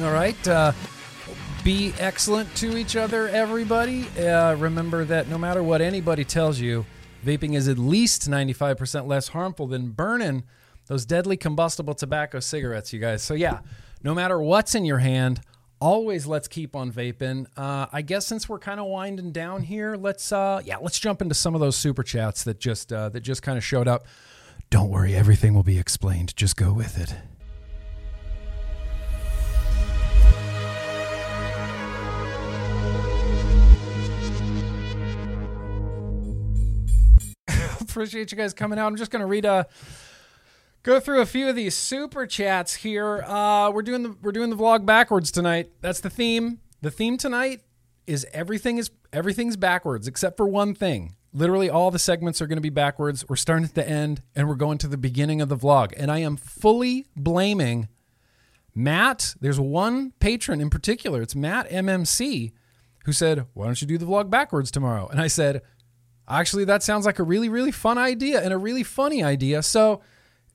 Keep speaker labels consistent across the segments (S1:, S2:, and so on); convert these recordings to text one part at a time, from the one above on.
S1: All right. Uh, be excellent to each other, everybody. Uh, remember that no matter what anybody tells you, vaping is at least 95% less harmful than burning those deadly combustible tobacco cigarettes, you guys. So, yeah, no matter what's in your hand, always let's keep on vaping. Uh, I guess since we're kind of winding down here, let's uh, yeah, let's jump into some of those super chats that just uh, that just kind of showed up. Don't worry, everything will be explained. Just go with it. Appreciate you guys coming out. I'm just gonna read a go through a few of these super chats here. Uh, we're doing the we're doing the vlog backwards tonight. That's the theme. The theme tonight is everything is everything's backwards except for one thing. Literally all the segments are going to be backwards. We're starting at the end and we're going to the beginning of the vlog. And I am fully blaming Matt. There's one patron in particular. It's Matt MMC who said, "Why don't you do the vlog backwards tomorrow?" And I said, "Actually, that sounds like a really really fun idea and a really funny idea." So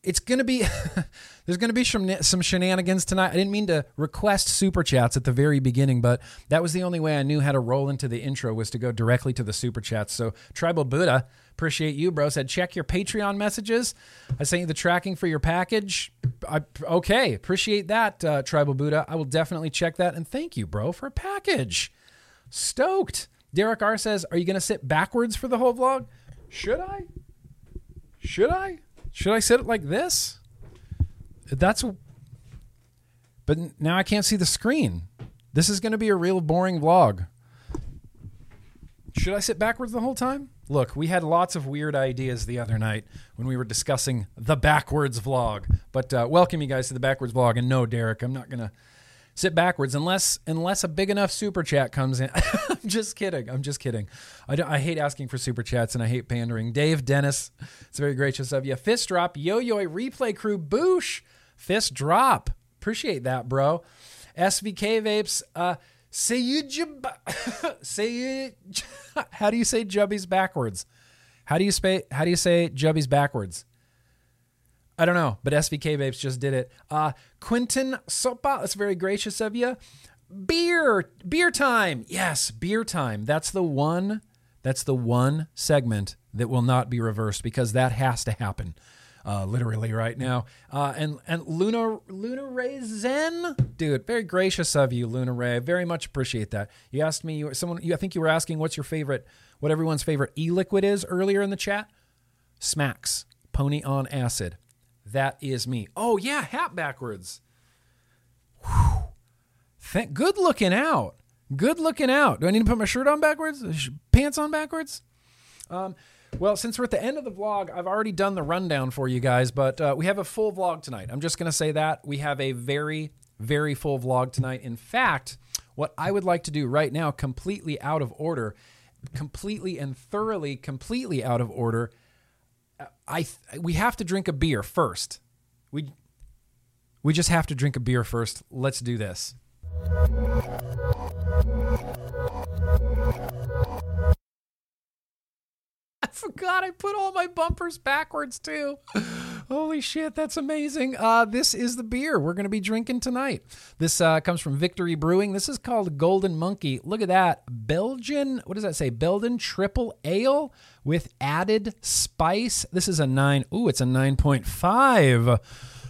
S1: it's going to be there's going to be some some shenanigans tonight. I didn't mean to request super chats at the very beginning, but that was the only way I knew how to roll into the intro was to go directly to the super chats. So Tribal Buddha, appreciate you, bro. Said check your Patreon messages. I sent you the tracking for your package. I, okay, appreciate that, uh, Tribal Buddha. I will definitely check that and thank you, bro, for a package. Stoked. Derek R says, "Are you going to sit backwards for the whole vlog?" Should I? Should I? Should I sit it like this? That's. But now I can't see the screen. This is going to be a real boring vlog. Should I sit backwards the whole time? Look, we had lots of weird ideas the other night when we were discussing the backwards vlog. But uh, welcome you guys to the backwards vlog. And no, Derek, I'm not going to sit backwards unless unless a big enough super chat comes in. I'm just kidding. I'm just kidding. I, I hate asking for super chats and I hate pandering. Dave Dennis, it's very gracious of you. Fist drop, yo yo replay crew, boosh, fist drop. Appreciate that, bro. SVK vapes, uh, say you jub, say you. How do you say jubbies backwards? How do you say how do you say jubbies backwards? I don't know, but SVK Vapes just did it. Uh, Quentin Sopa, that's very gracious of you. Beer, beer time. Yes, beer time. That's the one. That's the one segment that will not be reversed because that has to happen, uh, literally right now. Uh, and and Luna Luna Ray Zen, dude, very gracious of you, Luna Ray. Very much appreciate that. You asked me, someone, I think you were asking what's your favorite, what everyone's favorite e-liquid is earlier in the chat. Smacks, Pony on Acid. That is me. Oh yeah, hat backwards. Whew. Thank, good looking out. Good looking out. Do I need to put my shirt on backwards? Pants on backwards? Um, well, since we're at the end of the vlog, I've already done the rundown for you guys, but uh, we have a full vlog tonight. I'm just going to say that. We have a very, very full vlog tonight. In fact, what I would like to do right now, completely out of order, completely and thoroughly, completely out of order, I we have to drink a beer first. We we just have to drink a beer first. Let's do this. forgot I put all my bumpers backwards too. Holy shit, that's amazing. Uh, this is the beer we're going to be drinking tonight. This uh, comes from Victory Brewing. This is called Golden Monkey. Look at that. Belgian, what does that say? Belgian Triple Ale with added spice. This is a 9. Ooh, it's a 9.5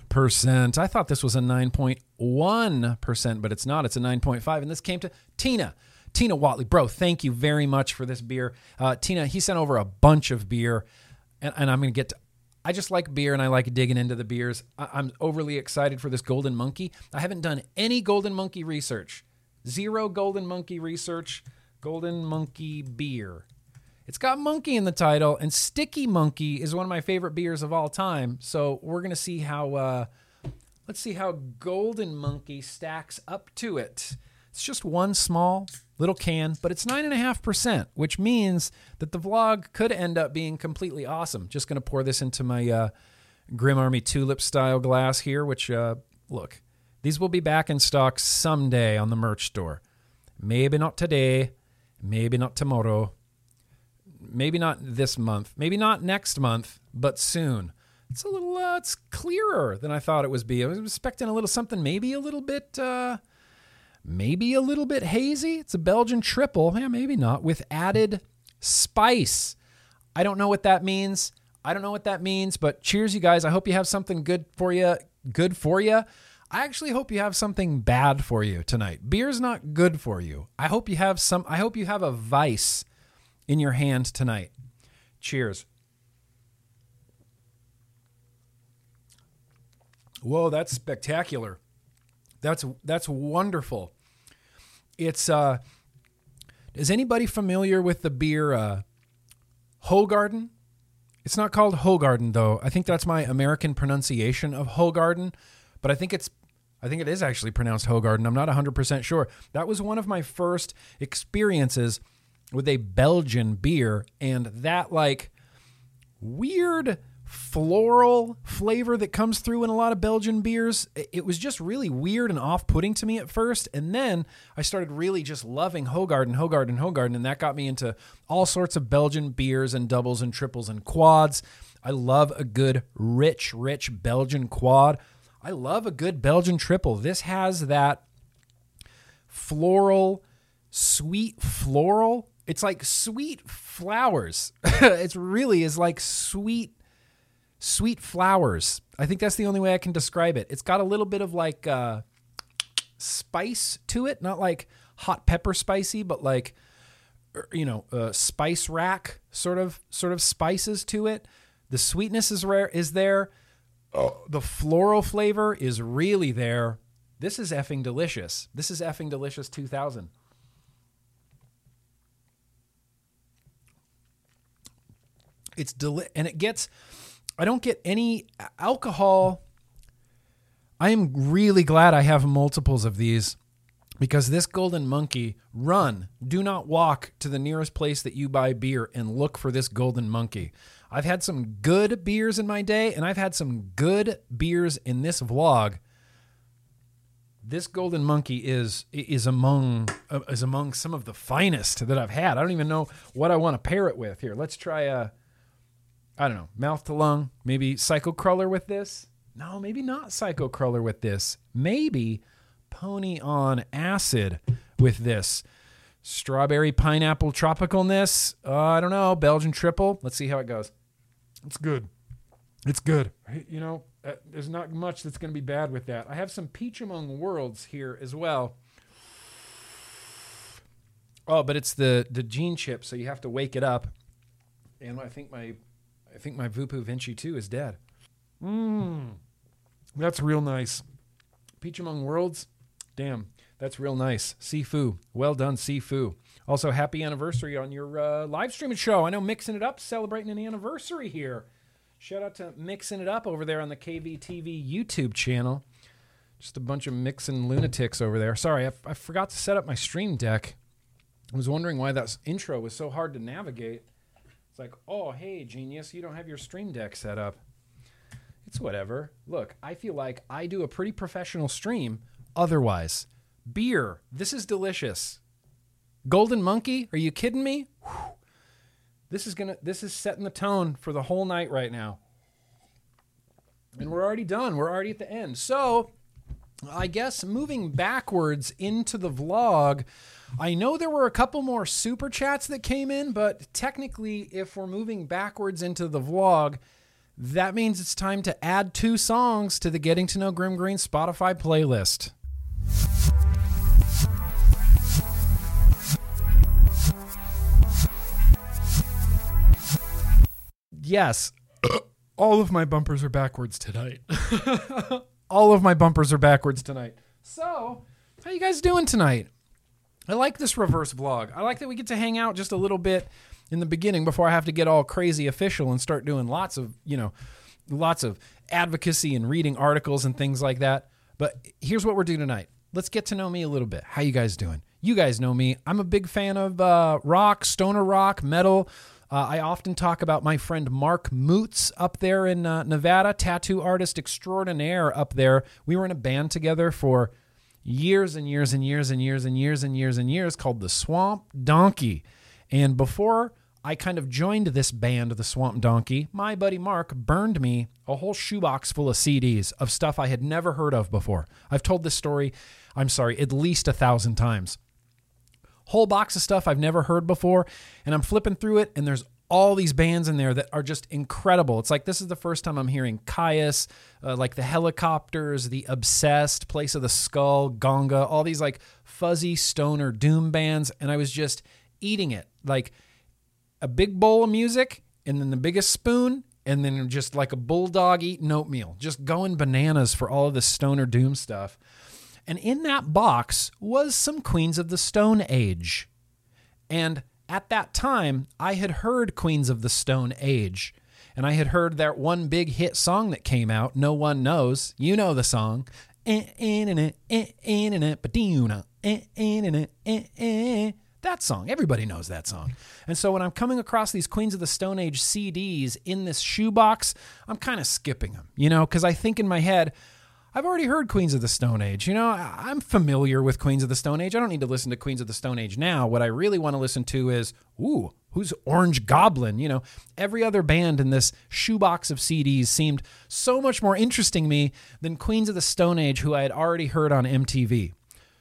S1: percent. I thought this was a 9.1 percent, but it's not. It's a 9.5. And this came to Tina. Tina Watley, bro, thank you very much for this beer. Uh, Tina, he sent over a bunch of beer, and, and I'm going to get to. I just like beer and I like digging into the beers. I, am overly excited for this Golden Monkey. I haven't done any Golden Monkey research, zero Golden Monkey research. Golden Monkey beer. It's got monkey in the title, and Sticky Monkey is one of my favorite beers of all time. So we're gonna see how. Uh, let's see how Golden Monkey stacks up to it. It's just one small little can, but it's 9.5%, which means that the vlog could end up being completely awesome. Just going to pour this into my uh, Grim Army Tulip style glass here, which, uh, look, these will be back in stock someday on the merch store. Maybe not today, maybe not tomorrow, maybe not this month, maybe not next month, but soon. It's a little, uh, it's clearer than I thought it was be. I was expecting a little something, maybe a little bit, uh, maybe a little bit hazy. It's a Belgian triple. Yeah, maybe not. With added spice. I don't know what that means. I don't know what that means, but cheers, you guys. I hope you have something good for you. Good for you. I actually hope you have something bad for you tonight. Beer's not good for you. I hope you have some I hope you have a vice in your hand tonight. Cheers. Whoa, that's spectacular. That's that's wonderful. It's uh is anybody familiar with the beer uh Hoegaarden? It's not called Hoegaarden though. I think that's my American pronunciation of Hoegaarden, but I think it's I think it is actually pronounced Hoegaarden. I'm not 100% sure. That was one of my first experiences with a Belgian beer and that like weird floral flavor that comes through in a lot of Belgian beers. It was just really weird and off putting to me at first. And then I started really just loving Hoegaarden, Hoegaarden, Hoegaarden. And that got me into all sorts of Belgian beers and doubles and triples and quads. I love a good, rich, rich Belgian quad. I love a good Belgian triple. This has that floral, sweet floral. It's like sweet flowers. it really is like sweet sweet flowers. I think that's the only way I can describe it. It's got a little bit of like uh, spice to it, not like hot pepper spicy, but like er, you know, uh, spice rack sort of sort of spices to it. The sweetness is rare is there. Oh. The floral flavor is really there. This is effing delicious. This is effing delicious 2000. It's deli- and it gets I don't get any alcohol. I am really glad I have multiples of these because this golden monkey run. Do not walk to the nearest place that you buy beer and look for this golden monkey. I've had some good beers in my day and i've had some good beers in this vlog. This golden monkey is is among uh, is among some of the finest that i've had. I don't even know what i want to pair it with. Here let's try a I don't know, mouth to lung, maybe Psycho Crawler with this. No, maybe not Psycho Crawler with this. Maybe Pony on Acid with this. Strawberry pineapple tropicalness. Uh, I don't know. Belgian triple. Let's see how it goes. It's good. It's good. You know, uh, there's not much that's going to be bad with that. I have some Peach Among Worlds here as well. Oh, but it's the the gene chip, so you have to wake it up. And I think my think my Voopoo Vinci 2 is dead. Mmm. That's real nice. Peach Among Worlds. Damn, that's real nice. Sifu. Well done, Sifu. Also, happy anniversary on your uh, live streaming show. I know Mixing It Up celebrating an anniversary here. Shout out to Mixing It Up over there on the KVTV YouTube channel. Just a bunch of mixing lunatics over there. Sorry, I, I forgot to set up my stream deck. I was wondering why that intro was so hard to navigate. It's like, oh, hey, genius, you don't have your Stream Deck set up. It's whatever. Look, I feel like I do a pretty professional stream otherwise. Beer, this is delicious. Golden Monkey, are you kidding me? Whew. This is gonna this is setting the tone for the whole night right now. And we're already done. We're already at the end. So I guess moving backwards into the vlog, I know there were a couple more super chats that came in, but technically, if we're moving backwards into the vlog, that means it's time to add two songs to the Getting to Know Grimm Green Spotify playlist. Yes, all of my bumpers are backwards tonight. all of my bumpers are backwards tonight. So, how you guys doing tonight? I like this reverse vlog. I like that we get to hang out just a little bit in the beginning before I have to get all crazy official and start doing lots of, you know, lots of advocacy and reading articles and things like that. But here's what we're doing tonight. Let's get to know me a little bit. How you guys doing? You guys know me. I'm a big fan of uh, rock, stoner rock, metal. Uh, I often talk about my friend Mark Moots up there in uh, Nevada, tattoo artist extraordinaire up there. We were in a band together for years and years and years and years and years and years and years called the Swamp Donkey. And before I kind of joined this band, the Swamp Donkey. My buddy Mark burned me a whole shoebox full of CDs of stuff I had never heard of before. I've told this story, I'm sorry, at least a thousand times. Whole box of stuff I've never heard before, and I'm flipping through it, and there's all these bands in there that are just incredible. It's like this is the first time I'm hearing Kyuss, uh, like the Helicopters, the Obsessed, Place of the Skull, Gonga, all these like fuzzy stoner doom bands, and I was just eating it like a big bowl of music and then the biggest spoon and then just like a bulldog eating oatmeal, just going bananas for all of this stoner doom stuff. And in that box was some Queens of the Stone Age. And at that time, I had heard Queens of the Stone Age. And I had heard that one big hit song that came out, No One Knows. You know the song that song. Everybody knows that song. And so when I'm coming across these Queens of the Stone Age CDs in this shoebox, I'm kind of skipping them, you know, because I think in my head, I've already heard Queens of the Stone Age. You know, I'm familiar with Queens of the Stone Age. I don't need to listen to Queens of the Stone Age now. What I really want to listen to is, ooh, who's Orange Goblin? You know, every other band in this shoebox of CDs seemed so much more interesting to me than Queens of the Stone Age, who I had already heard on MTV.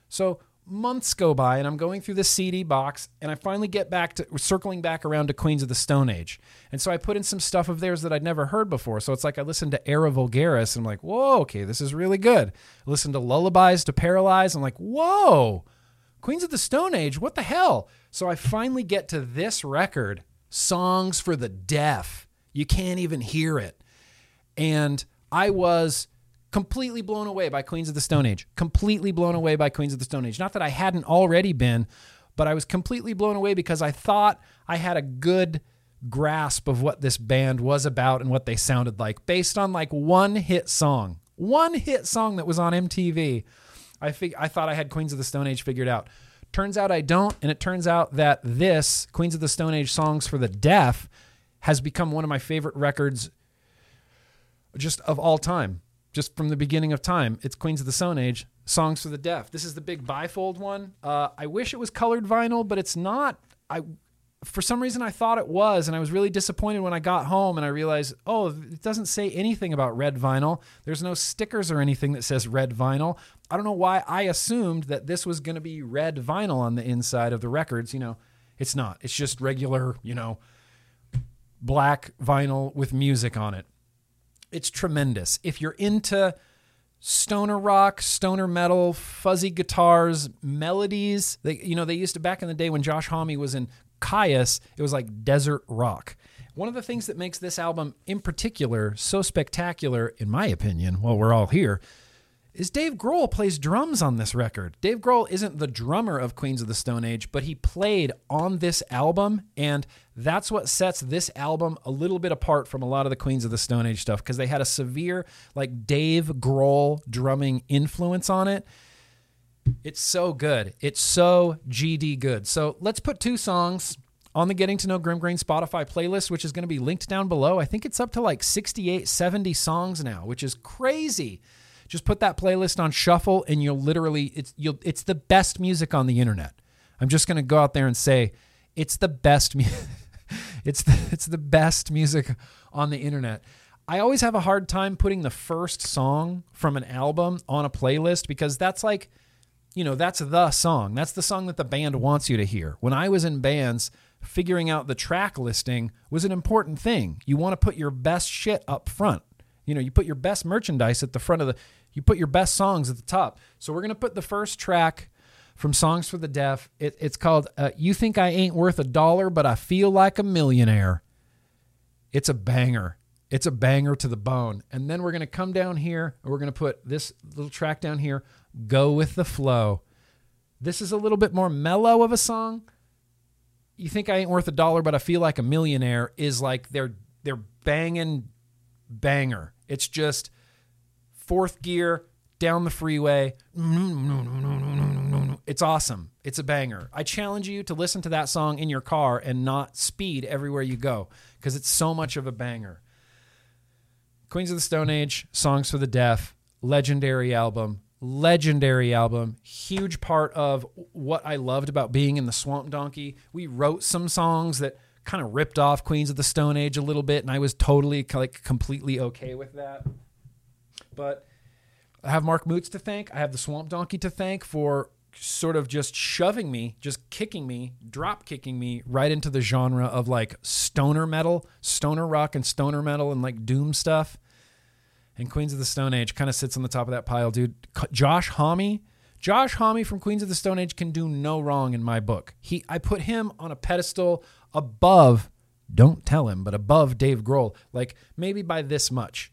S1: So months go by and I'm going through the CD box and I finally get back to circling back around to Queens of the Stone Age. And so I put in some stuff of theirs that I'd never heard before. So it's like I listened to Era Vulgaris and I'm like, whoa, okay, this is really good. I listened to Lullabies to Paralyze. I'm like, whoa, Queens of the Stone Age, what the hell? So I finally get to this record, Songs for the Deaf. You can't even hear it. And I was completely blown away by Queens of the Stone Age. Completely blown away by Queens of the Stone Age. Not that I hadn't already been, but I was completely blown away because I thought I had a good grasp of what this band was about and what they sounded like based on like one hit song. One hit song that was on MTV. I fig- I thought I had Queens of the Stone Age figured out. Turns out I don't, and it turns out that this Queens of the Stone Age songs for the deaf has become one of my favorite records just of all time just from the beginning of time. It's Queens of the Stone Age, Songs for the Deaf. This is the big bifold one. Uh, I wish it was colored vinyl, but it's not. I for some reason I thought it was, and I was really disappointed when I got home and I realized, oh, it doesn't say anything about red vinyl. There's no stickers or anything that says red vinyl. I don't know why I assumed that this was going to be red vinyl on the inside of the records. You know, it's not. It's just regular, you know, black vinyl with music on it it's tremendous. If you're into stoner rock, stoner metal, fuzzy guitars, melodies, they, you know, they used to back in the day when Josh Homme was in Kyuss, it was like desert rock. One of the things that makes this album in particular so spectacular, in my opinion, while we're all here, is Dave Grohl plays drums on this record. Dave Grohl isn't the drummer of Queens of the Stone Age, but he played on this album, and that's what sets this album a little bit apart from a lot of the Queens of the Stone Age stuff because they had a severe, like Dave Grohl drumming influence on it. It's so good. It's so GD good. So let's put two songs on the Getting to Know Grimm Green Spotify playlist, which is going to be linked down below. I think it's up to like 68, 70 songs now, which is crazy. Just put that playlist on shuffle, and you'll literally it's you'll it's the best music on the internet. I'm just gonna go out there and say it's the best music. it's the, it's the best music on the internet. I always have a hard time putting the first song from an album on a playlist because that's like, you know, that's the song. That's the song that the band wants you to hear. When I was in bands, figuring out the track listing was an important thing. You want to put your best shit up front. You know, you put your best merchandise at the front of the you put your best songs at the top. So we're going to put the first track from Songs for the Deaf. It, it's called uh, You Think I Ain't Worth a Dollar, but I Feel Like a Millionaire. It's a banger. It's a banger to the bone. And then we're going to come down here and we're going to put this little track down here, Go with the Flow. This is a little bit more mellow of a song. You think I ain't worth a dollar, but I feel like a millionaire is like they're they're banging banger. It's just fourth gear down the freeway. It's awesome. It's a banger. I challenge you to listen to that song in your car and not speed everywhere you go because it's so much of a banger. Queens of the Stone Age, Songs for the Deaf, legendary album, legendary album, huge part of what I loved about being in the Swamp Donkey. We wrote some songs that kind of ripped off Queens of the Stone Age a little bit, and I was totally like completely okay with that. But I have Mark Moots to thank. I have the Swamp Donkey to thank for sort of just shoving me, just kicking me, drop kicking me right into the genre of like stoner metal, stoner rock, and stoner metal, and like doom stuff. And Queens of the Stone Age kind of sits on the top of that pile, dude. Josh Homme, Josh Homme from Queens of the Stone Age can do no wrong in my book. He, I put him on a pedestal above. Don't tell him, but above Dave Grohl, like maybe by this much.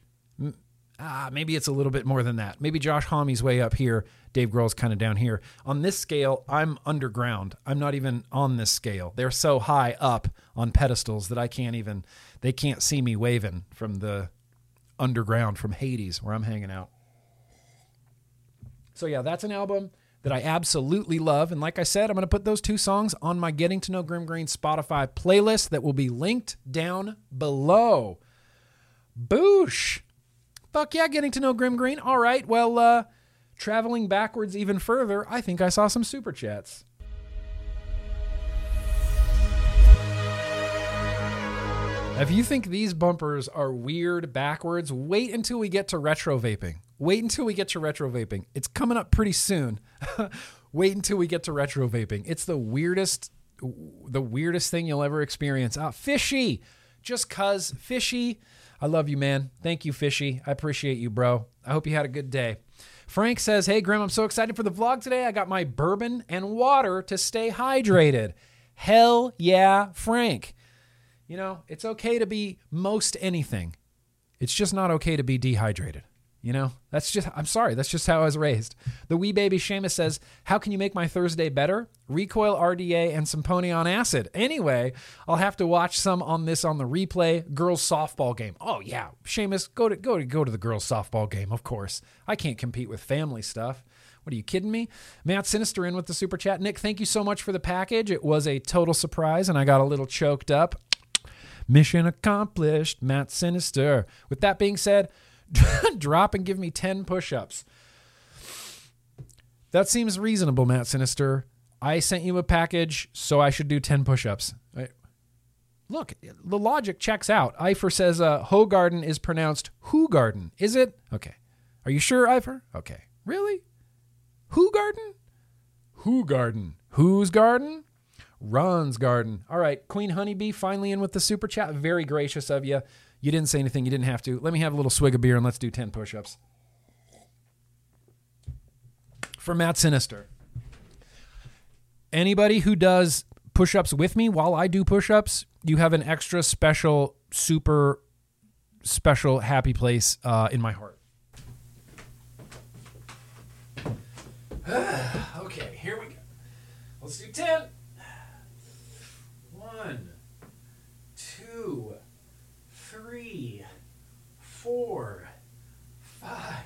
S1: Ah, maybe it's a little bit more than that. Maybe Josh Homme's way up here. Dave Grohl's kind of down here. On this scale, I'm underground. I'm not even on this scale. They're so high up on pedestals that I can't even, they can't see me waving from the underground, from Hades, where I'm hanging out. So, yeah, that's an album that I absolutely love. And like I said, I'm going to put those two songs on my Getting to Know Grimm Green Spotify playlist that will be linked down below. Boosh! Fuck yeah, getting to know Grimm Green. All right, well, uh, traveling backwards even further, I think I saw some super chats. If you think these bumpers are weird backwards, wait until we get to retro vaping. Wait until we get to retro vaping. It's coming up pretty soon. wait until we get to retro vaping. It's the weirdest the weirdest thing you'll ever experience. Ah, fishy. Just cuz fishy I love you, man. Thank you, Fishy. I appreciate you, bro. I hope you had a good day. Frank says, Hey, Grimm, I'm so excited for the vlog today. I got my bourbon and water to stay hydrated. Hell yeah, Frank. You know, it's okay to be most anything, it's just not okay to be dehydrated. You know, that's just, I'm sorry, that's just how I was raised. The wee baby Seamus says, How can you make my Thursday better? Recoil RDA and some pony on acid. Anyway, I'll have to watch some on this on the replay. Girls softball game. Oh, yeah. Seamus, go to, go to, go to the girls softball game, of course. I can't compete with family stuff. What are you kidding me? Matt Sinister in with the super chat. Nick, thank you so much for the package. It was a total surprise, and I got a little choked up. Mission accomplished, Matt Sinister. With that being said, drop and give me 10 push ups. That seems reasonable, Matt Sinister. I sent you a package, so I should do 10 push ups. Look, the logic checks out. Eifer says uh, Hoegaarden is pronounced Who Garden. Is it? Okay. Are you sure, Eifer? Okay. Really? Who Garden? Who Garden? Whose garden? Ron's garden. All right. Queen Honeybee finally in with the super chat. Very gracious of you. You didn't say anything. You didn't have to. Let me have a little swig of beer and let's do 10 push ups. For Matt Sinister. Anybody who does push ups with me while I do push ups, you have an extra special, super special happy place uh, in my heart. okay, here we go. Let's do 10. One, two three, four, five,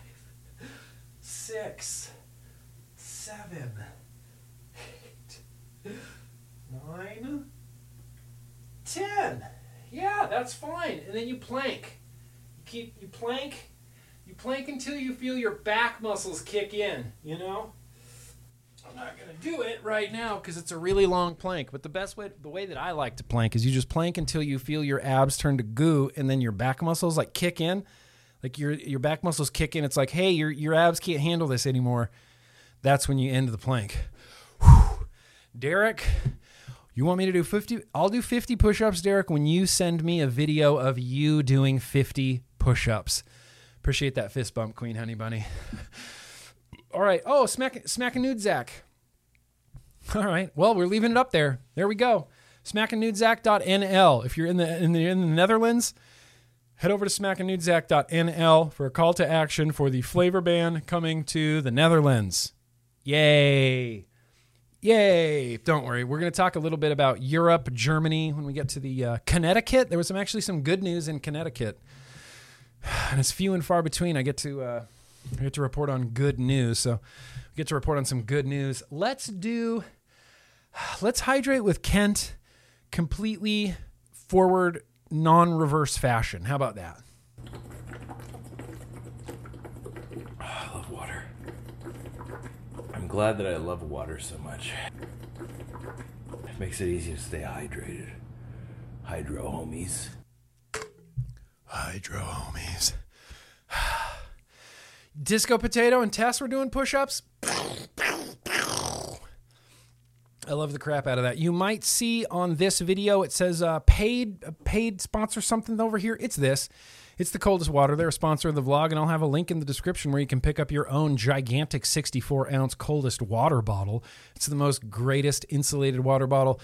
S1: six, seven, eight, nine, ten. Yeah, that's fine. And then you plank. You keep you plank. You plank until you feel your back muscles kick in, you know? I'm not gonna do it right now because it's a really long plank. But the best way, the way that I like to plank, is you just plank until you feel your abs turn to goo, and then your back muscles like kick in, like your your back muscles kick in. It's like, hey, your your abs can't handle this anymore. That's when you end the plank. Whew. Derek, you want me to do 50? I'll do 50 push-ups, Derek, when you send me a video of you doing 50 push-ups. Appreciate that fist bump, Queen Honey Bunny. All right. Oh, smack smack a nude Zach. All right. Well, we're leaving it up there. There we go. Smackanudezach.nl. If you're in the in the in the Netherlands, head over to smackanudezach.nl for a call to action for the flavor ban coming to the Netherlands. Yay. Yay. Don't worry. We're going to talk a little bit about Europe, Germany when we get to the uh, Connecticut. There was some actually some good news in Connecticut. And it's few and far between. I get to uh, we get to report on good news. So we get to report on some good news. Let's do let's hydrate with Kent completely forward non-reverse fashion. How about that?
S2: I love water. I'm glad that I love water so much. It makes it easy to stay hydrated. Hydro homies.
S1: Hydro homies. Disco Potato and Tess were doing push ups. I love the crap out of that. You might see on this video it says uh, paid paid sponsor something over here. It's this. It's the coldest water. They're a sponsor of the vlog, and I'll have a link in the description where you can pick up your own gigantic 64 ounce coldest water bottle. It's the most greatest insulated water bottle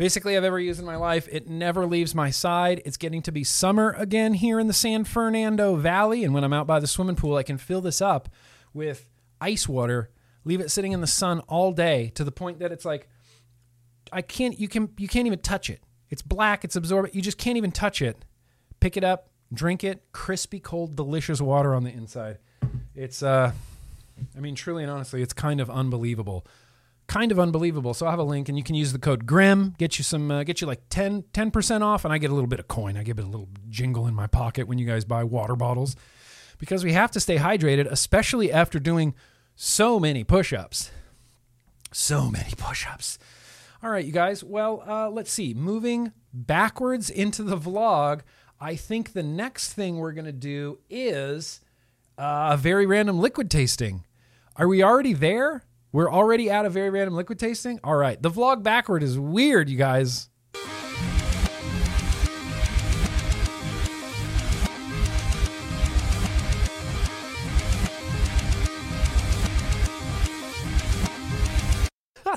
S1: basically I've ever used in my life. It never leaves my side. It's getting to be summer again here in the San Fernando Valley, and when I'm out by the swimming pool, I can fill this up with ice water, leave it sitting in the sun all day to the point that it's like I can't you can you can't even touch it. It's black, it's absorbent. You just can't even touch it. Pick it up, drink it, crispy cold delicious water on the inside. It's uh I mean truly and honestly, it's kind of unbelievable kind of unbelievable. So I have a link, and you can use the code GRIM, get you some, uh, get you like 10 percent off, and I get a little bit of coin. I give it a little jingle in my pocket when you guys buy water bottles, because we have to stay hydrated, especially after doing so many push-ups. So many push-ups. All right, you guys. Well, uh, let's see. Moving backwards into the vlog, I think the next thing we're gonna do is uh, a very random liquid tasting. Are we already there? We're already at a very random liquid tasting. All right, the vlog backward is weird, you guys.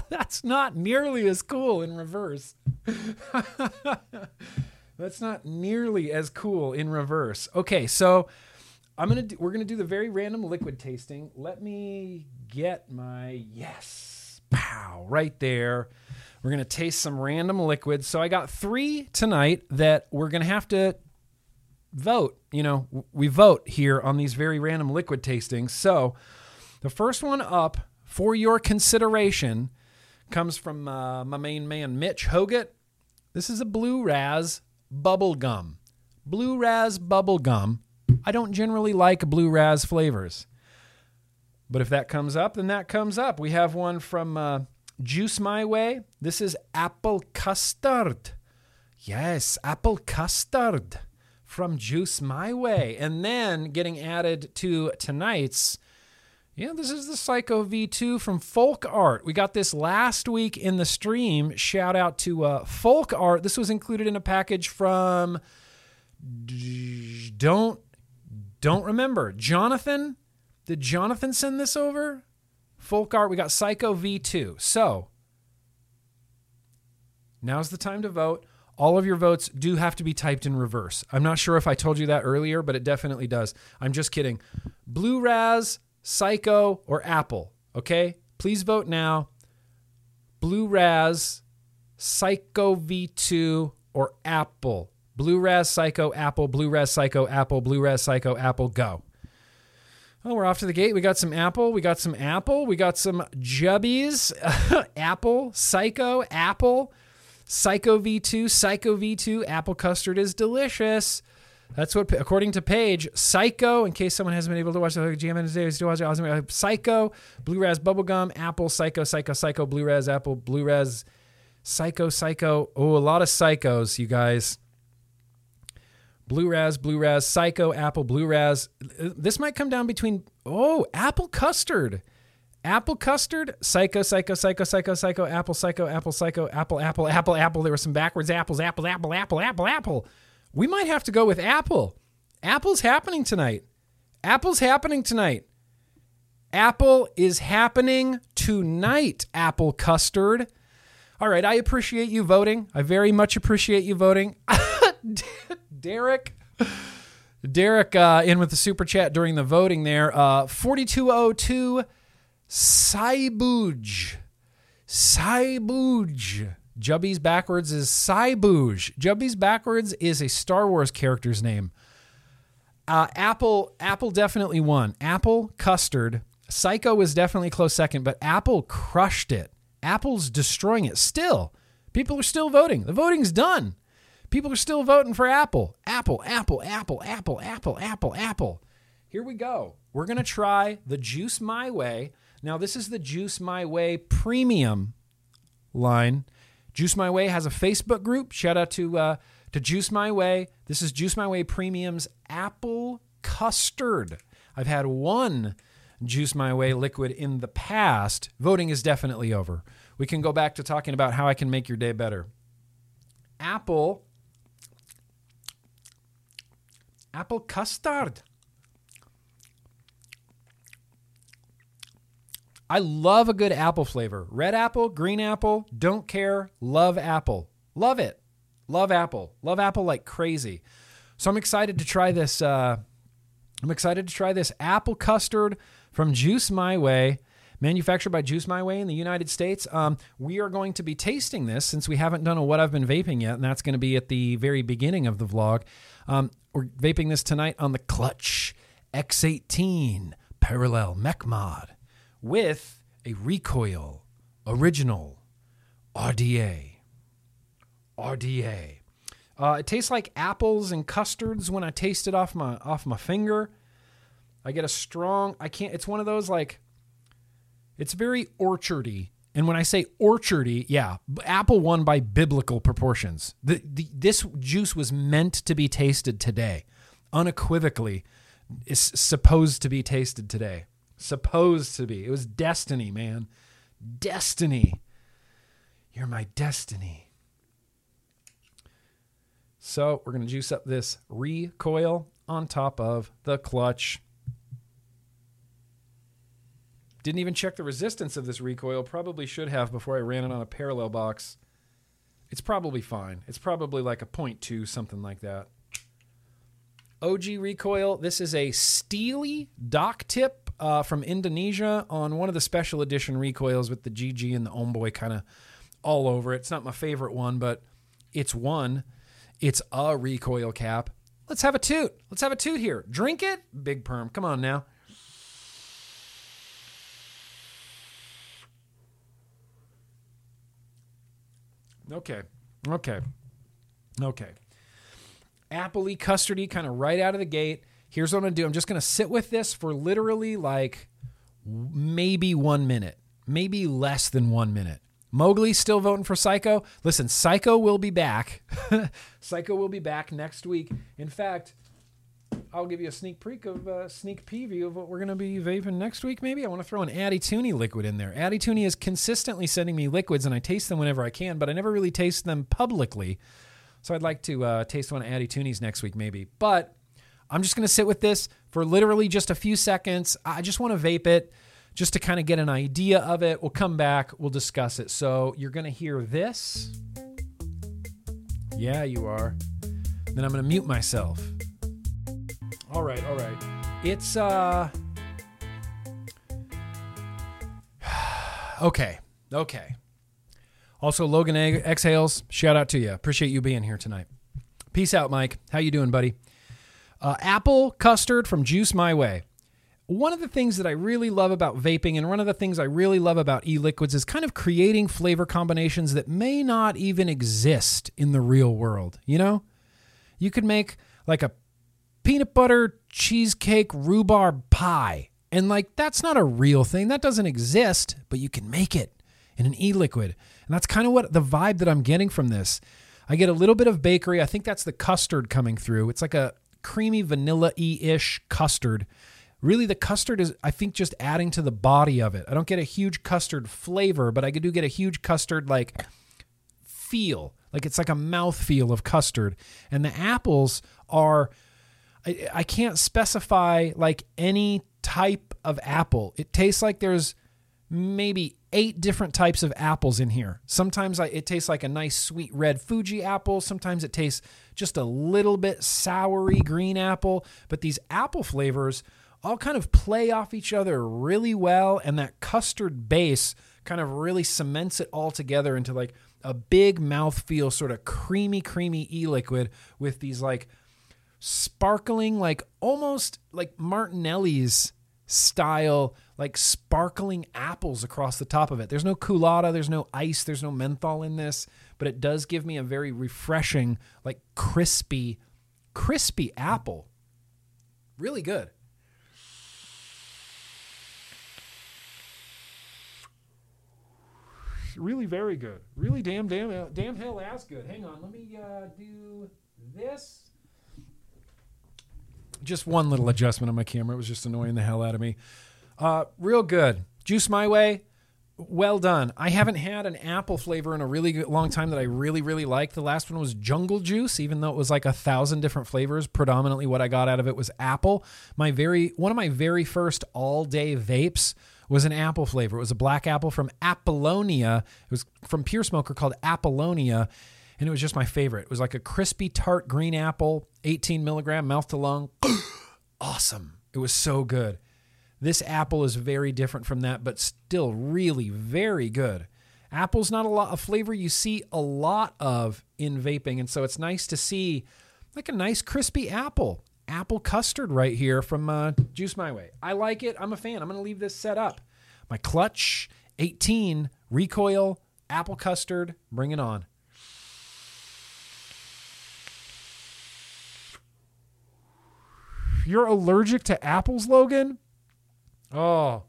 S1: That's not nearly as cool in reverse. That's not nearly as cool in reverse. Okay, so I'm gonna do, we're gonna do the very random liquid tasting. Let me get my yes, pow, right there. We're gonna taste some random liquids. So I got three tonight that we're gonna have to vote. You know, we vote here on these very random liquid tastings. So the first one up for your consideration comes from uh, my main man Mitch Hoget. This is a Blue Raz bubble gum. Blue Raz bubble gum I don't generally like blue raz flavors. But if that comes up, then that comes up. We have one from uh, Juice My Way. This is apple custard. Yes, apple custard from Juice My Way. And then getting added to tonight's, yeah, this is the Psycho V2 from Folk Art. We got this last week in the stream. Shout out to uh, Folk Art. This was included in a package from Don't don't remember. Jonathan, did Jonathan send this over? Folk art, we got Psycho V2. So now's the time to vote. All of your votes do have to be typed in reverse. I'm not sure if I told you that earlier, but it definitely does. I'm just kidding. Blue Raz, Psycho, or Apple. Okay? Please vote now. Blue Raz, Psycho V2, or Apple. Blue Raz Psycho, Apple, Blue Raz Psycho, Apple, Blue Raz Psycho, Apple, go. Oh, we're off to the gate. We got some Apple. We got some Apple. We got some Jubbies. Apple, Psycho, Apple, Psycho V2, Psycho V2. Apple custard is delicious. That's what, according to Paige, Psycho, in case someone hasn't been able to watch the GM today, still watching awesome. Uh, Psycho, Blue Raz Bubblegum, Apple, Psycho, Psycho, Psycho, Blue Raz, Apple, Blue Raz, Psycho, Psycho. Oh, a lot of psychos, you guys. Blue Raz, Blue Raz, Psycho, Apple, Blue Raz. This might come down between, oh, Apple Custard. Apple Custard, Psycho, Psycho, Psycho, Psycho, Psycho, Apple, Psycho, Apple, Psycho, Apple, Apple, Apple, Apple. There were some backwards apples, Apple, Apple, Apple, Apple, Apple. We might have to go with Apple. Apple's happening tonight. Apple's happening tonight. Apple is happening tonight, Apple Custard. All right, I appreciate you voting. I very much appreciate you voting. Derek. Derek uh, in with the super chat during the voting there. Uh, 4202 Saibuj. Saibuj. Jubby's backwards is Saibuj. Jubby's backwards is a Star Wars character's name. Uh, Apple Apple definitely won. Apple custard. Psycho was definitely close second, but Apple crushed it. Apple's destroying it. Still, people are still voting. The voting's done. People are still voting for Apple. Apple, Apple, Apple, Apple, Apple, Apple, Apple. Here we go. We're going to try the Juice My Way. Now, this is the Juice My Way premium line. Juice My Way has a Facebook group. Shout out to uh, to Juice My Way. This is Juice My Way Premium's apple custard. I've had one Juice My Way liquid in the past. Voting is definitely over. We can go back to talking about how I can make your day better. Apple apple custard. I love a good apple flavor. Red apple, green apple, don't care. Love apple. Love it. Love apple. Love apple like crazy. So I'm excited to try this. Uh, I'm excited to try this apple custard from Juice My Way, manufactured by Juice My Way in the United States. Um, we are going to be tasting this since we haven't done a what I've been vaping yet, and that's going to be at the very beginning of the vlog. Um, we're vaping this tonight on the Clutch X18 Parallel Mech Mod with a recoil original RDA. RDA. Uh, it tastes like apples and custards when I taste it off my off my finger. I get a strong. I can't. It's one of those like. It's very orchardy, and when I say orchardy, yeah, apple won by biblical proportions. The, the this juice was meant to be tasted today, unequivocally, is supposed to be tasted today. Supposed to be. It was destiny, man. Destiny. You're my destiny. So we're going to juice up this recoil on top of the clutch. Didn't even check the resistance of this recoil. Probably should have before I ran it on a parallel box. It's probably fine. It's probably like a 0.2, something like that. OG recoil. This is a steely dock tip uh, from Indonesia on one of the special edition recoils with the GG and the Omboy kind of all over it. It's not my favorite one, but it's one. It's a recoil cap. Let's have a toot. Let's have a toot here. Drink it. Big perm. Come on now. Okay. Okay. Okay. Appley, custardy, kind of right out of the gate. Here's what I'm going to do I'm just going to sit with this for literally like maybe one minute, maybe less than one minute. Mowgli still voting for Psycho. Listen, Psycho will be back. Psycho will be back next week. In fact, I'll give you a sneak peek of uh, sneak preview of what we're going to be vaping next week. Maybe I want to throw an Tooney liquid in there. Tooney is consistently sending me liquids, and I taste them whenever I can, but I never really taste them publicly. So I'd like to uh, taste one of Tooney's next week, maybe. But I'm just going to sit with this for literally just a few seconds. I just want to vape it just to kind of get an idea of it. We'll come back, we'll discuss it. So you're going to hear this. Yeah, you are. Then I'm going to mute myself. All right, all right. It's uh Okay. Okay. Also Logan Exhales, shout out to you. Appreciate you being here tonight. Peace out, Mike. How you doing, buddy? Uh, apple custard from Juice My Way one of the things that I really love about vaping and one of the things I really love about e liquids is kind of creating flavor combinations that may not even exist in the real world. You know, you could make like a peanut butter cheesecake rhubarb pie, and like that's not a real thing, that doesn't exist, but you can make it in an e liquid. And that's kind of what the vibe that I'm getting from this. I get a little bit of bakery. I think that's the custard coming through. It's like a creamy vanilla e ish custard really the custard is i think just adding to the body of it i don't get a huge custard flavor but i do get a huge custard like feel like it's like a mouth feel of custard and the apples are I, I can't specify like any type of apple it tastes like there's maybe eight different types of apples in here. Sometimes I, it tastes like a nice sweet red Fuji apple. Sometimes it tastes just a little bit soury green apple. But these apple flavors all kind of play off each other really well. And that custard base kind of really cements it all together into like a big mouthfeel, sort of creamy, creamy e liquid with these like sparkling, like almost like Martinelli's style, like sparkling apples across the top of it. There's no koolada, there's no ice, there's no menthol in this, but it does give me a very refreshing, like crispy, crispy apple. Really good. really very good. Really damn damn damn hell ass good. Hang on, let me uh, do this. Just one little adjustment on my camera. It was just annoying the hell out of me. Uh, real good. Juice my way. Well done. I haven't had an apple flavor in a really long time that I really, really like. The last one was jungle juice, even though it was like a thousand different flavors. Predominantly, what I got out of it was apple. My very one of my very first all day vapes was an apple flavor. It was a black apple from Apollonia. It was from Pure Smoker called Apollonia, and it was just my favorite. It was like a crispy tart green apple, 18 milligram, mouth to lung. awesome. It was so good. This apple is very different from that, but still really very good. Apple's not a lot a flavor you see a lot of in vaping, and so it's nice to see like a nice crispy apple. Apple custard right here from uh, Juice My Way. I like it. I'm a fan. I'm going to leave this set up. My clutch 18 recoil apple custard. Bring it on. You're allergic to apples, Logan? Oh,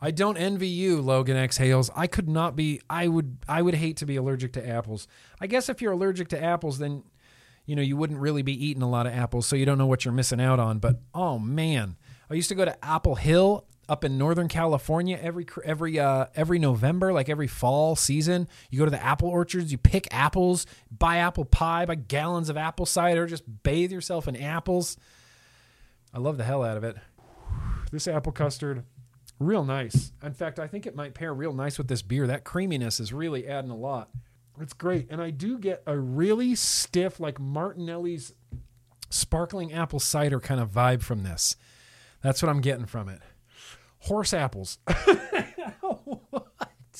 S1: I don't envy you, Logan Exhales. I could not be. I would. I would hate to be allergic to apples. I guess if you're allergic to apples, then you know you wouldn't really be eating a lot of apples, so you don't know what you're missing out on. But oh man, I used to go to Apple Hill up in Northern California every every uh, every November, like every fall season. You go to the apple orchards, you pick apples, buy apple pie, buy gallons of apple cider, just bathe yourself in apples. I love the hell out of it. This apple custard, real nice. In fact, I think it might pair real nice with this beer. That creaminess is really adding a lot. It's great. And I do get a really stiff, like Martinelli's sparkling apple cider kind of vibe from this. That's what I'm getting from it. Horse apples.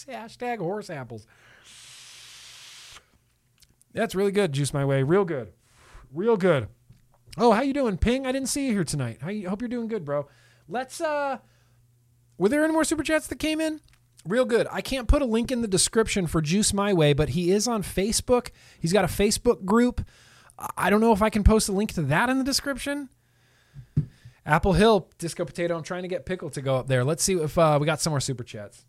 S1: Hashtag horse apples. That's really good, Juice My Way. Real good. Real good. Oh, how you doing, Ping? I didn't see you here tonight. How you, hope you're doing good, bro. Let's uh were there any more super chats that came in? Real good. I can't put a link in the description for Juice My Way, but he is on Facebook. He's got a Facebook group. I don't know if I can post a link to that in the description. Apple Hill, Disco Potato. I'm trying to get Pickle to go up there. Let's see if uh, we got some more super chats.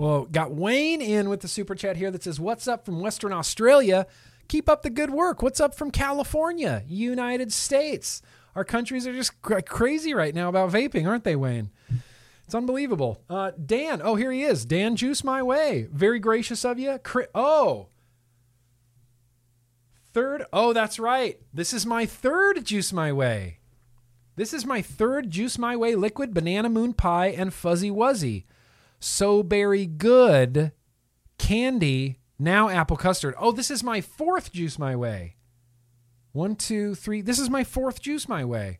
S1: Well, got Wayne in with the super chat here that says, What's up from Western Australia? Keep up the good work. What's up from California, United States? Our countries are just cr- crazy right now about vaping, aren't they, Wayne? It's unbelievable. Uh, Dan, oh, here he is. Dan Juice My Way. Very gracious of you. Oh. Third. Oh, that's right. This is my third Juice My Way. This is my third Juice My Way liquid banana moon pie and fuzzy wuzzy. So Berry Good candy, now apple custard. Oh, this is my fourth Juice My Way. One, two, three. This is my fourth Juice My Way.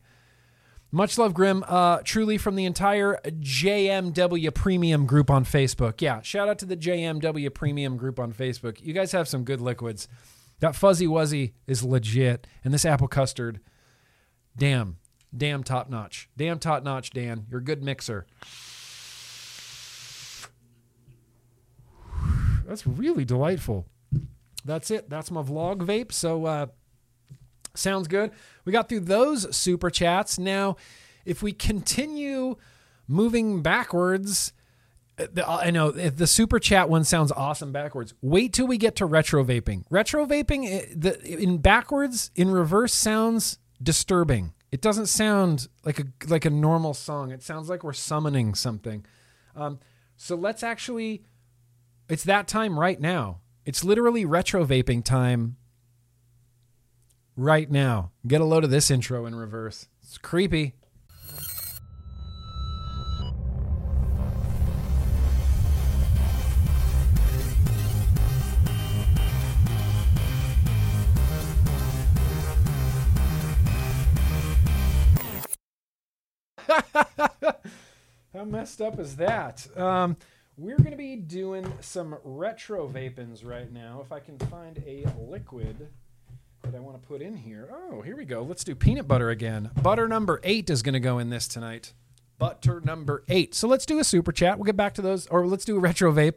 S1: Much love, Grimm. Uh, truly from the entire JMW Premium group on Facebook. Yeah, shout out to the JMW Premium group on Facebook. You guys have some good liquids. That Fuzzy Wuzzy is legit. And this apple custard, damn, damn top notch. Damn top notch, Dan. You're a good mixer. That's really delightful. That's it. That's my vlog vape. So, uh, sounds good. We got through those super chats. Now, if we continue moving backwards, uh, the- I know if the super chat one sounds awesome backwards. Wait till we get to retro vaping. Retro vaping in backwards, in reverse, sounds disturbing. It doesn't sound like a like a normal song. It sounds like we're summoning something. Um, so let's actually it's that time right now. It's literally retro vaping time right now. Get a load of this intro in reverse. It's creepy. How messed up is that? Um, we're going to be doing some retro vapins right now. If I can find a liquid that I want to put in here. Oh, here we go. Let's do peanut butter again. Butter number eight is going to go in this tonight. Butter number eight. So let's do a super chat. We'll get back to those, or let's do a retro vape.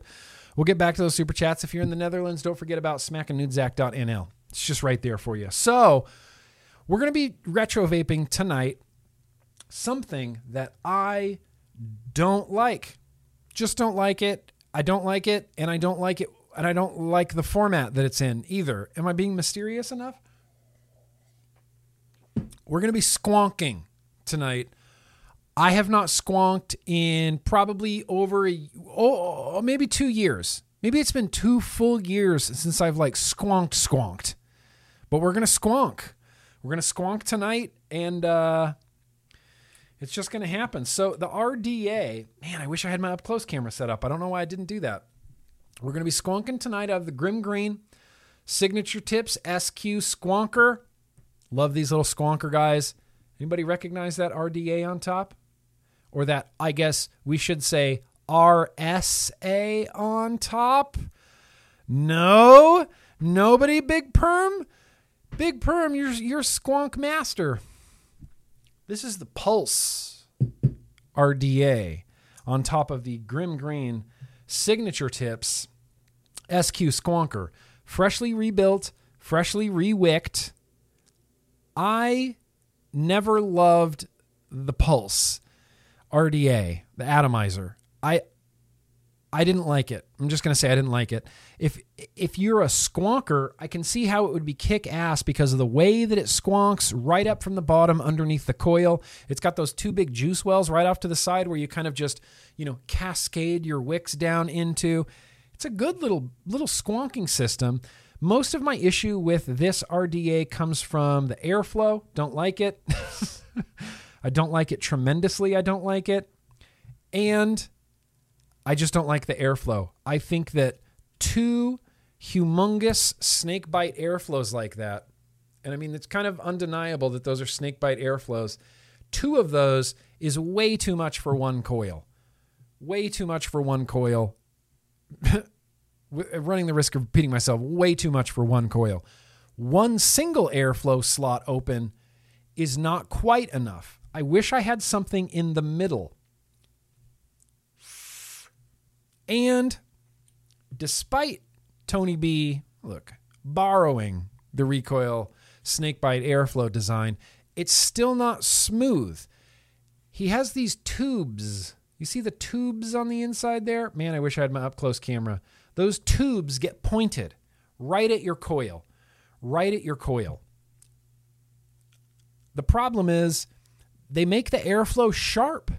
S1: We'll get back to those super chats. If you're in the Netherlands, don't forget about smackandnudezack.nl. It's just right there for you. So we're going to be retro vaping tonight something that I don't like. Just don't like it. I don't like it, and I don't like it, and I don't like the format that it's in either. Am I being mysterious enough? We're going to be squonking tonight. I have not squonked in probably over a, oh, maybe two years. Maybe it's been two full years since I've like squonked, squonked. But we're gonna squonk. We're gonna squonk tonight, and uh, it's just gonna happen. So the RDA, man, I wish I had my up close camera set up. I don't know why I didn't do that. We're gonna be squonking tonight out of the Grimm Green Signature Tips SQ Squonker. Love these little squonker guys. Anybody recognize that RDA on top? Or that, I guess we should say RSA on top? No, nobody, Big Perm. Big Perm, you're, you're squonk master. This is the Pulse RDA on top of the Grimm Green Signature Tips SQ Squonker. Freshly rebuilt, freshly rewicked I never loved the Pulse RDA, the atomizer. I I didn't like it. I'm just gonna say I didn't like it. If if you're a squonker, I can see how it would be kick ass because of the way that it squonks right up from the bottom underneath the coil. It's got those two big juice wells right off to the side where you kind of just you know cascade your wicks down into. It's a good little little squonking system. Most of my issue with this RDA comes from the airflow. Don't like it. I don't like it tremendously. I don't like it. And I just don't like the airflow. I think that two humongous snake bite airflows like that, and I mean, it's kind of undeniable that those are snake bite airflows. Two of those is way too much for one coil. Way too much for one coil. Uh, running the risk of repeating myself way too much for one coil. One single airflow slot open is not quite enough. I wish I had something in the middle. And despite Tony B, look, borrowing the recoil snakebite airflow design, it's still not smooth. He has these tubes. You see the tubes on the inside there? Man, I wish I had my up close camera. Those tubes get pointed right at your coil, right at your coil. The problem is they make the airflow sharp.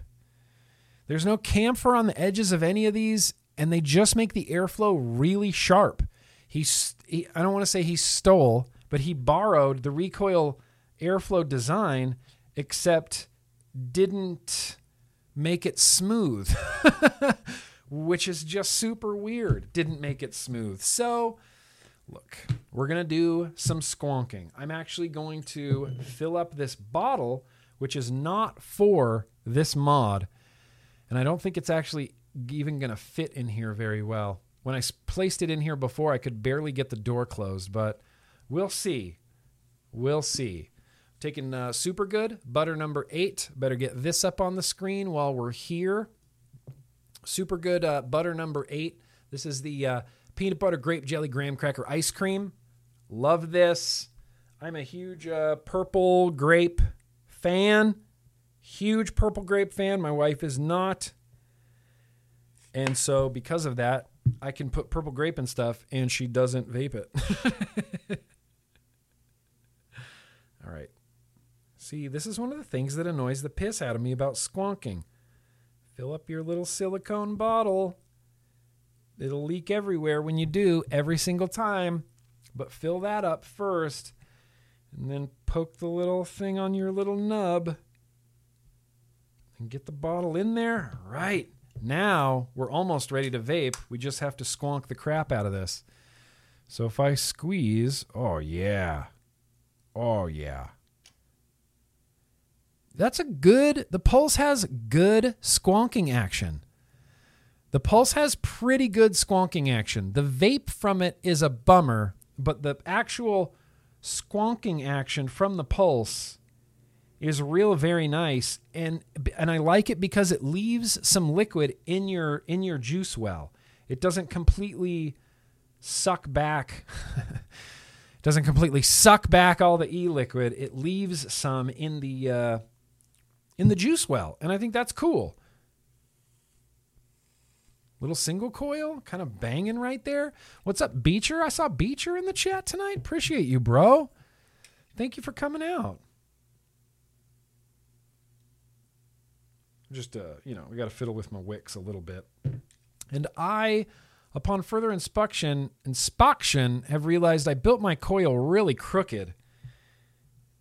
S1: There's no chamfer on the edges of any of these, and they just make the airflow really sharp. He, he I don't want to say he stole, but he borrowed the recoil airflow design, except didn't make it smooth. which is just super weird. Didn't make it smooth. So, look, we're going to do some squonking. I'm actually going to fill up this bottle, which is not for this mod. And I don't think it's actually even going to fit in here very well. When I placed it in here before, I could barely get the door closed, but we'll see. We'll see. Taking uh, super good, butter number eight. Better get this up on the screen while we're here. Super good uh, butter number eight. This is the uh, peanut butter grape jelly graham cracker ice cream. Love this. I'm a huge uh, purple grape fan. Huge purple grape fan. My wife is not. And so, because of that, I can put purple grape and stuff, and she doesn't vape it. All right. See, this is one of the things that annoys the piss out of me about squonking. Fill up your little silicone bottle. It'll leak everywhere when you do, every single time. But fill that up first. And then poke the little thing on your little nub. And get the bottle in there. Right. Now we're almost ready to vape. We just have to squonk the crap out of this. So if I squeeze, oh yeah. Oh yeah. That's a good, the Pulse has good squonking action. The Pulse has pretty good squonking action. The vape from it is a bummer, but the actual squonking action from the Pulse is real very nice and and I like it because it leaves some liquid in your in your juice well. It doesn't completely suck back doesn't completely suck back all the e liquid. It leaves some in the uh, in the juice well. And I think that's cool. Little single coil, kind of banging right there. What's up, Beecher? I saw Beecher in the chat tonight. Appreciate you, bro. Thank you for coming out. Just, uh, you know, we got to fiddle with my wicks a little bit. And I, upon further inspection, inspection, have realized I built my coil really crooked.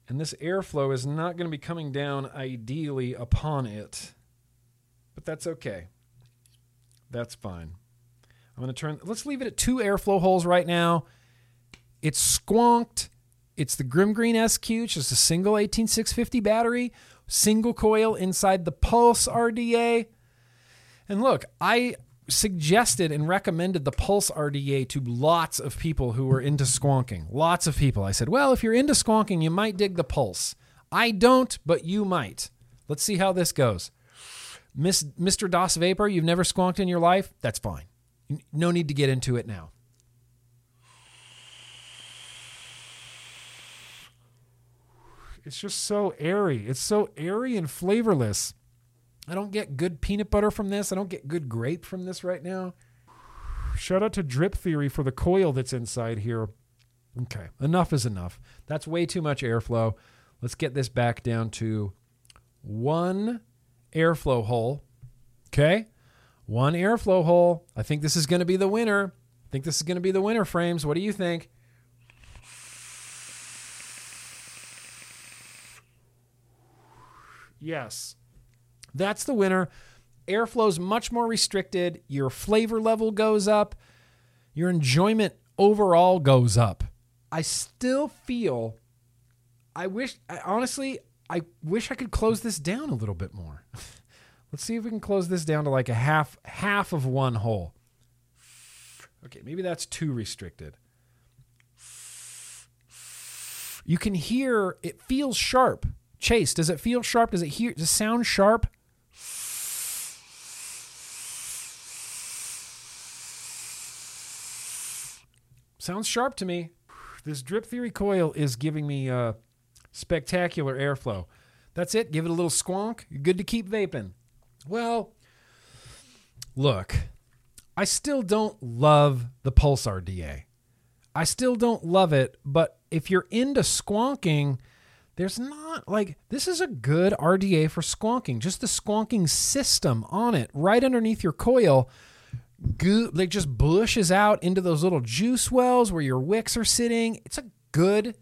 S1: And this airflow is not going to be coming down ideally upon it. But that's okay. That's fine. I'm going to turn, let's leave it at two airflow holes right now. It's squonked. It's the Grimm Green SQ, is a single 18650 battery, single coil inside the Pulse RDA. And look, I suggested and recommended the Pulse RDA to lots of people who were into squonking. Lots of people. I said, well, if you're into squonking, you might dig the Pulse. I don't, but you might. Let's see how this goes. Miss, Mr. DOS Vapor, you've never squonked in your life? That's fine. No need to get into it now. It's just so airy. It's so airy and flavorless. I don't get good peanut butter from this. I don't get good grape from this right now. Shout out to Drip Theory for the coil that's inside here. Okay, enough is enough. That's way too much airflow. Let's get this back down to one airflow hole. Okay, one airflow hole. I think this is going to be the winner. I think this is going to be the winner, Frames. What do you think? Yes. That's the winner. Airflow is much more restricted. Your flavor level goes up. Your enjoyment overall goes up. I still feel, I wish, I, honestly, I wish I could close this down a little bit more. Let's see if we can close this down to like a half, half of one hole. Okay, maybe that's too restricted. You can hear it feels sharp. Chase, does it feel sharp? Does it hear does it sound sharp? Sounds sharp to me. This drip theory coil is giving me uh, spectacular airflow. That's it. Give it a little squonk. You're good to keep vaping. Well, look, I still don't love the Pulse RDA. I still don't love it, but if you're into squonking, there's not like this is a good RDA for squonking. Just the squonking system on it, right underneath your coil, goo like just bushes out into those little juice wells where your wicks are sitting. It's a good,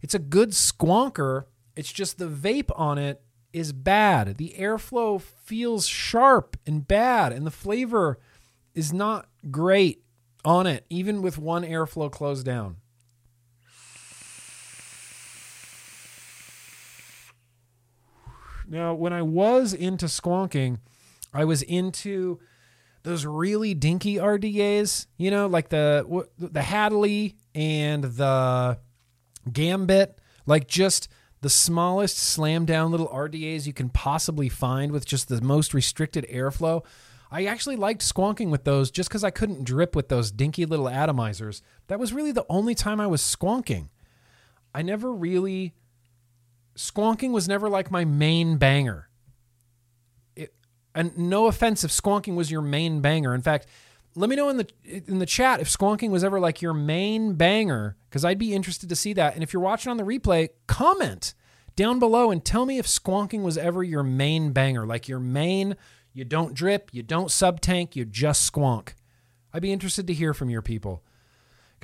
S1: it's a good squonker. It's just the vape on it is bad. The airflow feels sharp and bad, and the flavor is not great on it, even with one airflow closed down. Now, when I was into squonking, I was into those really dinky RDAs, you know, like the the Hadaly and the Gambit, like just the smallest slam down little RDAs you can possibly find with just the most restricted airflow. I actually liked squonking with those just because I couldn't drip with those dinky little atomizers. That was really the only time I was squonking. I never really squonking was never like my main banger. It, and no offense if squonking was your main banger. In fact, let me know in the in the chat if squonking was ever like your main banger because I'd be interested to see that. And if you're watching on the replay, comment down below and tell me if squonking was ever your main banger, like your main. You don't drip, you don't sub tank, you just squonk. I'd be interested to hear from your people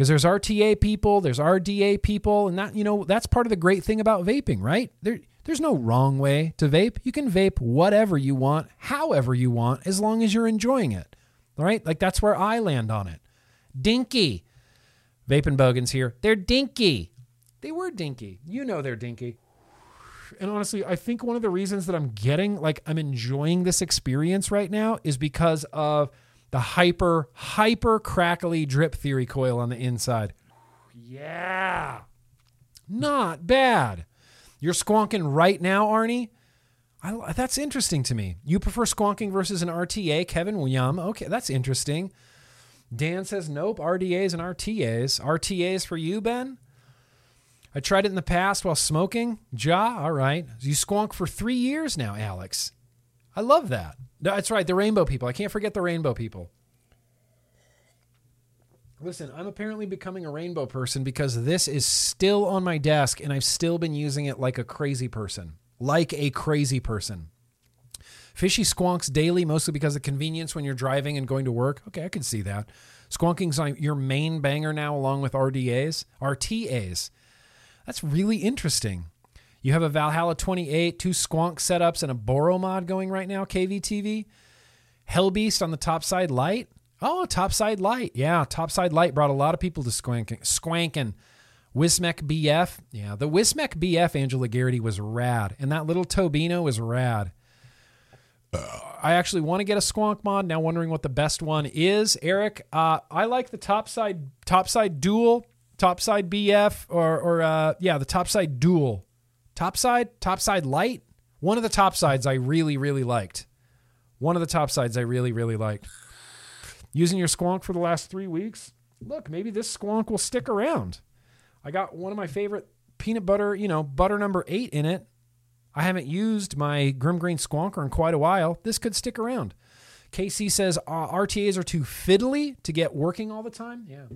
S1: because there's RTA people, there's RDA people, and that you know that's part of the great thing about vaping, right? There, there's no wrong way to vape. You can vape whatever you want, however you want, as long as you're enjoying it. All right, like that's where I land on it. Dinky, vaping bogans here. They're dinky. They were dinky. You know they're dinky. And honestly, I think one of the reasons that I'm getting like I'm enjoying this experience right now is because of the hyper, hyper crackly drip theory coil on the inside. Yeah. Not bad. You're squonking right now, Arnie? I, that's interesting to me. You prefer squonking versus an RTA, Kevin Yum. Okay, that's interesting. Dan says nope. RDAs and RTAs. RTAs for you, Ben. I tried it in the past while smoking. Ja, all right. You squonk for three years now, Alex. I love that. That's right, the rainbow people. I can't forget the rainbow people. Listen, I'm apparently becoming a rainbow person because this is still on my desk and I've still been using it like a crazy person. Like a crazy person. Fishy squonks daily, mostly because of convenience when you're driving and going to work. Okay, I can see that. Squonking's on your main banger now, along with RDAs, RTAs. That's really interesting. You have a Valhalla 28, two Squonk setups, and a Boro mod going right now, KVTV. Hellbeast on the topside light. Oh, topside light. Yeah, topside light brought a lot of people to squanking. Squanking. Wismec BF. Yeah, the Wismec BF Angela Garrity was rad. And that little Tobino was rad. I actually want to get a Squonk mod. Now wondering what the best one is. Eric, uh, I like the topside topside dual, topside BF, or or uh, yeah, the topside dual, topside topside light. One of the top sides I really really liked. One of the top sides I really really liked. Using your Squonk for the last three weeks. Look, maybe this Squonk will stick around. I got one of my favorite peanut butter, you know, butter number eight in it. I haven't used my Grimm Green Squonker in quite a while. This could stick around. KC says uh, RTAs are too fiddly to get working all the time. Yeah.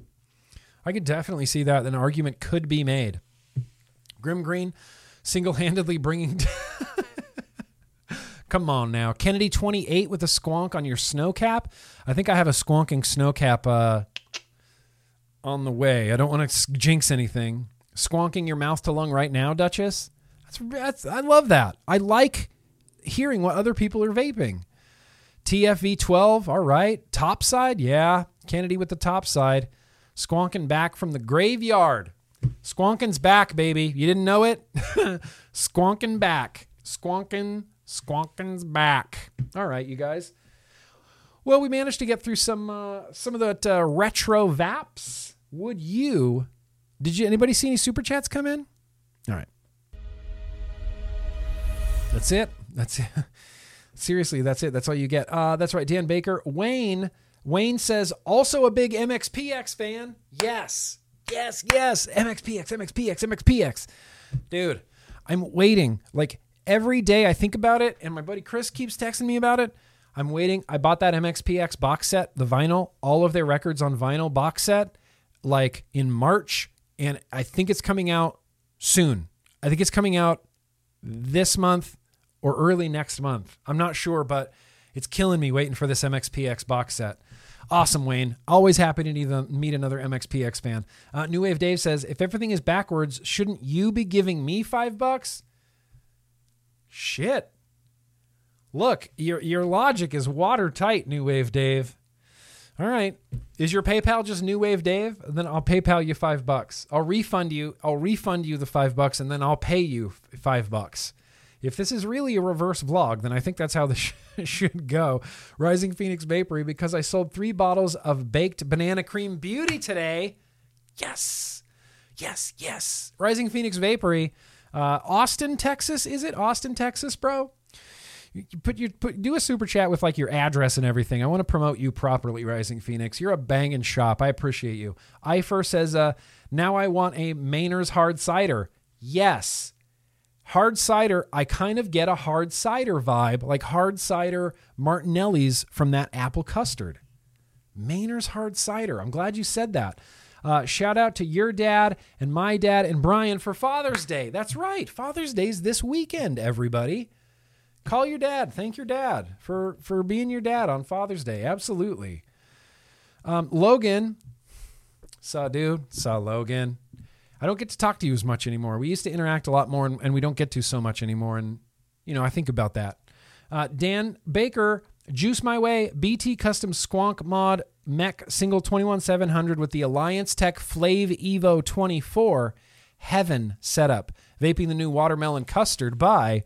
S1: I could definitely see that. An argument could be made. Grimm Green single handedly bringing. Come on now. Kennedy 28 with a squonk on your snow cap. I think I have a squonking snow cap uh, on the way. I don't want to jinx anything. Squonking your mouth to lung right now, Duchess. That's, that's I love that. I like hearing what other people are vaping. TFV 12, all right. Top side, yeah. Kennedy with the top side. Squonking back from the graveyard. Squonking's back, baby. You didn't know it? Squonking back. Squonking, squonking's back. All right, you guys. Well, we managed to get through some uh, some of that uh, retro vaps. Would you? Did you? Anybody see any super chats come in? All right. That's it. That's it. Seriously, that's it. That's all you get. Uh, that's right, Dan Baker. Wayne. Wayne says also a big MXPX fan. Yes, yes, yes. MXPX, MXPX, MXPX. Dude, I'm waiting. Like every day, I think about it, and my buddy Chris keeps texting me about it. I'm waiting. I bought that MXPX box set, the vinyl, all of their records on vinyl box set, like in March, and I think it's coming out soon. I think it's coming out this month or early next month. I'm not sure, but it's killing me waiting for this MXPX box set. Awesome, Wayne. Always happy to meet another MXPX fan. Uh, New Wave Dave says, if everything is backwards, shouldn't you be giving me five bucks? Shit. Look, your your logic is watertight, New Wave Dave. All right. Is your PayPal just New Wave Dave? Then I'll PayPal you five bucks. I'll refund you. I'll refund you the five bucks, and then I'll pay you five bucks. If this is really a reverse vlog, then I think that's how this should go. Rising Phoenix Vapory, because I sold three bottles of baked banana cream beauty today. Yes, yes, yes. Rising Phoenix Vapory, uh, Austin, Texas. Is it Austin, Texas, bro? You put your put do a super chat with like your address and everything. I want to promote you properly, Rising Phoenix. You're a banging shop. I appreciate you. Ifer says, uh, now I want a Mainer's hard cider. Yes. Hard cider, I kind of get a hard cider vibe, like hard cider Martinelli's from that apple custard. Mainer's hard cider. I'm glad you said that. Uh, shout out to your dad and my dad and Brian for Father's Day. That's right. Father's Day's this weekend, everybody. Call your dad. Thank your dad for, for being your dad on Father's Day. Absolutely. Um, Logan, saw dude, saw Logan. I don't get to talk to you as much anymore. We used to interact a lot more, and, and we don't get to so much anymore. And, you know, I think about that. Uh, Dan Baker, Juice My Way, BT Custom Squonk Mod Mech Single 21700 with the Alliance Tech Flave Evo 24 Heaven setup. Vaping the new watermelon custard by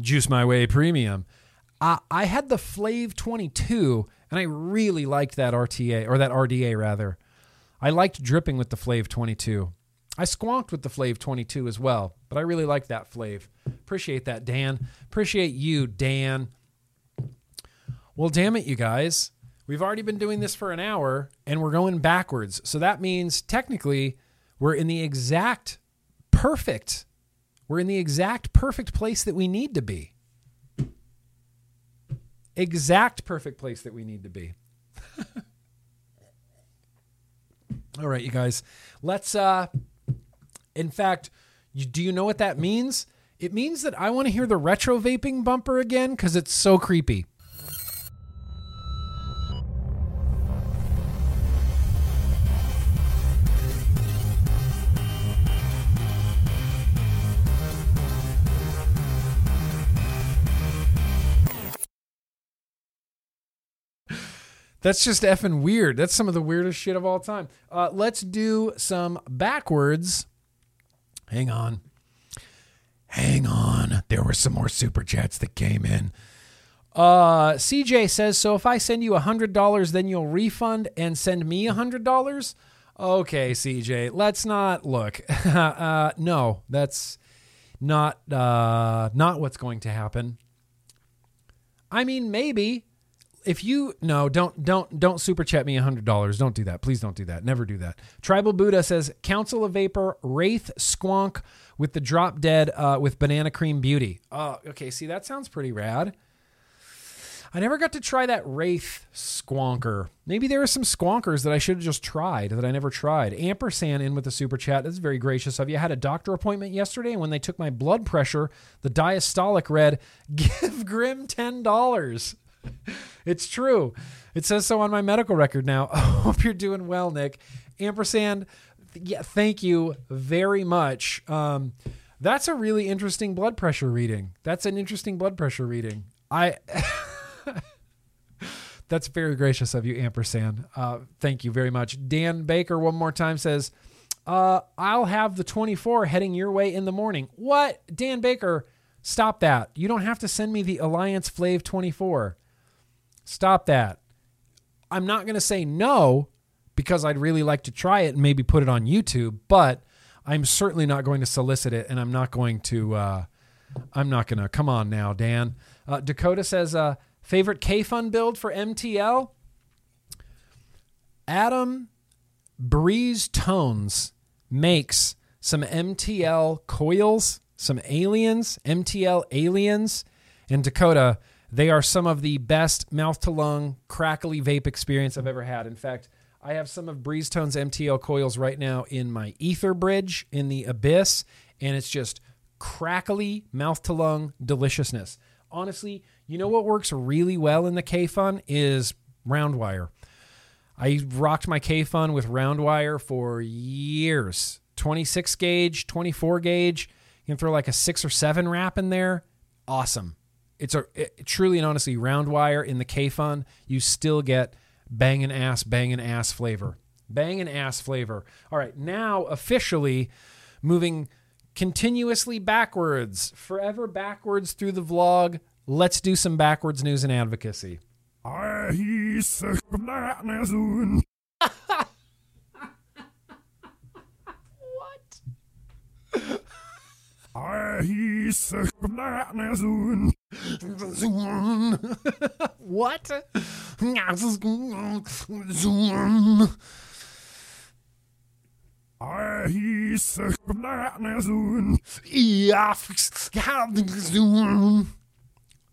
S1: Juice My Way Premium. Uh, I had the Flave 22, and I really liked that RTA, or that RDA rather. I liked dripping with the Flave 22. I squonked with the Flave 22 as well, but I really like that Flave. Appreciate that, Dan. Appreciate you, Dan. Well, damn it, you guys. We've already been doing this for an hour and we're going backwards. So that means technically we're in the exact perfect, we're in the exact perfect place that we need to be. Exact perfect place that we need to be. All right, you guys. Let's uh in fact, you, do you know what that means? It means that I want to hear the retro vaping bumper again cuz it's so creepy. That's just effing weird. That's some of the weirdest shit of all time. Uh, let's do some backwards. Hang on. Hang on. There were some more super chats that came in. Uh, CJ says, so if I send you $100, then you'll refund and send me $100? Okay, CJ, let's not look. uh, no, that's not uh, not what's going to happen. I mean, maybe if you no don't don't don't super chat me hundred dollars. Don't do that. Please don't do that. Never do that. Tribal buddha says council of vapor wraith squonk with the drop dead uh, with banana cream beauty. Oh okay see that sounds pretty rad. I never got to try that wraith squonker. Maybe there are some squonkers that i should have just tried that i never tried. Ampersand in with the super chat. That's very gracious of you. I had a doctor appointment yesterday and when they took my blood pressure the diastolic read give grim ten dollars it's true. It says so on my medical record now. I hope you're doing well, Nick. Ampersand, yeah, thank you very much. Um, that's a really interesting blood pressure reading. That's an interesting blood pressure reading. I. that's very gracious of you, Ampersand. Uh, thank you very much. Dan Baker, one more time, says, uh, I'll have the 24 heading your way in the morning. What? Dan Baker, stop that. You don't have to send me the Alliance Flave 24. Stop that. I'm not going to say no because I'd really like to try it and maybe put it on YouTube, but I'm certainly not going to solicit it and I'm not going to, uh, I'm not going to, come on now, Dan. Uh, Dakota says, uh, favorite Kayfun build for MTL? Adam Breeze Tones makes some MTL coils, some aliens, MTL aliens, and Dakota they are some of the best mouth to lung, crackly vape experience I've ever had. In fact, I have some of Breezetone's MTL coils right now in my Ether Bridge in the Abyss, and it's just crackly, mouth to lung deliciousness. Honestly, you know what works really well in the Kayfun is round wire. I rocked my Kayfun with round wire for years 26 gauge, 24 gauge. You can throw like a six or seven wrap in there. Awesome it's a it, truly and honestly round wire in the Kayfun, you still get banging ass, banging ass flavor. Banging ass flavor. All right, now officially moving continuously backwards, forever backwards through the vlog. Let's do some backwards news and advocacy. what?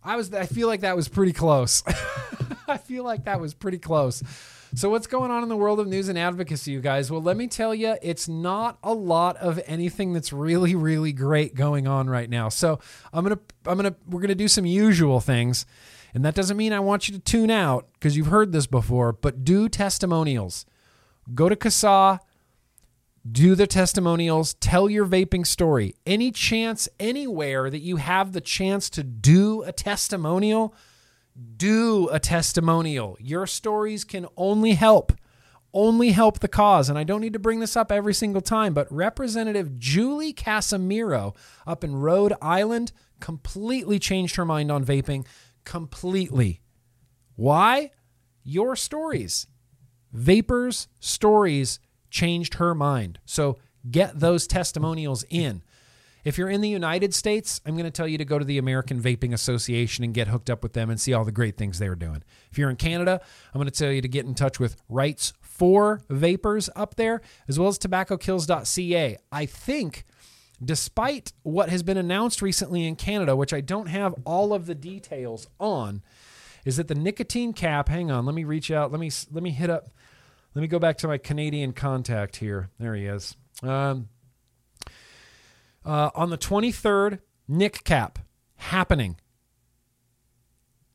S1: I was I feel like that was pretty close. I feel like that was pretty close. So, what's going on in the world of news and advocacy, you guys? Well, let me tell you, it's not a lot of anything that's really, really great going on right now. So, I'm gonna, I'm gonna, we're gonna do some usual things, and that doesn't mean I want you to tune out because you've heard this before. But do testimonials. Go to CASAA, do the testimonials, tell your vaping story. Any chance anywhere that you have the chance to do a testimonial do a testimonial. Your stories can only help, only help the cause. And I don't need to bring this up every single time, but Representative Julie Casimiro up in Rhode Island completely changed her mind on vaping. Completely. Why? Your stories. Vapors' stories changed her mind. So get those testimonials in. If you're in the United States, I'm going to tell you to go to the American Vaping Association and get hooked up with them and see all the great things they're doing. If you're in Canada, I'm going to tell you to get in touch with Rights for Vapors up there, as well as tobaccokills.ca. I think, despite what has been announced recently in Canada, which I don't have all of the details on, is that the nicotine cap, hang on, let me reach out, let me let me hit up Let me go back to my Canadian contact here. There he is. Um, uh, on the 23rd, Nick Cap happening.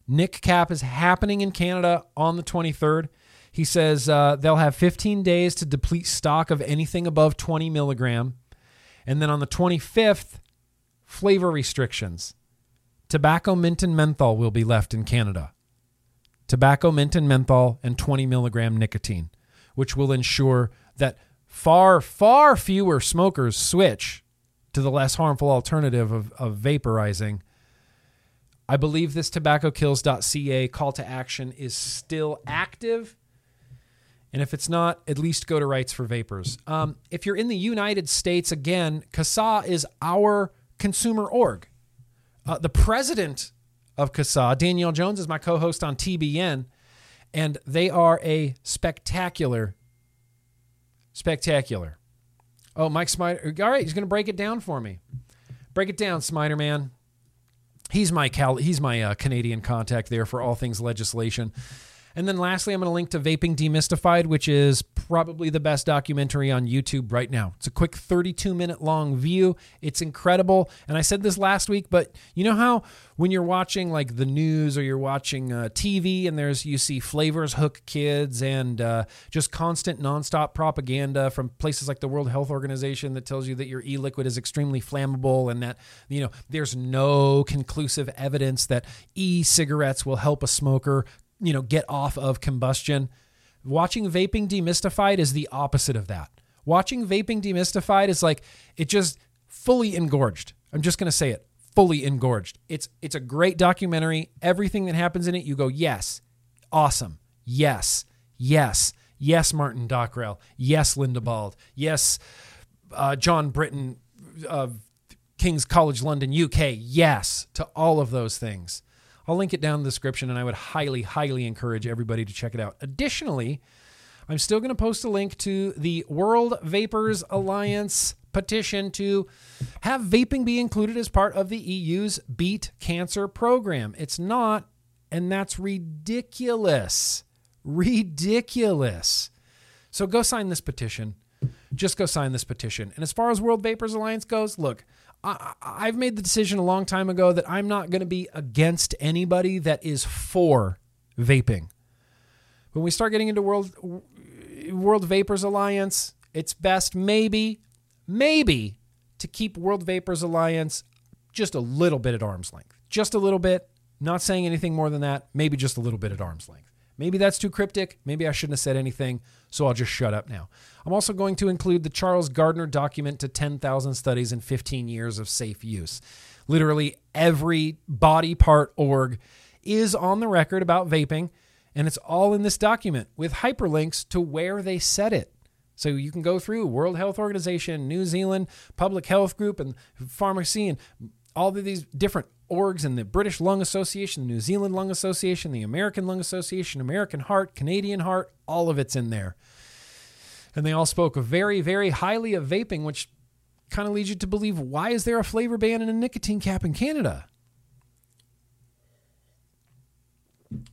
S1: Nick Cap is happening in Canada on the 23rd. He says uh, they'll have 15 days to deplete stock of anything above 20 milligram. And then on the 25th, flavor restrictions. Tobacco, mint, and menthol will be left in Canada. Tobacco, mint, and menthol, and 20 milligram nicotine, which will ensure that far, far fewer smokers switch to the less harmful alternative of, of vaporizing. I believe this tobaccokills.ca call to action is still active. And if it's not, at least go to Rights for Vapors. Um, if you're in the United States, again, CASAA is our consumer org. Uh, the president of CASAA, Danielle Jones, is my co host on TBN, and they are a spectacular, spectacular. Oh, Mike Smider. All right, he's going to break it down for me. Break it down, Smider man. He's my Cal. He's my uh, Canadian contact there for all things legislation. And then lastly, I'm going to link to Vaping Demystified, which is probably the best documentary on YouTube right now. It's a quick 32 minute long view. It's incredible. And I said this last week, but you know how when you're watching like the news or you're watching uh, TV and there's you see flavors hook kids and uh, just constant nonstop propaganda from places like the World Health Organization that tells you that your e-liquid is extremely flammable and that you know there's no conclusive evidence that e-cigarettes will help a smoker you know, get off of combustion. Watching vaping demystified is the opposite of that. Watching vaping demystified is like it just fully engorged. I'm just going to say it, fully engorged. It's it's a great documentary. Everything that happens in it, you go, "Yes. Awesome. Yes. Yes. Yes, Martin Dockrell. Yes, Linda Bauld. Yes, uh, John Britton of King's College London, UK. Yes to all of those things. I'll link it down in the description, and I would highly, highly encourage everybody to check it out. Additionally, I'm still going to post a link to the World Vapors Alliance petition to have vaping be included as part of the EU's Beat Cancer program. It's not, and that's ridiculous. Ridiculous. So go sign this petition. Just go sign this petition. And as far as World Vapors Alliance goes, look, I, I've made the decision a long time ago that I'm not going to be against anybody that is for vaping. When we start getting into World World Vapors Alliance, it's best maybe, maybe to keep World Vapors Alliance just a little bit at arm's length. Just a little bit. Not saying anything more than that. Maybe just a little bit at arm's length. Maybe that's too cryptic. Maybe I shouldn't have said anything, so I'll just shut up now. I'm also going to include the Charles Gardner document to 10,000 studies in 15 years of safe use. Literally every body part org is on the record about vaping, and it's all in this document with hyperlinks to where they said it. So you can go through World Health Organization, New Zealand Public Health Group, and pharmacy, and all of these different orgs and the British Lung Association, the New Zealand Lung Association, the American Lung Association, American Heart, Canadian Heart, all of it's in there. And they all spoke very, very highly of vaping, which kind of leads you to believe why is there a flavor ban and a nicotine cap in Canada?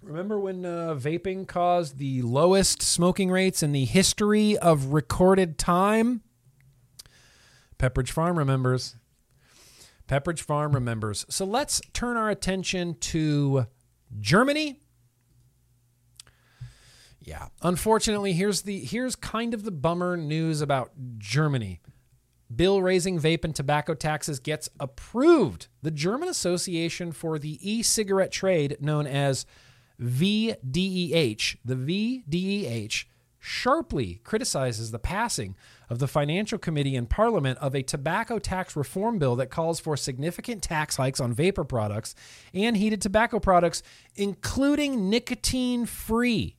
S1: Remember when uh, vaping caused the lowest smoking rates in the history of recorded time? Pepperidge Farm remembers. Pepperidge Farm remembers. So let's turn our attention to Germany. Yeah, unfortunately, here's the here's kind of the bummer news about Germany. Bill raising vape and tobacco taxes gets approved. The German Association for the E-cigarette Trade, known as VDEH, the VDEH sharply criticizes the passing of the Financial Committee in Parliament of a tobacco tax reform bill that calls for significant tax hikes on vapor products and heated tobacco products, including nicotine free.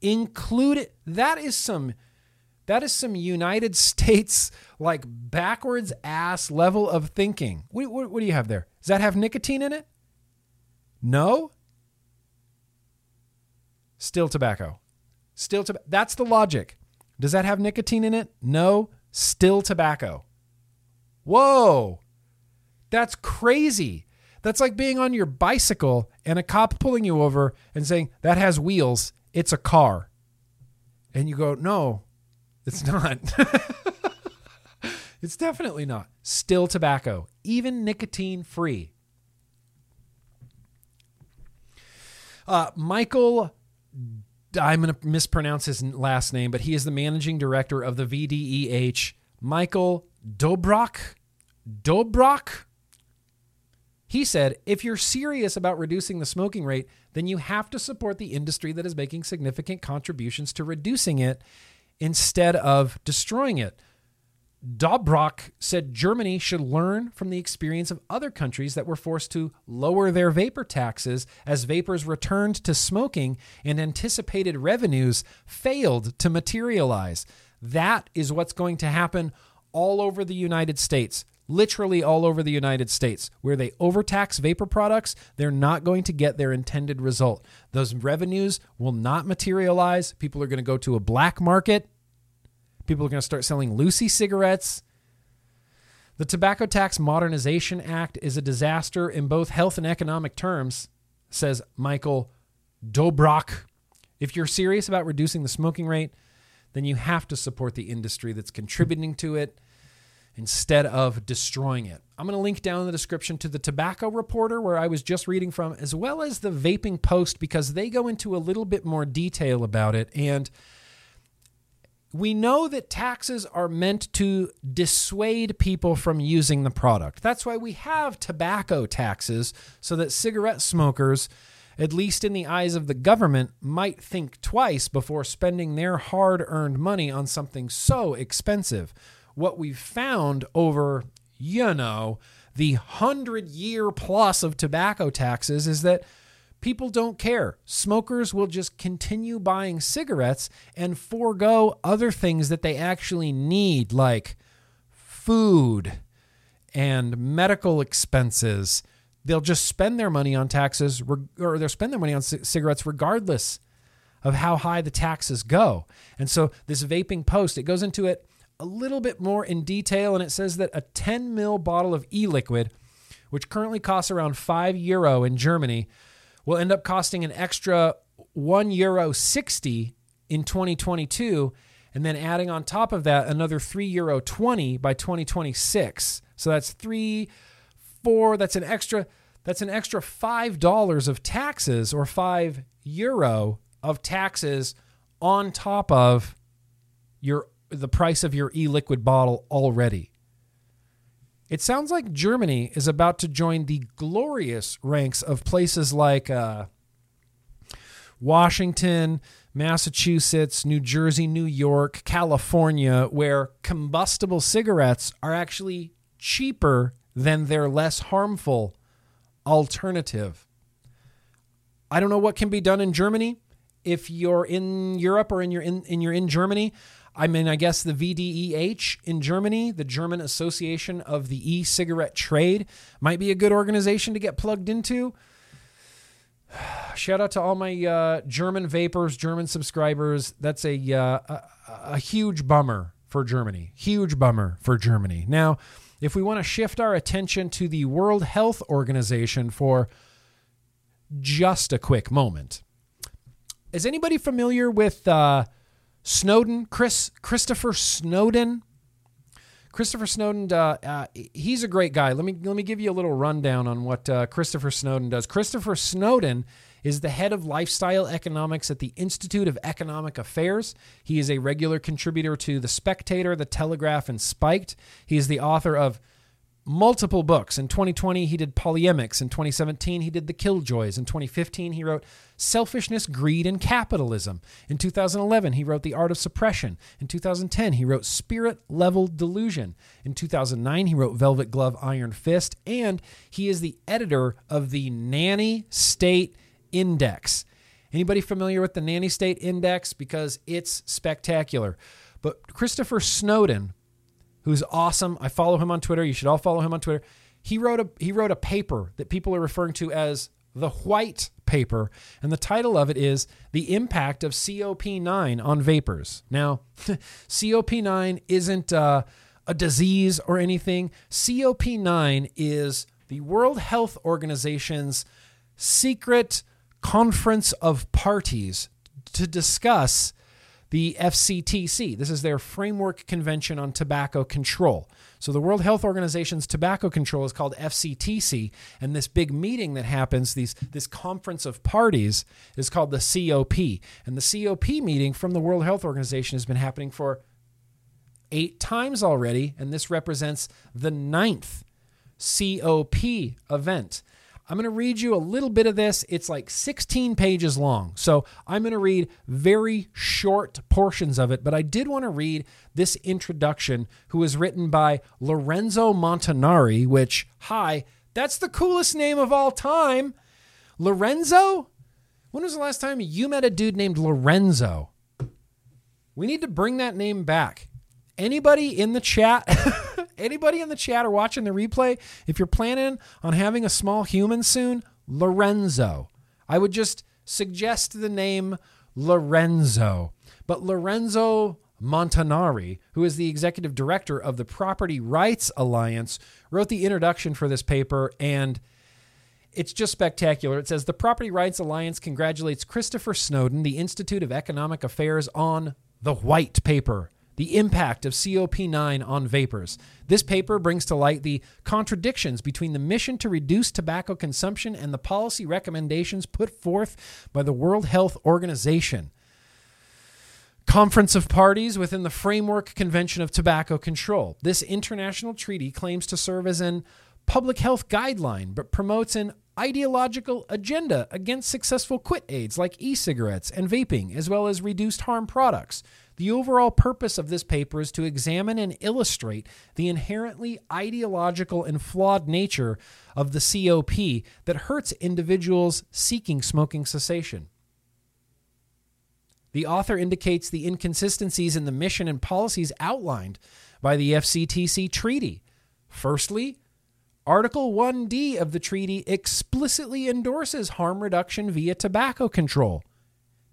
S1: Included that is some that is some United States like backwards ass level of thinking. What, what, what do you have there? Does that have nicotine in it? No. Still tobacco. Still tobacco. That's the logic. Does that have nicotine in it? No. Still tobacco. Whoa. That's crazy. That's like being on your bicycle and a cop pulling you over and saying, that has wheels. It's a car. And you go, no, it's not. it's definitely not. Still tobacco, even nicotine free. Uh, Michael, I'm going to mispronounce his last name, but he is the managing director of the VDEH. Michael Dobrock. Dobrock? He said, if you're serious about reducing the smoking rate, then you have to support the industry that is making significant contributions to reducing it instead of destroying it. Dobrok said Germany should learn from the experience of other countries that were forced to lower their vapor taxes as vapors returned to smoking and anticipated revenues failed to materialize. That is what's going to happen all over the United States. Literally all over the United States, where they overtax vapor products, they're not going to get their intended result. Those revenues will not materialize. People are going to go to a black market People are going to start selling loosie cigarettes. The Tobacco Tax Modernization Act is a disaster in both health and economic terms, says Michael Dobrok. If you're serious about reducing the smoking rate, then you have to support the industry that's contributing to it instead of destroying it. I'm going to link down in the description to the Tobacco Reporter, where I was just reading from, as well as the Vaping Post, because they go into a little bit more detail about it. And we know that taxes are meant to dissuade people from using the product. That's why we have tobacco taxes, so that cigarette smokers, at least in the eyes of the government, might think twice before spending their hard earned money on something so expensive. What we've found over, you know, the hundred year plus of tobacco taxes is that People don't care. Smokers will just continue buying cigarettes and forego other things that they actually need, like food and medical expenses. They'll just spend their money on taxes, or they'll spend their money on cigarettes regardless of how high the taxes go. And so, this vaping post, it goes into it a little bit more in detail, and it says that a 10 mil bottle of e liquid, which currently costs around 5 euro in Germany, will end up costing an extra 1 euro 60 in 2022 and then adding on top of that another 3 euro 20 by 2026 so that's 3 4 that's an extra that's an extra $5 of taxes or 5 euro of taxes on top of your the price of your e-liquid bottle already it sounds like Germany is about to join the glorious ranks of places like uh, Washington, Massachusetts, New Jersey, New York, California, where combustible cigarettes are actually cheaper than their less harmful alternative. I don't know what can be done in Germany. If you're in Europe or in your in, in you're in Germany, I mean, I guess the VDEH in Germany, the German Association of the e cigarette trade, might be a good organization to get plugged into. Shout out to all my uh, German vapors, German subscribers. That's a, uh, a, a huge bummer for Germany. Huge bummer for Germany. Now, if we want to shift our attention to the World Health Organization for just a quick moment, is anybody familiar with uh, Snowdon, Chris Christopher Snowdon. Christopher Snowdon, uh, uh, he's a great guy. Let me let me give you a little rundown on what uh, Christopher Snowdon does. Christopher Snowdon is the head of lifestyle economics at the Institute of Economic Affairs. He is a regular contributor to The Spectator, The Telegraph, and Spiked. He is the author of multiple books. In 2020, he did Polemics. In 2017, he did The Killjoys. In 2015, he wrote Selfishness, Greed, and Capitalism. In 2011, he wrote The Art of Suppression. In 2010, he wrote Spirit Level Delusion. In 2009, he wrote Velvet Glove, Iron Fist. And he is the editor of the Nanny State Index. Anybody familiar with the Nanny State Index? Because it's spectacular. But Christopher Snowdon who's awesome. I follow him on Twitter. You should all follow him on Twitter. He wrote a he wrote a paper that people are referring to as the white paper, and the title of it is The Impact of COP9 on Vapors. Now, COP9 isn't uh, a disease or anything. COP9 is the World Health Organization's secret conference of parties to discuss the FCTC. This is their Framework Convention on Tobacco Control. So the World Health Organization's tobacco control is called FCTC, and this big meeting that happens, these this conference of parties, is called the COP. And the COP meeting from the World Health Organization has been happening for eight times already, and this represents the ninth COP event. I'm going to read you a little bit of this. It's like 16 pages long. So I'm going to read very short portions of it, but I did want to read this introduction, who was written by Lorenzo Montanari, which, hi, that's the coolest name of all time. Lorenzo? When was the last time you met a dude named Lorenzo? We need to bring that name back. Anybody in the chat? anybody in the chat or watching the replay, if you're planning on having a small human soon, Lorenzo. I would just suggest the name Lorenzo. But Lorenzo Montanari, who is the executive director of the Property Rights Alliance, wrote the introduction for this paper and it's just spectacular. It says the Property Rights Alliance congratulates Christopher Snowdon, the Institute of Economic Affairs, on the white paper the impact of COP9 on vapors. This paper brings to light the contradictions between the mission to reduce tobacco consumption and the policy recommendations put forth by the World Health Organization. Conference of Parties within the Framework Convention of Tobacco Control. This international treaty claims to serve as an public health guideline, but promotes an ideological agenda against successful quit aids like e cigarettes and vaping, as well as reduced harm products. The overall purpose of this paper is to examine and illustrate the inherently ideological and flawed nature of the COP that hurts individuals seeking smoking cessation. The author indicates the inconsistencies in the mission and policies outlined by the FCTC treaty. Firstly, Article 1D of the treaty explicitly endorses harm reduction via tobacco control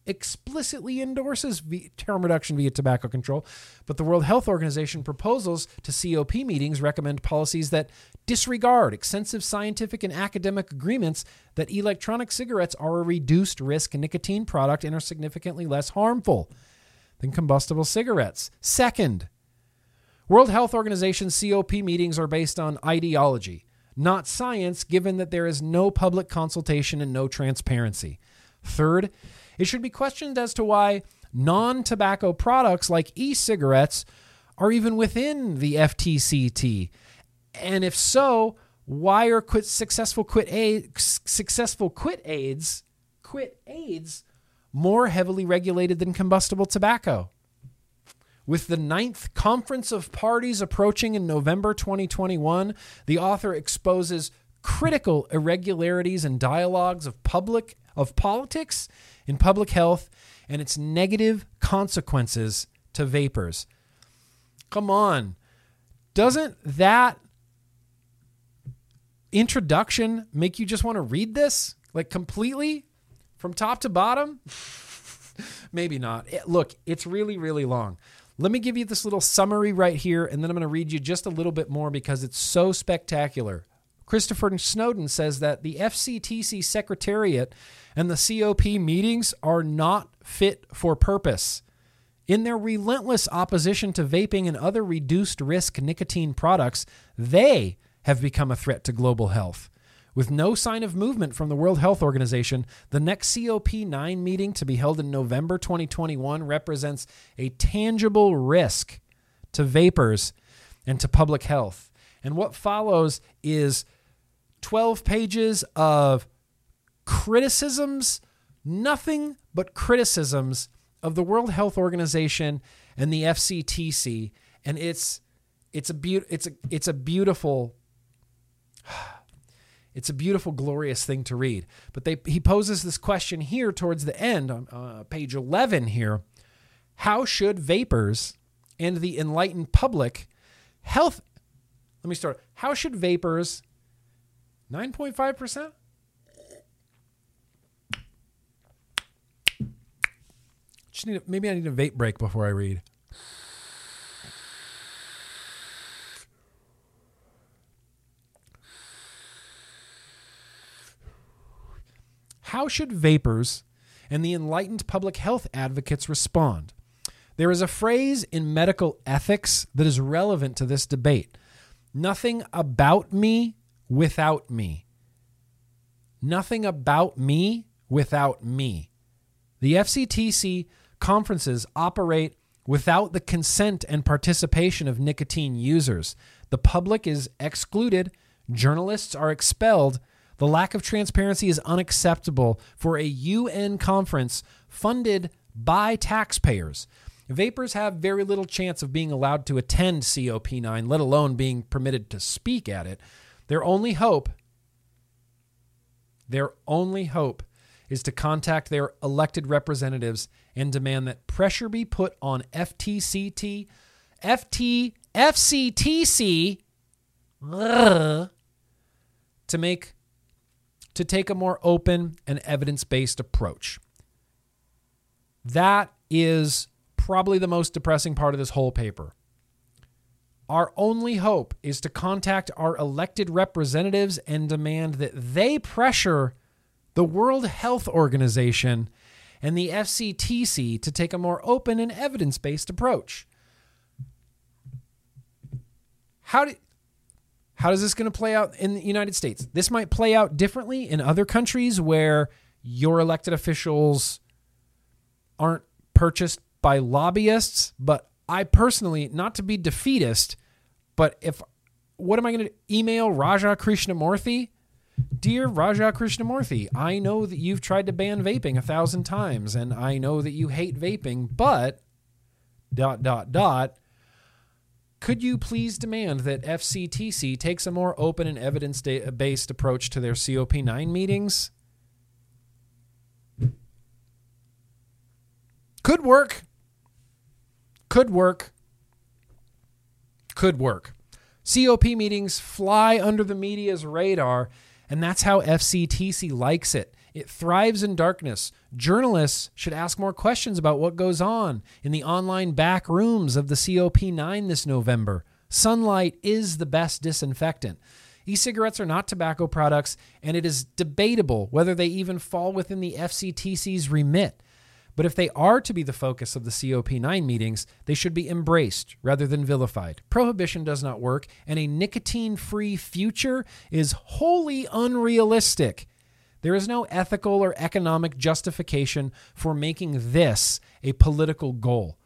S1: explicitly endorses harm reduction via tobacco control, but the World Health Organization proposals to COP meetings recommend policies that disregard extensive scientific and academic agreements that electronic cigarettes are a reduced risk nicotine product and are significantly less harmful than combustible cigarettes. Second, World Health Organization COP meetings are based on ideology, not science, given that there is no public consultation and no transparency. Third, it should be questioned as to why non tobacco products like e cigarettes are even within the FTCT. And if so, why are quit successful quit successful quit aids quit aids more heavily regulated than combustible tobacco? With the ninth Conference of Parties approaching in November 2021, the author exposes critical irregularities and dialogues of public of politics in public health and its negative consequences to vapors. Come on. Doesn't that introduction make you just want to read this like completely from top to bottom? Maybe not. It, look, it's really, really long. Let me give you this little summary right here, and then I'm going to read you just a little bit more because it's so spectacular. Christopher Snowdon says that the FCTC Secretariat and the COP meetings are not fit for purpose. In their relentless opposition to vaping and other reduced risk nicotine products, they have become a threat to global health. With no sign of movement from the World Health Organization, the next COP9 meeting to be held in November 2021 represents a tangible risk to vapors and to public health. And what follows is 12 pages of criticisms, nothing but criticisms of the World Health Organization and the FCTC, and it's it's a be- it's a it's a beautiful it's a beautiful glorious thing to read. But they he poses this question here towards the end on uh, page 11 here. How should vapors and the enlightened public health Let me start. How should vapors 9.5% Just need a, maybe I need a vape break before I read. How should vapors and the enlightened public health advocates respond? There is a phrase in medical ethics that is relevant to this debate nothing about me without me. Nothing about me without me. The FCTC conferences operate without the consent and participation of nicotine users. The public is excluded, journalists are expelled. The lack of transparency is unacceptable for a UN conference funded by taxpayers. Vapors have very little chance of being allowed to attend COP9, let alone being permitted to speak at it. Their only hope, their only hope is to contact their elected representatives and demand that pressure be put on FTCT, FT, FCTC ugh, to make to take a more open and evidence-based approach. That is probably the most depressing part of this whole paper. Our only hope is to contact our elected representatives and demand that they pressure the World Health Organization and the FCTC to take a more open and evidence based approach. How, do, how is this going to play out in the United States? This might play out differently in other countries where your elected officials aren't purchased by lobbyists, but I personally, not to be defeatist, but if what am I going to email Raja Krishnamoorthi? Dear Raja Krishnamoorthi, I know that you've tried to ban vaping a thousand times, and I know that you hate vaping, but dot dot dot. Could you please demand that FCTC takes a more open and evidence based approach to their COP9 meetings? Could work. Could work. Could work. COP meetings fly under the media's radar, and that's how FCTC likes it. It thrives in darkness. Journalists should ask more questions about what goes on in the online back rooms of the COP9 this November. Sunlight is the best disinfectant. E cigarettes are not tobacco products, and it is debatable whether they even fall within the FCTC's remit. But if they are to be the focus of the COP9 meetings, they should be embraced rather than vilified. Prohibition does not work, and a nicotine free future is wholly unrealistic. There is no ethical or economic justification for making this a political goal.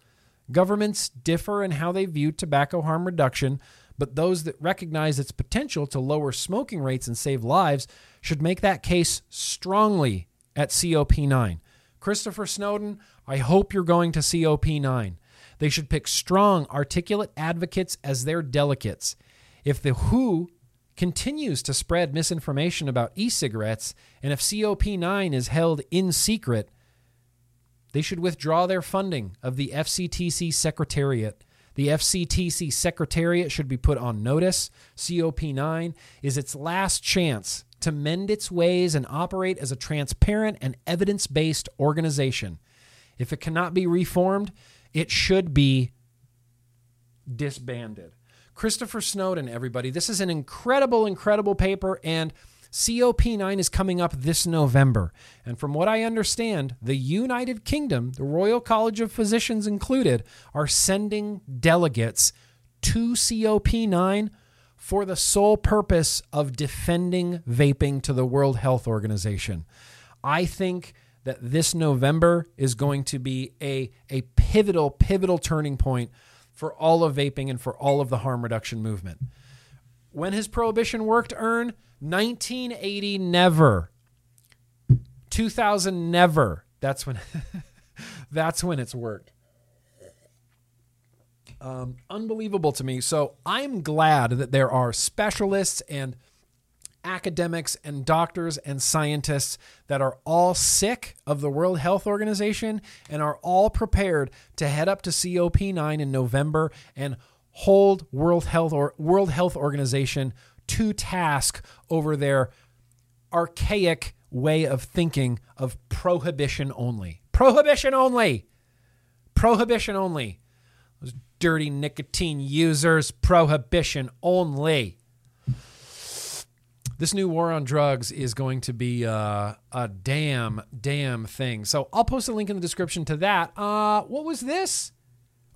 S1: Governments differ in how they view tobacco harm reduction, but those that recognize its potential to lower smoking rates and save lives should make that case strongly at COP9. Christopher Snowdon, I hope you're going to COP9. They should pick strong, articulate advocates as their delegates. If the WHO continues to spread misinformation about e cigarettes, and if COP9 is held in secret, they should withdraw their funding of the FCTC Secretariat. The FCTC Secretariat should be put on notice. COP9 is its last chance to mend its ways and operate as a transparent and evidence based organization. If it cannot be reformed, it should be disbanded. Christopher Snowdon, everybody. This is an incredible, incredible paper, and COP9 is coming up this November. And from what I understand, the United Kingdom, the Royal College of Physicians included, are sending delegates to COP9 for the sole purpose of defending vaping to the World Health Organization. I think that this November is going to be a, a pivotal, pivotal turning point for all of vaping and for all of the harm reduction movement. When has prohibition worked, Earn? 1980, never. 2000, never. That's when, that's when it's worked. Um, unbelievable to me. So I'm glad that there are specialists and academics and doctors and scientists that are all sick of the World Health Organization and are all prepared to head up to COP9 in November and hold World Health or World Health Organization to task over their archaic way of thinking of prohibition only. Prohibition only. Prohibition only dirty nicotine users, prohibition only. This new war on drugs is going to be uh, a damn, damn thing. So I'll post a link in the description to that. Uh, what was this?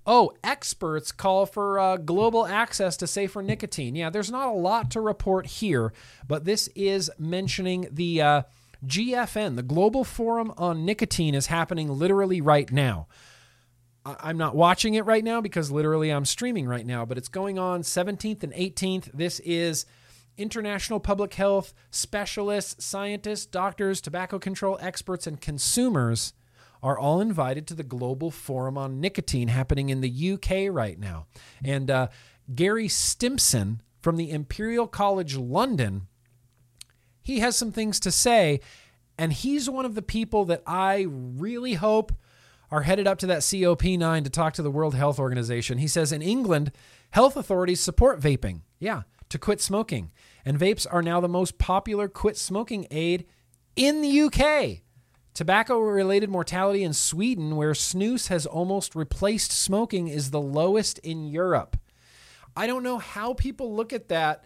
S1: Oh, experts call for uh, global access to safer nicotine. Yeah, there's not a lot to report here, but this is mentioning the uh, GFN, the Global Forum on Nicotine, is happening literally right now. I'm not watching it right now because literally I'm streaming right now, but it's going on 17th and 18th. This is international public health specialists, scientists, doctors, tobacco control experts, and consumers are all invited to the Global Forum on Nicotine happening in the UK right now. And uh, Gerry Stimson from the Imperial College London, he has some things to say. And he's one of the people that I really hope are headed up to that COP9 to talk to the World Health Organization. He says in England, health authorities support vaping. Yeah, to quit smoking. And vapes are now the most popular quit smoking aid in the UK. Tobacco related mortality in Sweden, where snus has almost replaced smoking, is the lowest in Europe. I don't know how people look at that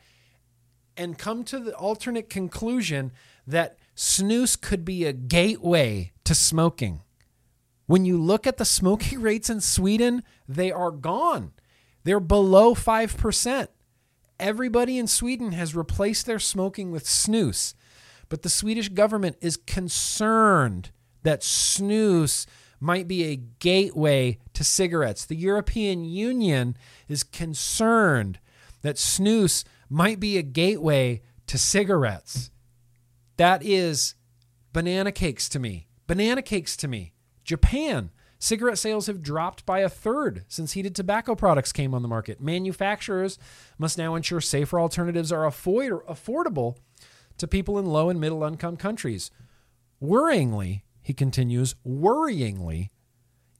S1: and come to the alternate conclusion that snus could be a gateway to smoking. When you look at the smoking rates in Sweden, they are gone. They're below 5%. Everybody in Sweden has replaced their smoking with snus. But the Swedish government is concerned that snus might be a gateway to cigarettes. The European Union is concerned that snus might be a gateway to cigarettes. That is banana cakes to me. Banana cakes to me. Japan. Cigarette sales have dropped by a third since heated tobacco products came on the market. Manufacturers must now ensure safer alternatives are afford- affordable to people in low and middle income countries. Worryingly, he continues, worryingly,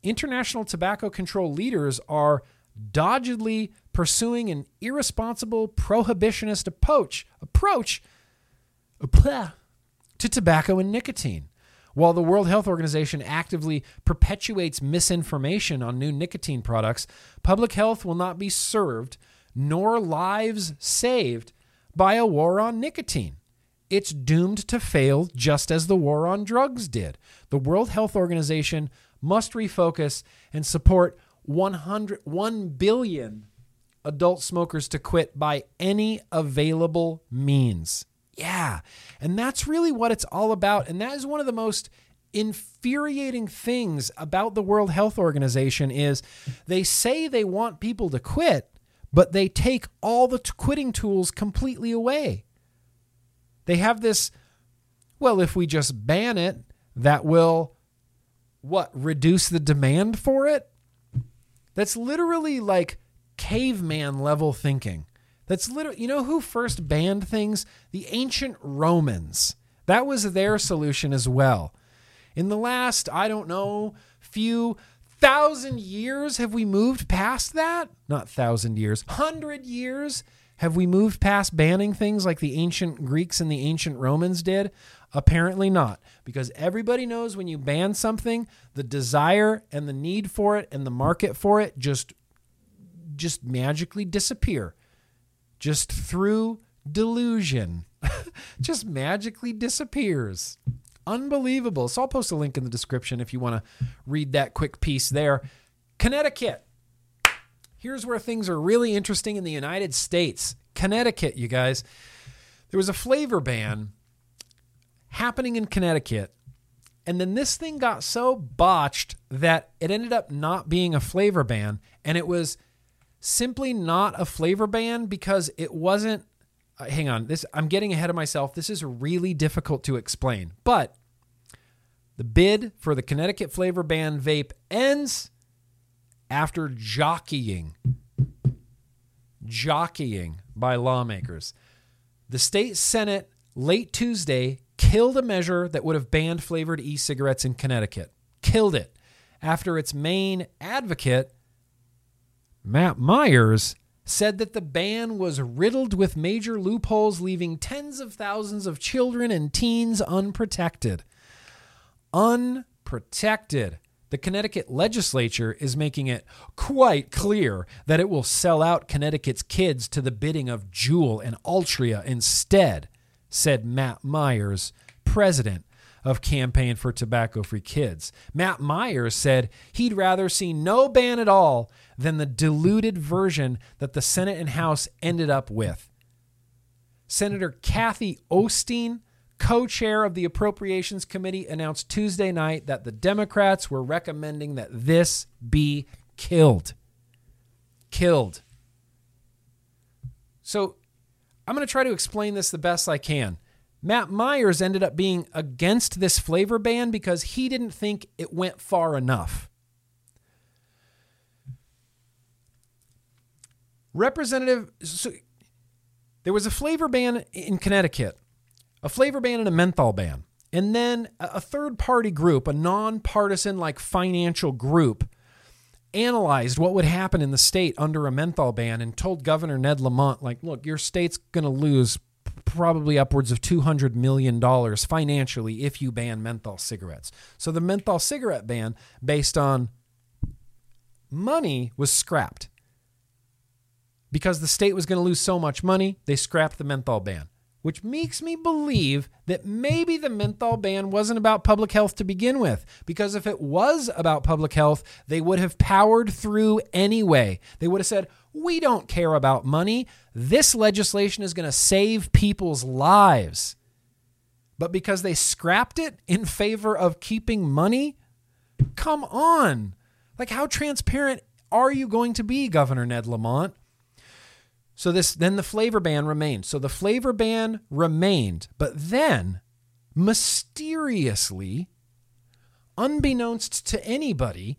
S1: international tobacco control leaders are doggedly pursuing an irresponsible prohibitionist approach approach to tobacco and nicotine. While the World Health Organization actively perpetuates misinformation on new nicotine products, public health will not be served nor lives saved by a war on nicotine. It's doomed to fail just as the war on drugs did. The World Health Organization must refocus and support 100 1 billion adult smokers to quit by any available means. Yeah. And that's really what it's all about. And that is one of the most infuriating things about the World Health Organization is they say they want people to quit, but they take all the t- quitting tools completely away. They have this well, if we just ban it, that will what? Reduce the demand for it? That's literally like caveman level thinking. That's literally, you know who first banned things? The ancient Romans. That was their solution as well. In the last, I don't know, few thousand years, have we moved past that? Not thousand years, hundred years. Have we moved past banning things like the ancient Greeks and the ancient Romans did? Apparently not, because everybody knows when you ban something, the desire and the need for it and the market for it just just magically disappear just through delusion, just magically disappears. Unbelievable. So I'll post a link in the description if you want to read that quick piece there. Connecticut. Here's where things are really interesting in the United States. Connecticut, you guys. There was a flavor ban happening in Connecticut. And then this thing got so botched that it ended up not being a flavor ban. And it was simply not a flavor ban because it wasn't uh, hang on this i'm getting ahead of myself. This is really difficult to explain but the bid for the connecticut flavor ban vape ends after jockeying jockeying by lawmakers. The state senate late tuesday killed a measure that would have banned flavored e-cigarettes in connecticut. Killed it after its main advocate Matt Myers said that the ban was riddled with major loopholes, leaving tens of thousands of children and teens unprotected. Unprotected. The Connecticut legislature is making it quite clear that it will sell out Connecticut's kids to the bidding of Juul and Altria instead, said Matt Myers, president of Campaign for Tobacco Free Kids. Matt Myers said he'd rather see no ban at all than the diluted version that the Senate and House ended up with. Senator Cathy Osten, co chair of the Appropriations Committee, announced Tuesday night that the Democrats were recommending that this be killed. Killed. So I'm going to try to explain this the best I can. Matt Myers ended up being against this flavor ban because he didn't think it went far enough. Representative, so there was a flavor ban in Connecticut, a flavor ban and a menthol ban. And then a third party group, a nonpartisan, like financial group, analyzed what would happen in the state under a menthol ban and told Governor Ned Lamont, like, look, your state's going to lose probably upwards of $200 million financially if you ban menthol cigarettes. So the menthol cigarette ban, based on money, was scrapped. Because the state was going to lose so much money, they scrapped the menthol ban which makes me believe that maybe the menthol ban wasn't about public health to begin with. Because if it was about public health, they would have powered through anyway. They would have said, We don't care about money. This legislation is going to save people's lives. But because they scrapped it in favor of keeping money, come on. Like, how transparent are you going to be, Governor Ned Lamont? So this then the flavor ban remained. So the flavor ban remained, but then mysteriously, unbeknownst to anybody,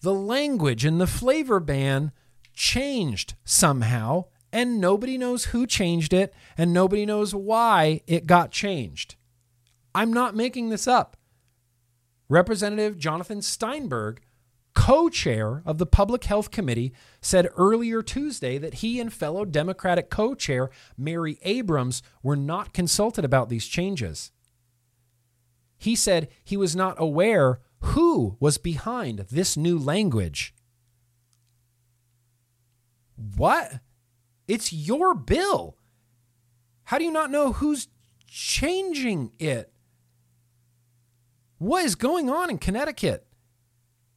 S1: the language in the flavor ban changed somehow, and nobody knows who changed it, and nobody knows why it got changed. I'm not making this up. Representative Jonathan Steinberg co chair of the Public Health Committee, said earlier Tuesday that he and fellow Democratic co chair Mary Abrams were not consulted about these changes. He said he was not aware who was behind this new language. What? It's your bill. How do you not know who's changing it? What is going on in Connecticut?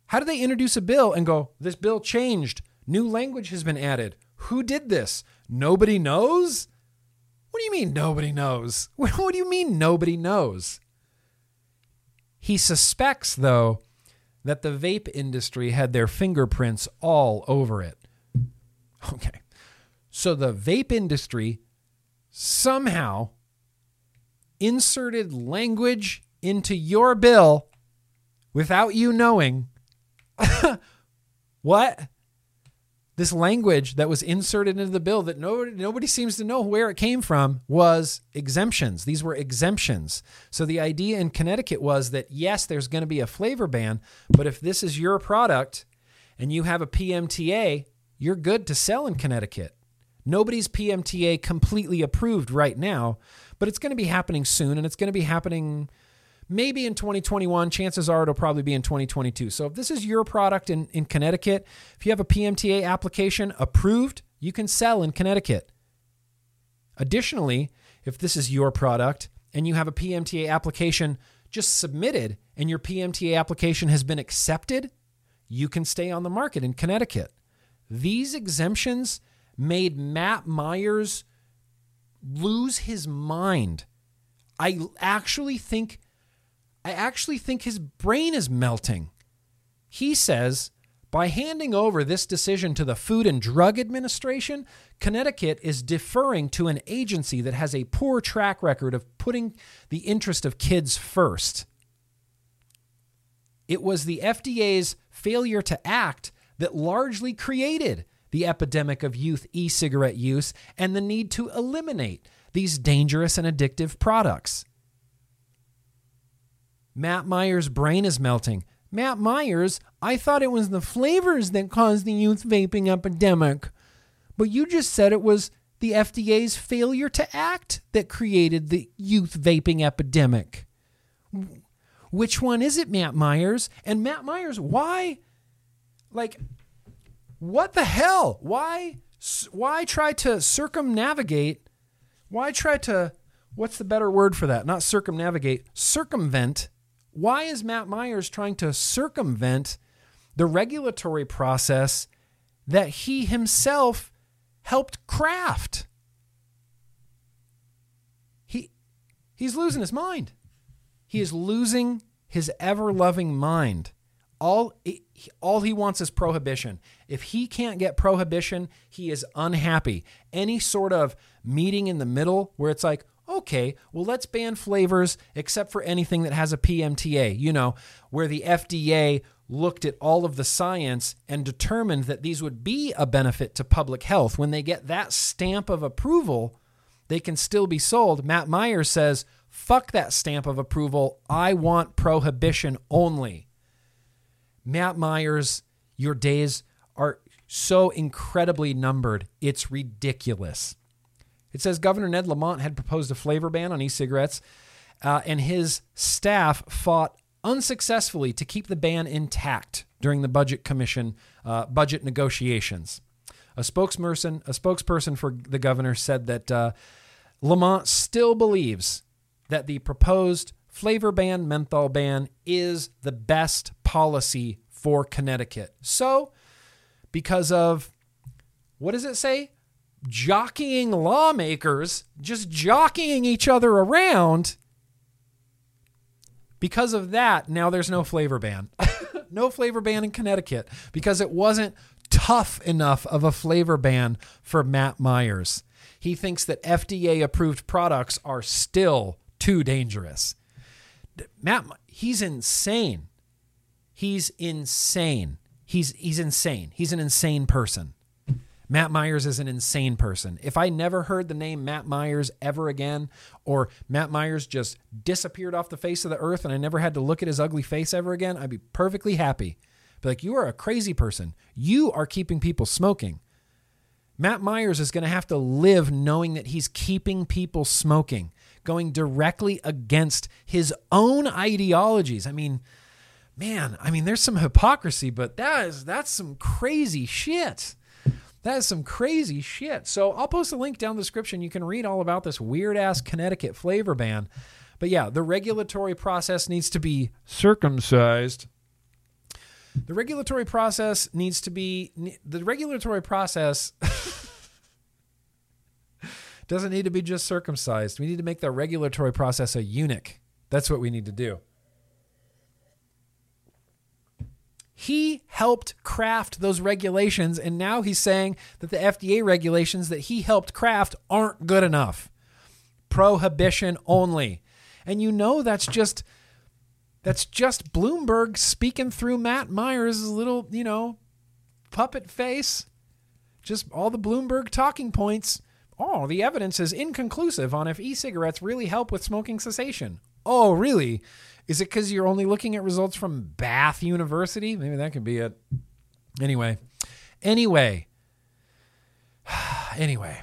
S1: How do they introduce a bill and go, this bill changed? New language has been added. Who did this? Nobody knows? What do you mean nobody knows? What do you mean nobody knows? He suspects, though, that the vape industry had their fingerprints all over it. Okay. So the vape industry somehow inserted language into your bill without you knowing what? This language that was inserted into the bill that nobody, nobody seems to know where it came from was exemptions. These were exemptions. So the idea in Connecticut was that yes, there's going to be a flavor ban, but if this is your product and you have a PMTA, you're good to sell in Connecticut. Nobody's PMTA completely approved right now, but it's going to be happening soon and it's going to be happening maybe in 2021. Chances are it'll probably be in 2022. So if this is your product in, in Connecticut, if you have a PMTA application approved, you can sell in Connecticut. Additionally, if this is your product and you have a PMTA application just submitted and your PMTA application has been accepted, you can stay on the market in Connecticut. These exemptions made Matt Myers lose his mind. I actually think I actually think his brain is melting. He says by handing over this decision to the Food and Drug Administration, Connecticut is deferring to an agency that has a poor track record of putting the interest of kids first. It was the FDA's failure to act that largely created the epidemic of youth e cigarette use and the need to eliminate these dangerous and addictive products. Matt Myers' brain is melting. Matt Myers, I thought it was the flavors that caused the youth vaping epidemic. But you just said it was the FDA's failure to act that created the youth vaping epidemic. Which one is it, Matt Myers? And Matt Myers, why? Like, what the hell? Why? Why try to circumnavigate? Why try to what's the better word for that? Not circumnavigate, circumvent. Why is Matt Myers trying to circumvent the regulatory process that he himself helped craft? He he's losing his mind. He is losing his ever-loving mind. All all he wants is prohibition. If he can't get prohibition, he is unhappy. Any sort of meeting in the middle where it's like, okay, well, let's ban flavors except for anything that has a PMTA, you know, where the FDA looked at all of the science and determined that these would be a benefit to public health. When they get that stamp of approval, they can still be sold. Matt Myers says, fuck that stamp of approval. I want prohibition only. Matt Myers, your days are so incredibly numbered. It's ridiculous. It says Governor Ned Lamont had proposed a flavor ban on e cigarettes, uh, and his staff fought unsuccessfully to keep the ban intact during the Budget Commission uh, budget negotiations. A spokesperson, a spokesperson for the governor said that uh, Lamont still believes that the proposed flavor ban, menthol ban is the best policy for Connecticut. So, because of what does it say? Jockeying lawmakers, just jockeying each other around. Because of that, now there's no flavor ban. no flavor ban in Connecticut because it wasn't tough enough of a flavor ban for Matt Myers. He thinks that FDA approved products are still too dangerous. Matt, he's insane. He's insane. He's he's insane. He's an insane person. Matt Myers is an insane person. If I never heard the name Matt Myers ever again, or Matt Myers just disappeared off the face of the earth and I never had to look at his ugly face ever again, I'd be perfectly happy. Be like, you are a crazy person. You are keeping people smoking. Matt Myers is going to have to live knowing that he's keeping people smoking going directly against his own ideologies. I mean, man, I mean, there's some hypocrisy, but that is that's some crazy shit. That is some crazy shit. So I'll post a link down in the description. You can read all about this weird ass Connecticut flavor ban. But yeah, the regulatory process needs to be circumcised. The regulatory process needs to be the regulatory process doesn't need to be just circumcised. We need to make the regulatory process a eunuch. That's what we need to do. He helped craft those regulations, and now he's saying that the FDA regulations that he helped craft aren't good enough. Prohibition only. And you know that's just that's just Bloomberg speaking through Matt Myers' little, you know, puppet face. Just all the Bloomberg talking points Oh, the evidence is inconclusive on if e cigarettes really help with smoking cessation. Oh, really? Is it because you're only looking at results from Bath University? Maybe that could be it. Anyway, anyway, anyway,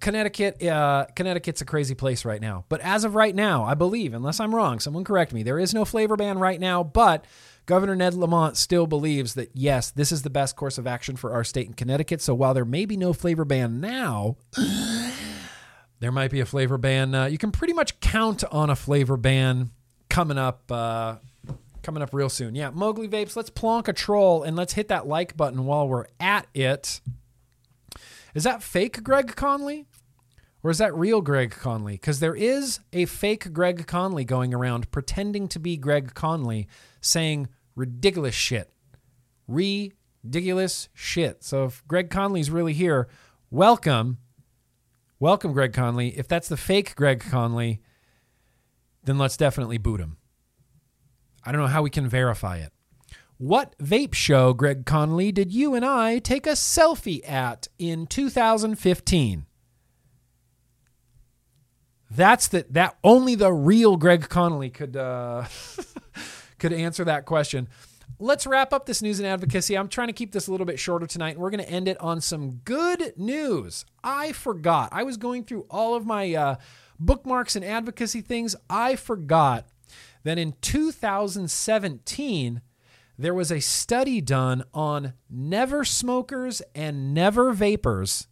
S1: Connecticut, uh, Connecticut's a crazy place right now. But as of right now, I believe, unless I'm wrong, someone correct me, there is no flavor ban right now. But Governor Ned Lamont still believes that, yes, this is the best course of action for our state in Connecticut. So while there may be no flavor ban now, there might be a flavor ban. Uh, you can pretty much count on a flavor ban coming up. Uh, coming up real soon. Yeah, Mowgli Vapes, let's plonk a troll and let's hit that like button while we're at it. Is that fake Greg Conley? Or is that real Greg Conley? Because there is a fake Greg Conley going around pretending to be Greg Conley saying ridiculous shit. Ridiculous shit. So if Greg Conley's really here, welcome. Welcome, Greg Conley. If that's the fake Greg Conley, then let's definitely boot him. I don't know how we can verify it. What vape show, Greg Conley, did you and I take a selfie at in 2015? That's the that only the real Greg Conley could uh, could answer that question. Let's wrap up this news and advocacy. I'm trying to keep this a little bit shorter tonight, and we're going to end it on some good news. I forgot. I was going through all of my uh, bookmarks and advocacy things. I forgot that in 2017 there was a study done on never smokers and never vapors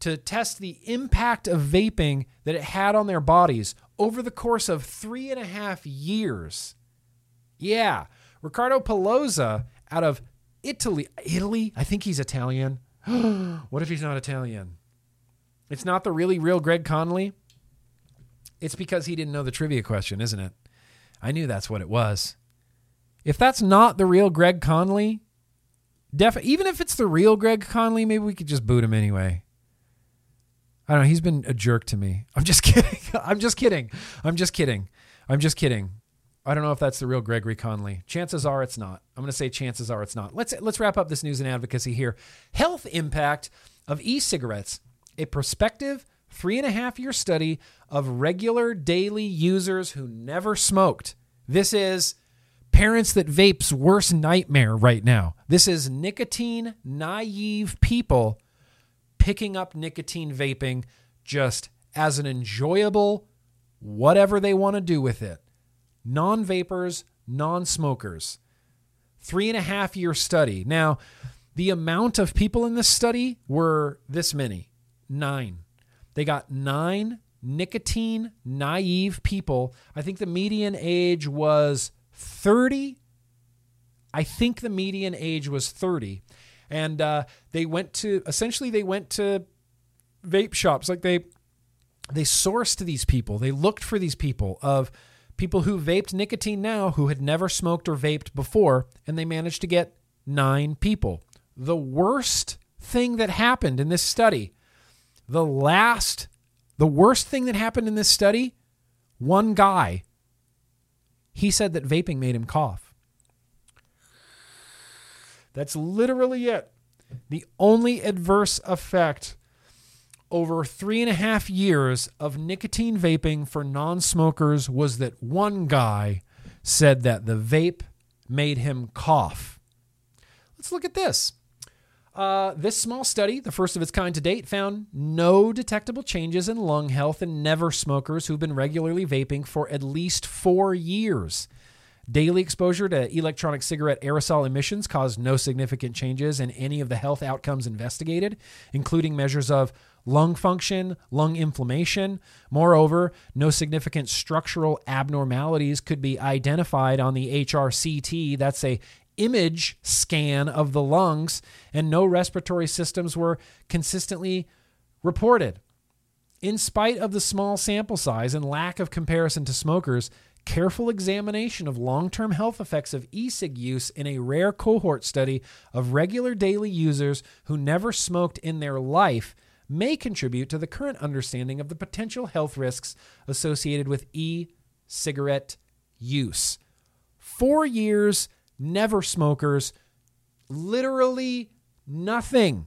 S1: to test the impact of vaping that it had on their bodies over the course of three and a half years. Yeah, Riccardo Polosa out of Italy. Italy? I think he's Italian. what if he's not Italian? It's not the really real Greg Conley. It's because he didn't know the trivia question, isn't it? I knew that's what it was. If that's not the real Greg Conley, def- even if it's the real Greg Conley, maybe we could just boot him anyway. I don't know. He's been a jerk to me. I'm just kidding. I'm just kidding. I'm just kidding. I'm just kidding. I don't know if that's the real Gregory Conley. Chances are it's not. I'm going to say chances are it's not. Let's let's wrap up this news and advocacy here. Health impact of e-cigarettes. A prospective three and a half year study of regular daily users who never smoked. This is parents that vape's worst nightmare right now. This is nicotine naive people picking up nicotine vaping just as an enjoyable whatever they want to do with it. Non vapors, non smokers. Three and a half year study. Now, the amount of people in this study were this many nine. They got nine nicotine naive people. I think the median age was 30. I think the median age was 30. And uh, they went to essentially they went to vape shops like they they sourced these people. They looked for these people of people who vaped nicotine now who had never smoked or vaped before and they managed to get 9 people. The worst thing that happened in this study, the last the worst thing that happened in this study, one guy he said that vaping made him cough. That's literally it. The only adverse effect over three and a half years of nicotine vaping for non smokers was that one guy said that the vape made him cough. Let's look at this. Uh, this small study, the first of its kind to date, found no detectable changes in lung health in never smokers who've been regularly vaping for at least four years. Daily exposure to electronic cigarette aerosol emissions caused no significant changes in any of the health outcomes investigated, including measures of lung function, lung inflammation. Moreover, no significant structural abnormalities could be identified on the HRCT, that's a image scan of the lungs, and no respiratory systems were consistently reported. In spite of the small sample size and lack of comparison to smokers, careful examination of long term health effects of e cig use in a rare cohort study of regular daily users who never smoked in their life may contribute to the current understanding of the potential health risks associated with e cigarette use. Four years, never smokers, literally nothing.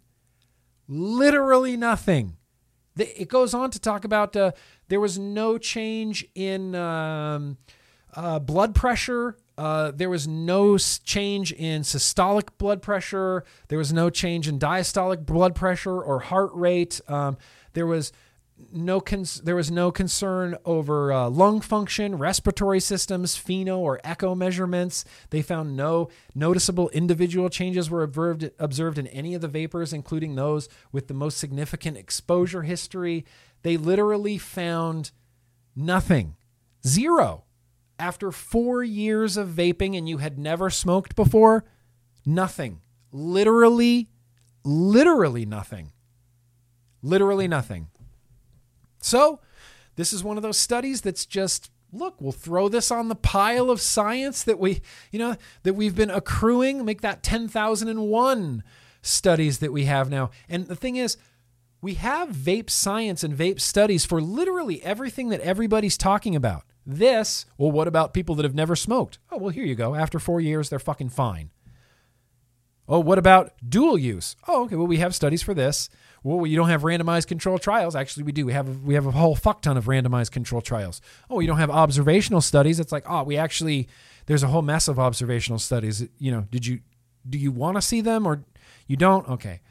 S1: Literally nothing. It goes on to talk about uh, there was no change in um, uh, blood pressure. Uh, there was no change in systolic blood pressure. There was no change in diastolic blood pressure or heart rate. Um, there was no cons- there was no concern over uh, lung function, respiratory systems, FeNO or echo measurements. They found no noticeable individual changes were observed observed in any of the vapors, including those with the most significant exposure history. They literally found nothing, zero. After four years of vaping and you had never smoked before, nothing. Literally, literally nothing. Literally nothing. So, this is one of those studies that's just look, we'll throw this on the pile of science that we, you know, that we've been accruing, make that 10,001 studies that we have now. And the thing is, we have vape science and vape studies for literally everything that everybody's talking about. This, well, what about people that have never smoked? Oh, well, here you go. After four years, they're fucking fine. Oh, what about dual use? Oh, okay. Well, we have studies for this. Well, you don't have randomized control trials. Actually, we do. We have we have a whole fuck ton of randomized control trials. Oh, you don't have observational studies. It's like, oh, we actually there's a whole mess of observational studies. You know, did you do you want to see them or you don't? Okay.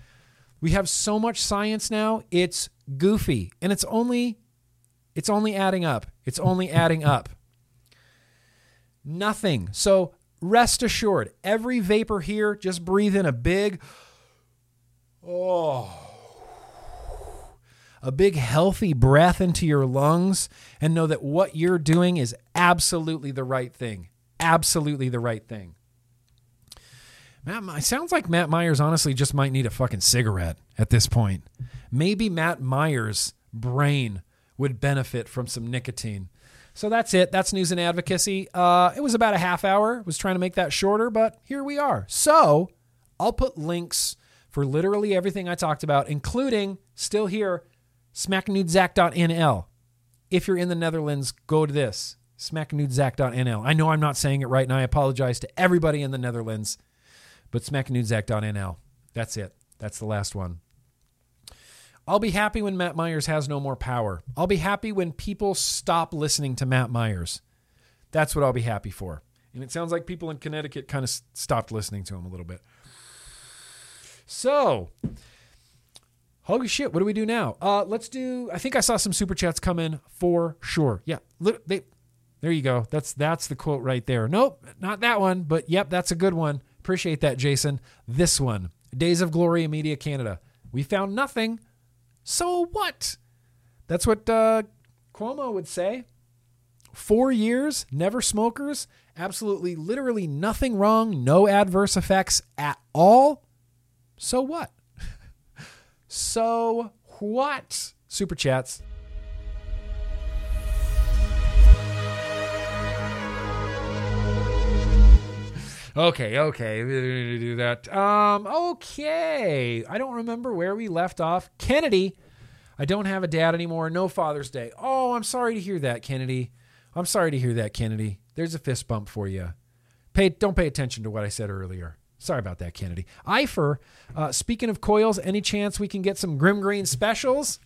S1: We have so much science now. It's goofy, and it's only it's only adding up. It's only adding up. Nothing. So rest assured, every vapor here, just breathe in a big oh a big healthy breath into your lungs and know that what you're doing is absolutely the right thing. Absolutely the right thing. Matt, it sounds like Matt Myers honestly just might need a fucking cigarette at this point. Maybe Matt Myers' brain would benefit from some nicotine. So that's it. That's news and advocacy. Uh, it was about a half hour. Was trying to make that shorter, but here we are. So I'll put links for literally everything I talked about, including still here, smacknudezack.nl. If you're in the Netherlands, go to this smacknudezack.nl. I know I'm not saying it right, and I apologize to everybody in the Netherlands, but smacknudezack.nl. That's it. That's the last one. I'll be happy when Matt Myers has no more power. I'll be happy when people stop listening to Matt Myers. That's what I'll be happy for. And it sounds like people in Connecticut kind of stopped listening to him a little bit. So, holy shit, what do we do now? Uh, let's do. I think I saw some super chats come in for sure. Yeah, they, there you go. That's that's the quote right there. Nope, not that one, but yep, that's a good one. Appreciate that, Jason. This one, Days of Glory Media Canada. We found nothing. So what? That's what uh, Cuomo would say. Four years, never smokers, absolutely, literally nothing wrong, no adverse effects at all. So what? so what? Super chats. Okay, okay, do that. Um, okay. I don't remember where we left off. Kennedy, I don't have a dad anymore. No Father's Day. Oh, I'm sorry to hear that, Kennedy. I'm sorry to hear that, Kennedy. There's a fist bump for you. Pay, don't pay attention to what I said earlier. Sorry about that, Kennedy. Eifer, uh, speaking of coils, any chance we can get some Grimm Green specials?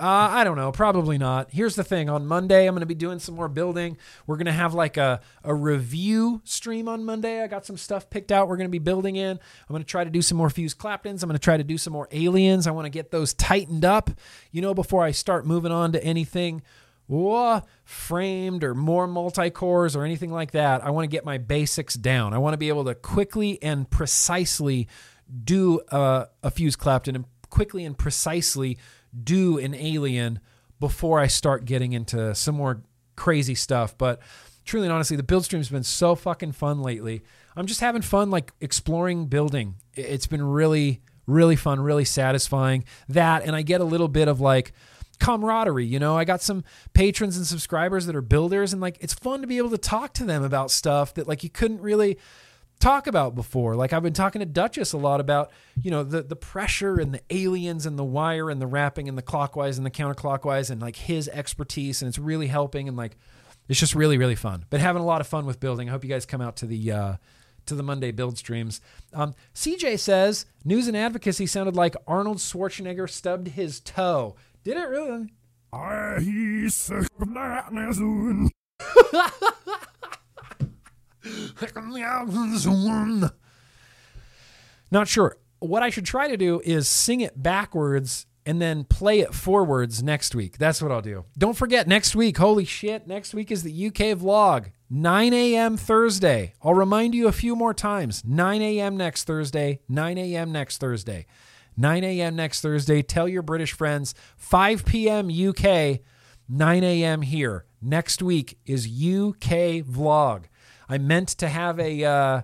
S1: Uh, I don't know. Probably not. Here's the thing. On Monday, I'm going to be doing some more building. We're going to have like a, a review stream on Monday. I got some stuff picked out we're going to be building in. I'm going to try to do some more Fuse Claptons. I'm going to try to do some more aliens. I want to get those tightened up, you know, before I start moving on to anything whoa, framed or more multi cores or anything like that. I want to get my basics down. I want to be able to quickly and precisely do uh, a Fuse Clapton and quickly and precisely do an alien before I start getting into some more crazy stuff. But truly and honestly, the build stream's been so fucking fun lately. I'm just having fun, like exploring building. It's been really, really fun, really satisfying. That, and I get a little bit of like, camaraderie. You know, I got some patrons and subscribers that are builders, and like it's fun to be able to talk to them about stuff that like you couldn't really talk about before. Like I've been talking to Duchess a lot about, you know, the the pressure and the aliens and the wire and the wrapping and the clockwise and the counterclockwise and like his expertise, and it's really helping and like it's just really really fun. But having a lot of fun with building. I hope you guys come out to the. Uh, to the Monday build streams. Um, CJ says news and advocacy sounded like Arnold Schwarzenegger stubbed his toe. Did it really? Not sure. What I should try to do is sing it backwards and then play it forwards next week. That's what I'll do. Don't forget, next week, holy shit, next week is the UK vlog, 9 a.m. Thursday. I'll remind you a few more times 9 a.m. next Thursday, 9 a.m. next Thursday. 9 a.m. next Thursday. Tell your British friends. 5 p.m. UK, 9 a.m. here. Next week is UK vlog. I meant to have a, uh,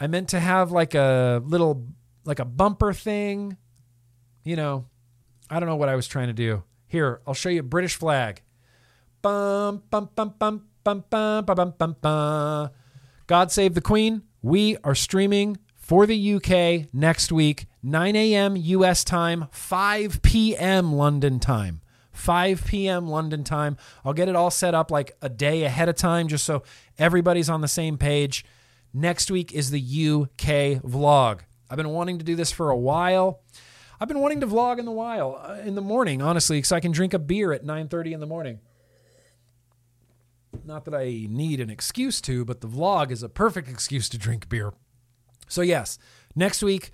S1: I meant to have like a little, like a bumper thing. You know, I don't know what I was trying to do. Here, I'll show you a British flag. Bum, bum, bum, bum, bum, bum, bum, bum, bum, bum. God save the Queen. We are streaming for the UK next week. 9 a.m. US time, 5 p.m. London time. 5 p.m. London time. I'll get it all set up like a day ahead of time just so everybody's on the same page. Next week is the UK vlog. I've been wanting to do this for a while. I've been wanting to vlog in the while uh, in the morning, honestly, because I can drink a beer at 9:30 in the morning. Not that I need an excuse to, but the vlog is a perfect excuse to drink beer. So yes, next week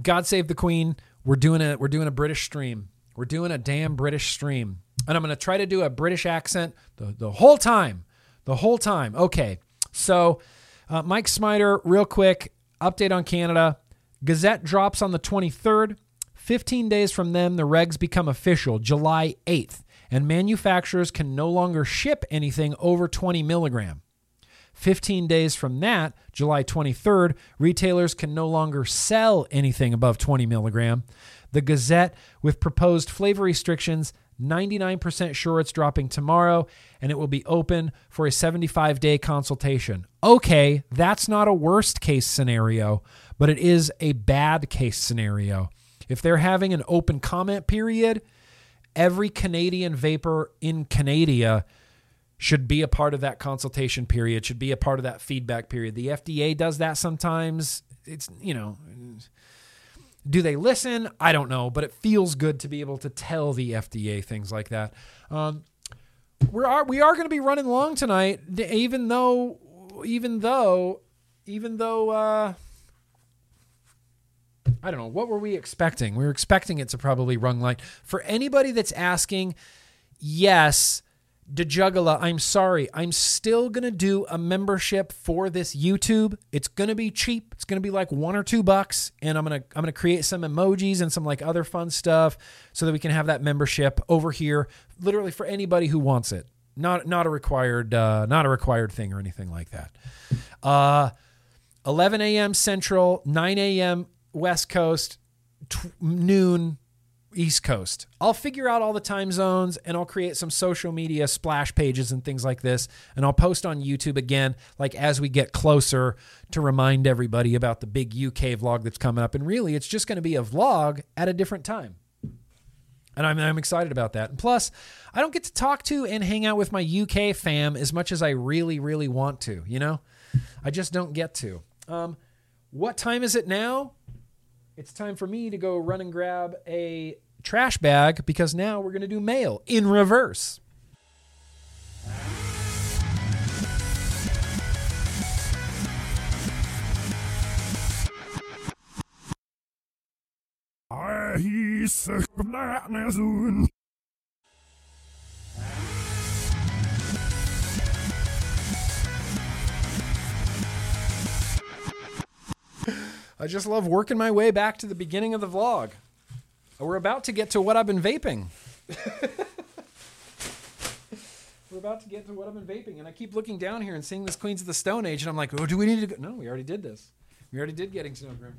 S1: God Save the Queen. We're doing a we're doing a British stream. We're doing a damn British stream. And I'm going to try to do a British accent the, the whole time. The whole time. Okay. So, uh, Mike Smiter, real quick update on Canada. Gazette drops on the 23rd. 15 days from then, the regs become official, July 8th, and manufacturers can no longer ship anything over 20 milligram. 15 days from that, July 23rd, retailers can no longer sell anything above 20 milligram. The Gazette, with proposed flavor restrictions, 99% sure it's dropping tomorrow, and it will be open for a 75 day consultation. Okay, that's not a worst case scenario, but it is a bad case scenario. If they're having an open comment period, every Canadian vapor in Canada should be a part of that consultation period, should be a part of that feedback period. The FDA does that sometimes. It's, you know, do they listen? I don't know, but it feels good to be able to tell the FDA things like that. Um, we are we are going to be running long tonight, even though even though even though uh, I don't know what were we expecting. We were expecting it to probably run light. For anybody that's asking, yes DeJugula, I'm sorry. I'm still going to do a membership for this YouTube. It's going to be cheap. It's going to be like 1 or 2 bucks and I'm going to I'm going to create some emojis and some like other fun stuff so that we can have that membership over here literally for anybody who wants it. Not not a required uh, not a required thing or anything like that. Uh 11 a.m. Central, 9 a.m. West Coast, t- noon East Coast. I'll figure out all the time zones and I'll create some social media splash pages and things like this. And I'll post on YouTube again, like as we get closer to remind everybody about the big UK vlog that's coming up. And really, it's just going to be a vlog at a different time. And I'm, I'm excited about that. And plus, I don't get to talk to and hang out with my UK fam as much as I really, really want to, you know? I just don't get to. Um, what time is it now? It's time for me to go run and grab a trash bag because now we're going to do mail in reverse. I just love working my way back to the beginning of the vlog. We're about to get to what I've been vaping. We're about to get to what I've been vaping, and I keep looking down here and seeing this Queens of the Stone Age, and I'm like, oh, do we need to go? No, we already did this. We already did getting to know Grimm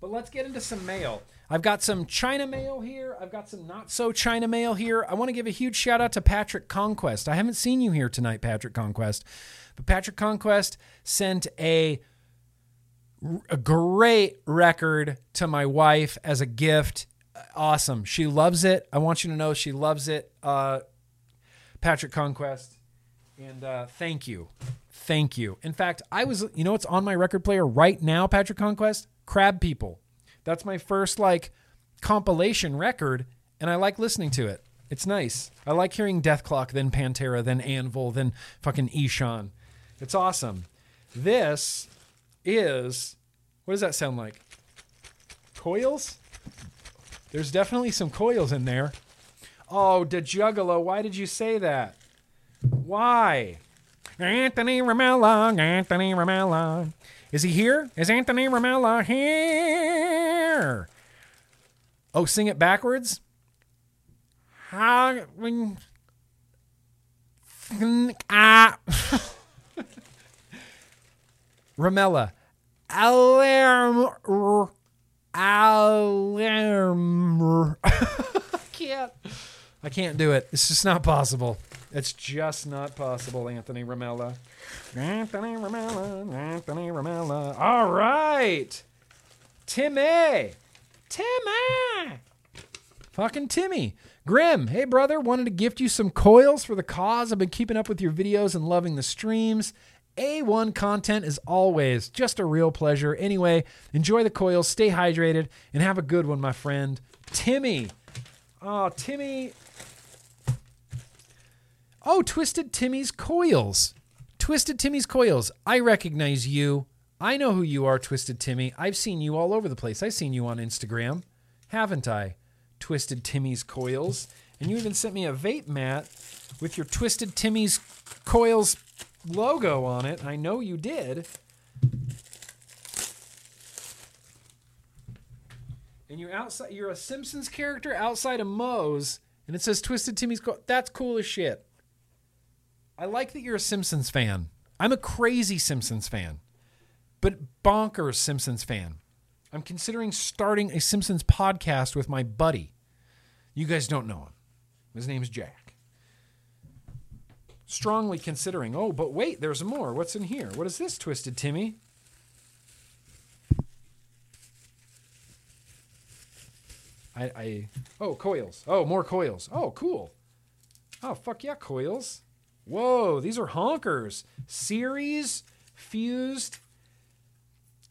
S1: But let's get into some mail. I've got some China mail here. I've got some not so China mail here. I want to give a huge shout out to Patrick Conquest. I haven't seen you here tonight, Patrick Conquest, but Patrick Conquest sent a a great record to my wife as a gift. Awesome. She loves it. I want you to know she loves it. Uh, Patrick Conquest. And uh, thank you. Thank you. In fact, I was, you know what's on my record player right now, Patrick Conquest? Crab People. That's my first, like, compilation record, and I like listening to it. It's nice. I like hearing Dethklok, then Pantera, then Anvil, then fucking Eshon. It's awesome. This is what does that sound like? Coils? There's definitely some coils in there. Oh, DeJuggalo, why did you say that? Why? Anthony Ramella, Anthony Ramella. Is he here? Is Anthony Ramella here? Oh, sing it backwards? How ah Ramella. Alarm. Alarm. I can't. I can't do it. It's just not possible. It's just not possible, Anthony Ramella. Anthony Ramella. Anthony Ramella. All right. Timmy. Timmy. Fucking Timmy. Grimm, hey brother, wanted to gift you some coils for the cause. I've been keeping up with your videos and loving the streams. A1 content is always just a real pleasure. Anyway, enjoy the coils, stay hydrated, and have a good one, my friend. Timmy. Oh, Timmy. Oh, Twisted Timmy's coils. Twisted Timmy's coils. I recognize you. I know who you are, Twisted Timmy. I've seen you all over the place. I've seen you on Instagram, haven't I? Twisted Timmy's coils. And you even sent me a vape mat with your Twisted Timmy's coils logo on it. I know you did. and you're outside. You're a Simpsons character outside of Moe's, and it says Twisted Timmy's. Co- That's cool as shit. I like that you're a Simpsons fan. I'm a crazy Simpsons fan, but bonkers Simpsons fan. I'm considering starting a Simpsons podcast with my buddy. You guys don't know him. His name's Jack. Strongly considering. Oh, but wait, there's more. What's in here? What is this, Twisted Timmy? I, I oh coils. Oh, more coils. Oh, cool. Oh, fuck yeah, coils. Whoa, these are honkers. Series fused.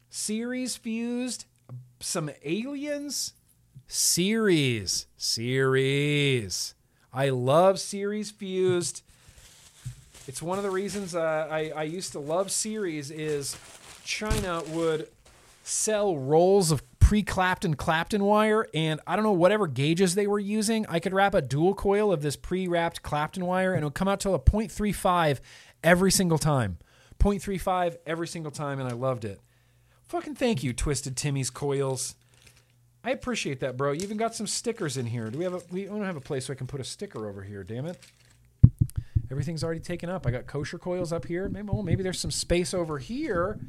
S1: Series fused. Some aliens. Series. Series. I love series fused. It's one of the reasons uh, I, I used to love series is China would sell rolls of pre-Clapton Clapton wire, and I don't know whatever gauges they were using. I could wrap a dual coil of this pre-wrapped Clapton wire, and it would come out to a 0.35 every single time. 0.35 every single time, and I loved it. Fucking thank you, Twisted Timmy's coils. I appreciate that, bro. You even got some stickers in here. Do we have a? We don't have a place so I can put a sticker over here. Damn it! Everything's already taken up. I got kosher coils up here. Maybe, oh, maybe there's some space over here.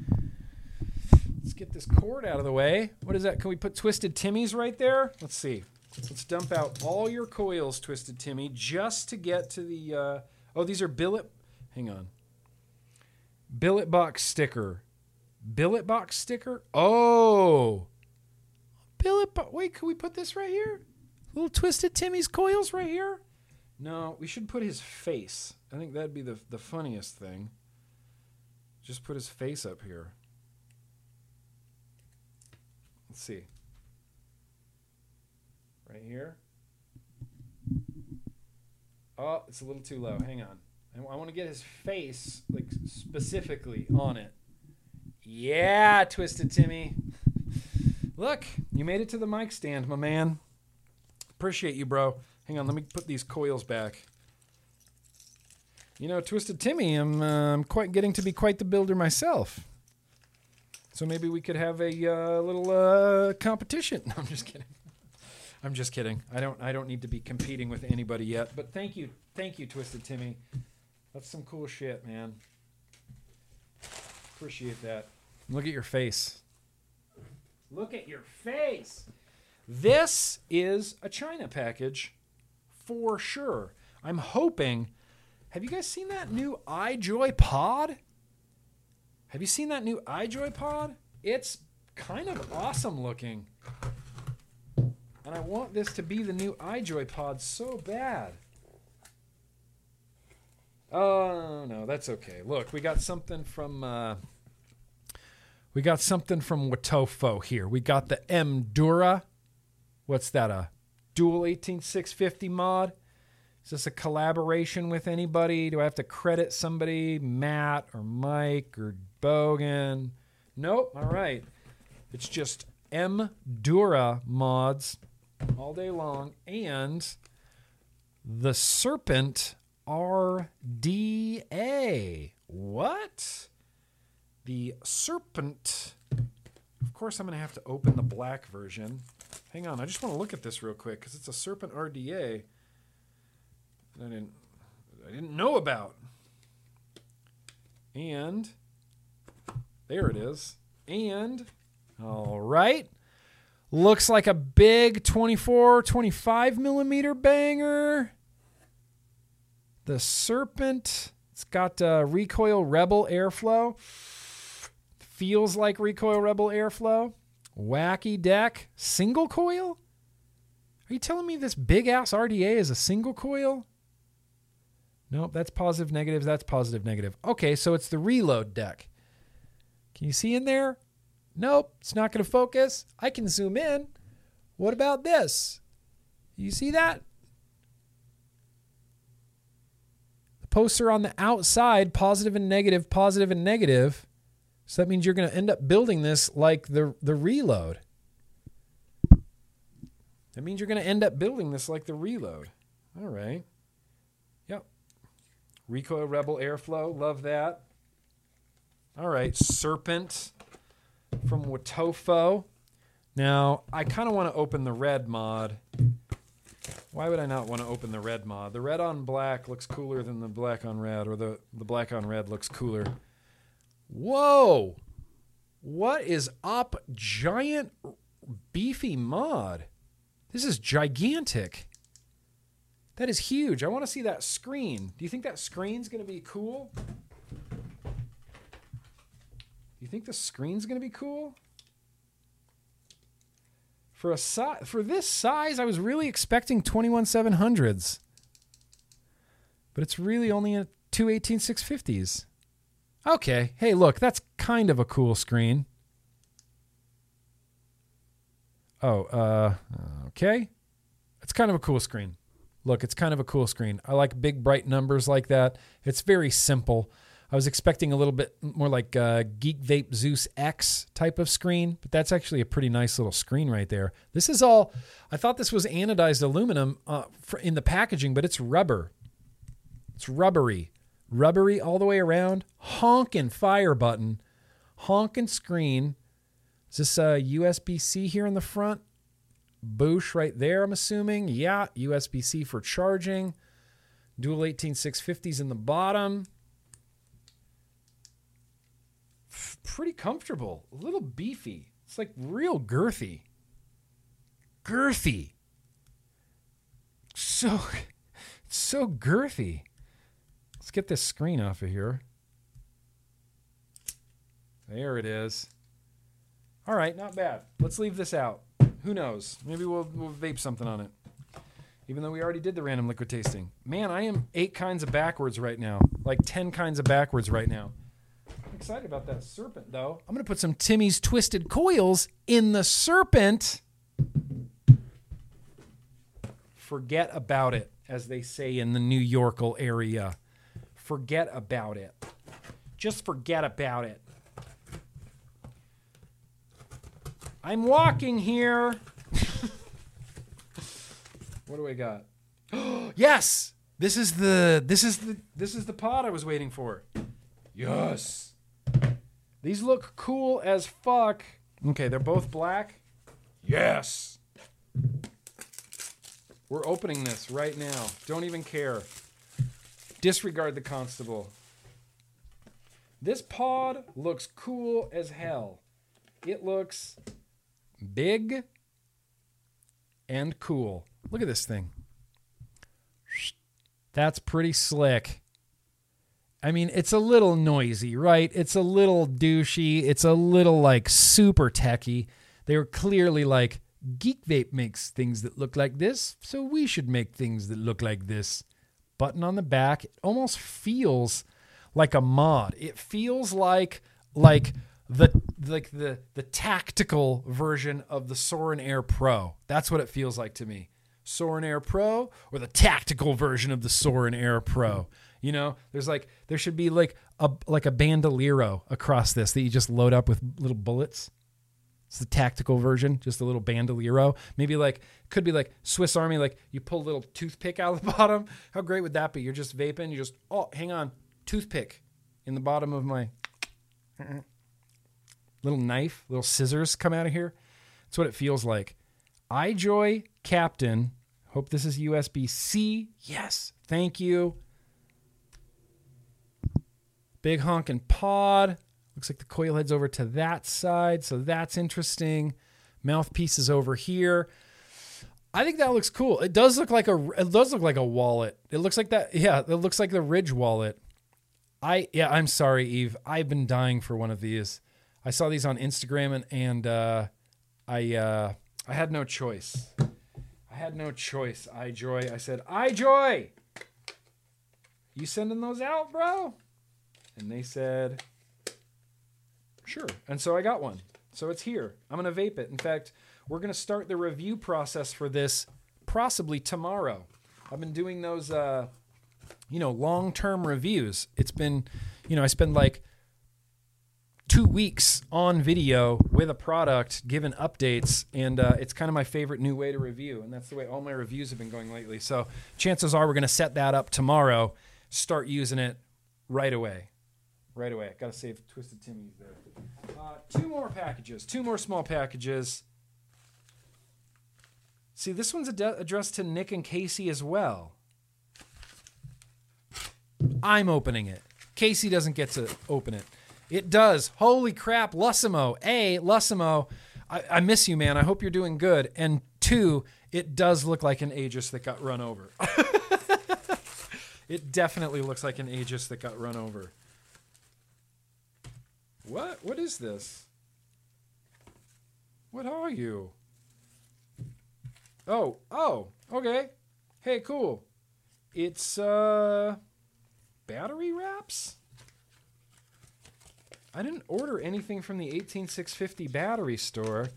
S1: Let's get this cord out of the way. What is that? Can we put Twisted Timmy's right there? Let's see. Let's dump out all your coils, Twisted Timmy, just to get to the. Uh, oh, these are billet. Hang on. Billet box sticker. Billet box sticker. Oh. Billet. Bo- Wait, can we put this right here? Little Twisted Timmy's coils right here. No, we should put his face. I think that'd be the the funniest thing. Just put his face up here. Let's see. Right here. Oh, it's a little too low. Hang on. I, I want to get his face like specifically on it. Yeah, Twisted Timmy. Look, you made it to the mic stand, my man. Appreciate you, bro. Hang on, let me put these coils back. You know, Twisted Timmy, I'm, uh, I'm quite getting to be quite the builder myself. So maybe we could have a uh, little uh, competition. No, I'm just kidding. I'm just kidding. I don't. I don't need to be competing with anybody yet. But thank you, thank you, Twisted Timmy. That's some cool shit, man. Appreciate that. Look at your face. Look at your face. This is a China package for sure. I'm hoping. Have you guys seen that new iJoy pod? Have you seen that new iJoy pod? It's kind of awesome looking. And I want this to be the new iJoy pod so bad. Oh, no, that's okay. Look, we got something from uh, we got something from Wotofo here. We got the M Dura. What's that? A dual 18650 mod? Is this a collaboration with anybody? Do I have to credit somebody? Matt or Mike or Bogan? Nope. All right. It's just M Dura mods all day long and the Serpent RDA. What? The Serpent. Of course, I'm going to have to open the black version. Hang on, I just want to look at this real quick because it's a Serpent RDA that I didn't, I didn't know about. And there it is. And all right. Looks like a big 24, 25 millimeter banger. The Serpent. It's got uh, recoil rebel airflow. Feels like recoil rebel airflow. Wacky deck. Single coil? Are you telling me this big ass RDA is a single coil? Nope, that's negative. That's positive negative. Okay, so it's the reload deck. Can you see in there? Nope, it's not going to focus. I can zoom in. What about this? You see that? The posts are on the outside, positive and negative, positive and negative. So that means you're going to end up building this like the, the reload. That means you're going to end up building this like the reload. All right. Yep. Recoil Rebel Airflow. Love that. All right. Serpent from Wotofo. Now, I kind of want to open the red mod. Why would I not want to open the red mod? The red on black looks cooler than the black on red, or the, the black on red looks cooler. Whoa! What is up, giant beefy mod? This is gigantic. That is huge. I want to see that screen. Do you think that screen's going to be cool? Do you think the screen's going to be cool? For a si- for this size, I was really expecting 21 700s. But it's really only a two 18 650s. Okay. Hey, look, that's kind of a cool screen. Oh, uh, okay. It's kind of a cool screen. Look, it's kind of a cool screen. I like big, bright numbers like that. It's very simple. I was expecting a little bit more like uh, Geek Vape Zeus X type of screen, but that's actually a pretty nice little screen right there. This is all, I thought this was anodized aluminum uh, in the packaging, but it's rubber. It's rubbery. Rubbery all the way around. Honkin' fire button. Honkin' screen. Is this a USB C here in the front? Boosh right there, I'm assuming. Yeah, USB C for charging. Dual 18650s in the bottom. Pretty comfortable. A little beefy. It's like real girthy. Girthy. So, so girthy. Get this screen off of here. There it is. All right, not bad. Let's leave this out. Who knows? Maybe we'll, we'll vape something on it. Even though we already did the random liquid tasting. Man, I am eight kinds of backwards right now. Like 10 kinds of backwards right now. I'm excited about that serpent, though. I'm going to put some Timmy's Twisted Coils in the serpent. Forget about it, as they say in the New Yorkle area. Forget about it. Just forget about it. I'm walking here. what do I got? yes. This is the this is the this is the pod I was waiting for. Yes. These look cool as fuck. Okay, they're both black. Yes. We're opening this right now. Don't even care. Disregard the constable. This pod looks cool as hell. It looks big and cool. Look at this thing. That's pretty slick. I mean, it's a little noisy, right? It's a little douchey. It's a little like super techy. They were clearly like, Geek Vape makes things that look like this, so we should make things that look like this. Button on the back, it almost feels like a mod. It feels like like the like the the tactical version of the Suorin Air Pro. That's what it feels like to me. Suorin Air Pro or the tactical version of the Suorin Air Pro. You know, there's like there should be like a like a bandolero across this that you just load up with little bullets. It's the tactical version, just a little bandolero. Maybe like could be like Swiss Army, like you pull a little toothpick out of the bottom. How great would that be? You're just vaping, you just oh, hang on, toothpick in the bottom of my little knife, little scissors come out of here. That's what it feels like. iJoy Captain. Hope this is USB C. Yes, thank you. Big honkin' pod. Looks like the coil head's over to that side, so that's interesting. Mouthpiece is over here. I think that looks cool. It does look like a it does look like a wallet. It looks like that. Yeah, it looks like the Ridge wallet. I yeah, I'm sorry, Eve. I've been dying for one of these. I saw these on Instagram and and uh, I uh, I had no choice. I had no choice. iJoy. I said, iJoy. You sending those out, bro? And they said, sure. And so I got one. So it's here. I'm gonna vape it. In fact, we're gonna start the review process for this possibly tomorrow. I've been doing those. Uh, you know, long term reviews. It's been, you know, I spend like two weeks on video with a product, giving updates, and uh, it's kind of my favorite new way to review. And that's the way all my reviews have been going lately. So chances are we're going to set that up tomorrow, start using it right away. Right away. Got to save Twisted Timmy's there. Uh, two more packages, two more small packages. See, this one's ad- addressed to Nick and Casey as well. I'm opening it. Casey doesn't get to open it. It does. Holy crap, Lussimo. A, Lussimo, I, I miss you, man. I hope you're doing good. And two, it does look like an Aegis that got run over. it definitely looks like an Aegis that got run over. What? What is this? What are you? Oh, oh, okay. Hey, cool. It's uh battery wraps? I didn't order anything from the 18650 battery store.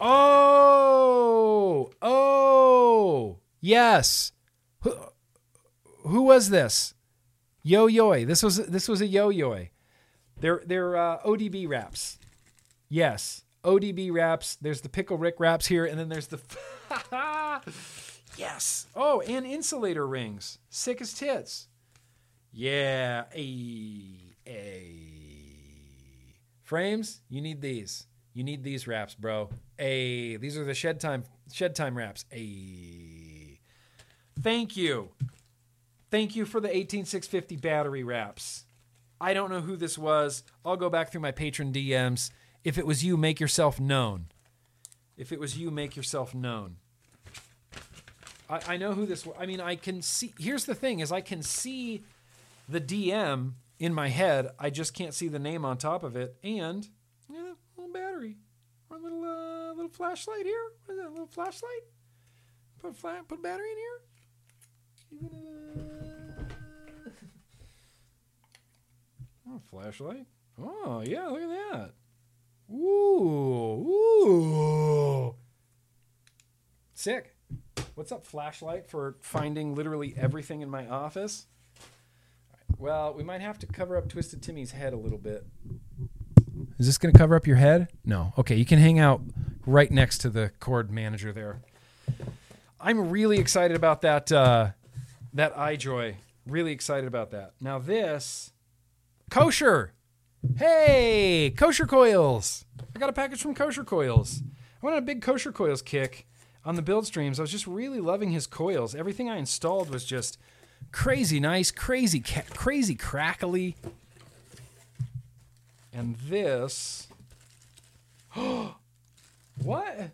S1: Oh, oh, yes. Who, who was this? Yo Yoy. This was this was a Yo Yoy. They're they're uh, ODB wraps. Yes, ODB wraps. There's the pickle Rick wraps here, and then there's the yes. Oh, and insulator rings. Sick as tits. Yeah. A a frames. You need these. You need these wraps, bro. A these are the shed time shed time wraps. A thank you. Thank you for the 18650 battery wraps. I don't know who this was. I'll go back through my patron DMs. If it was you, make yourself known. If it was you, make yourself known. I, I know who this was. I mean, I can see. Here's the thing: is I can see the DM in my head. I just can't see the name on top of it. And yeah, little battery or a little uh, little flashlight here. What is that? A little flashlight? Put a fla- put a battery in here. You gonna- Oh, flashlight. Oh, yeah, look at that. Ooh, ooh. Sick. What's up, flashlight, for finding literally everything in my office? Well, we might have to cover up Twisted Timmy's head a little bit. Is this going to cover up your head? No. Okay, you can hang out right next to the cord manager there. I'm really excited about that uh, that iJoy. Really excited about that. Now this kosher. Hey, kosher coils. I got a package from Kosher Coils. I went on a big Kosher Coils kick on the build streams. I was just really loving his coils. Everything I installed was just crazy nice, crazy ca- crazy crackly. And this What?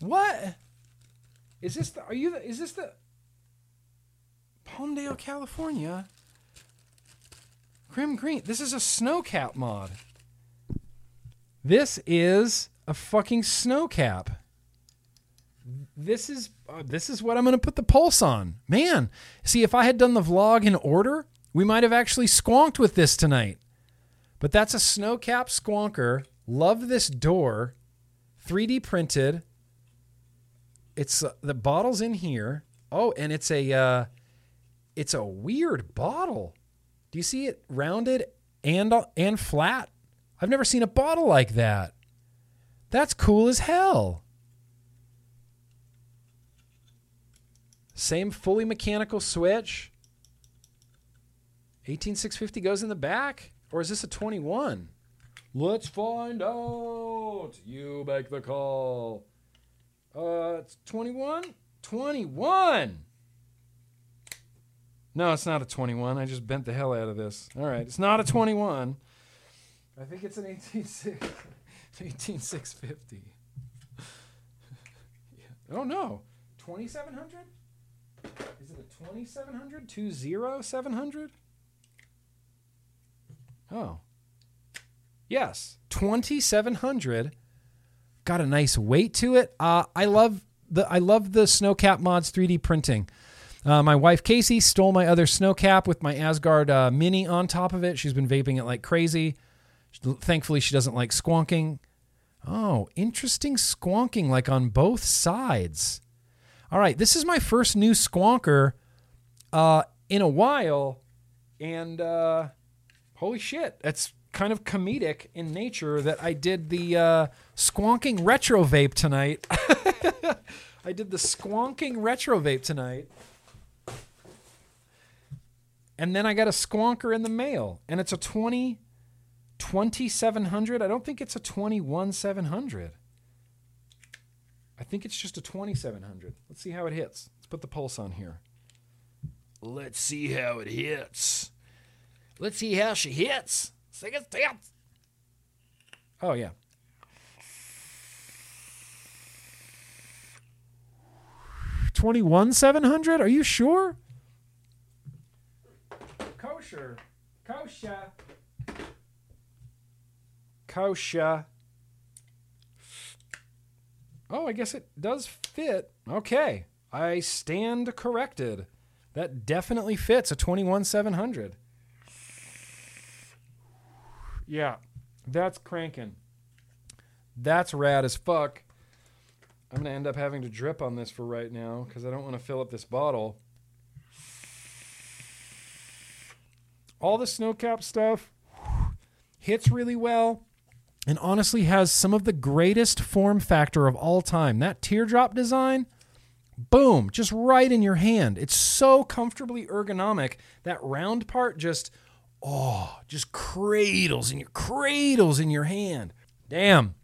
S1: What? Is this the are you the is this the Palmdale, California? Grimm Green. This is a snow cap mod. This is a fucking snow cap. This is uh, this is what I'm going to put the pulse on. Man, see if I had done the vlog in order, we might have actually squonked with this tonight. But that's a snow cap squonker. Love this door. 3D printed. It's uh, the bottle's in here. Oh, and it's a uh, it's a weird bottle. Do you see it rounded and and flat? I've never seen a bottle like that. That's cool as hell. Same fully mechanical switch. 18650 goes in the back or is this a 21? Let's find out. You make the call. Uh, it's 21? 21. No, it's not a 21. I just bent the hell out of this. All right, it's not a 21. I think it's an 186 18650. yeah. Oh no. 2700? Is it a 2700? 20700? Oh. Yes, 2700. Got a nice weight to it. Uh, I love the I love the Snowcap mods 3D printing. Uh, my wife Casey stole my other Snowcap with my Asgard uh, Mini on top of it. She's been vaping it like crazy. Thankfully, she doesn't like squonking. Oh, interesting squonking, like on both sides. All right, this is my first new squonker uh, in a while, and uh, holy shit, that's kind of comedic in nature that I did the uh, squonking retro vape tonight. I did the squonking retro vape tonight. And then I got a squonker in the mail, and it's a 20 2700. I don't think it's a 21700. I think it's just a 2700. Let's see how it hits. Let's put the pulse on here.
S2: Let's see how it hits. Let's see how she hits. Sing it, dance.
S1: Oh, yeah. Twenty-one seven hundred. Are you sure? Kosher, kosher, kosher. Oh, I guess it does fit. Okay, I stand corrected. That definitely fits a twenty-one seven hundred. Yeah, that's cranking. That's rad as fuck. I'm gonna end up having to drip on this for right now because I don't want to fill up this bottle. All the snowcap stuff hits really well and honestly has some of the greatest form factor of all time. That teardrop design, boom, just right in your hand. It's so comfortably ergonomic. That round part just oh, just cradles in your cradles in your hand. Damn.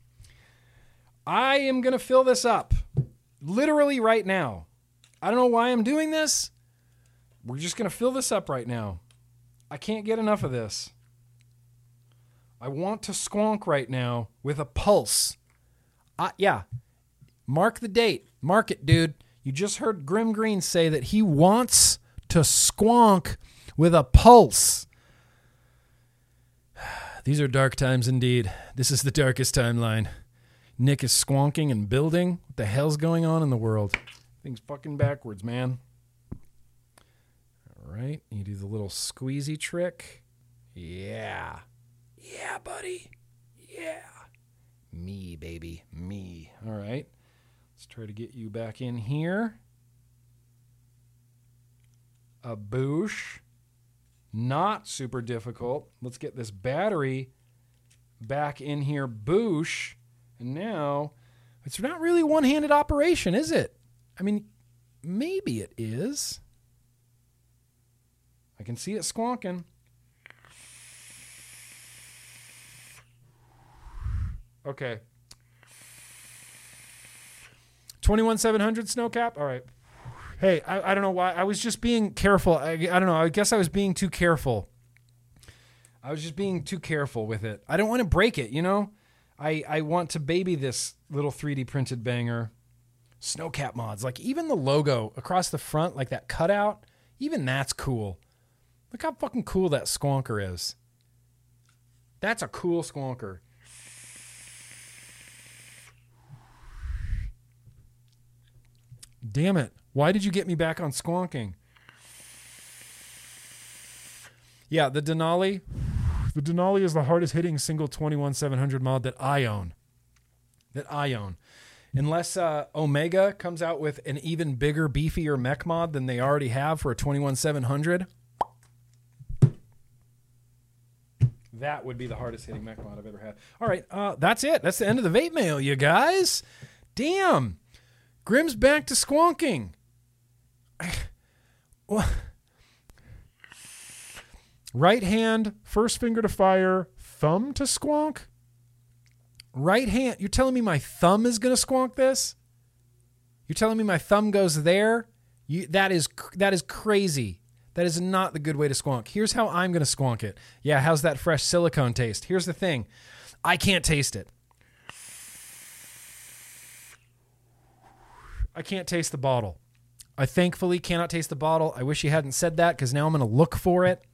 S1: I am going to fill this up literally right now. I don't know why I'm doing this. We're just going to fill this up right now. I can't get enough of this. I want to squonk right now with a pulse. Uh, yeah. Mark the date. Mark it, dude. You just heard Grimm Green say that he wants to squonk with a pulse. These are dark times indeed. This is the darkest timeline. Nick is squonking and building. What the hell's going on in the world? Things fucking backwards, man. Right. You do the little squeezy trick. Yeah. Yeah, buddy. Yeah. Me, baby. Me. All right. Let's try to get you back in here. A boosh. Not super difficult. Let's get this battery back in here. Boosh. And now it's not really one handed operation, is it? I mean, maybe it is. I can see it squonking. Okay. 21700 snowcap? All right. Hey, I, I don't know why. I was just being careful. I, I don't know. I guess I was being too careful. I was just being too careful with it. I don't want to break it, you know? I, I want to baby this little 3D printed banger. Snowcap mods. Like even the logo across the front, like that cutout, even that's cool. Look how fucking cool that squonker is. That's a cool squonker. Damn it. Why did you get me back on squonking? Yeah, the Denali. The Denali is the hardest hitting single 21700 mod that I own. That I own. Unless uh, Omega comes out with an even bigger, beefier mech mod than they already have for a 21700, that would be the hardest hitting mech mod I've ever had. All right, uh, that's it. That's the end of the vape mail, you guys. Damn. Grimm's back to squonking. Right hand, first finger to fire, thumb to squonk. Right hand. You're telling me my thumb is to squonk this? You're telling me my thumb goes there? You, that is that is crazy. That is not the good way to squonk. Here's how I'm going to squonk it. Yeah, how's that fresh silicone taste? Here's the thing. I can't taste it. I can't taste the bottle. I thankfully cannot taste the bottle. I wish he hadn't said that because now I'm going to look for it.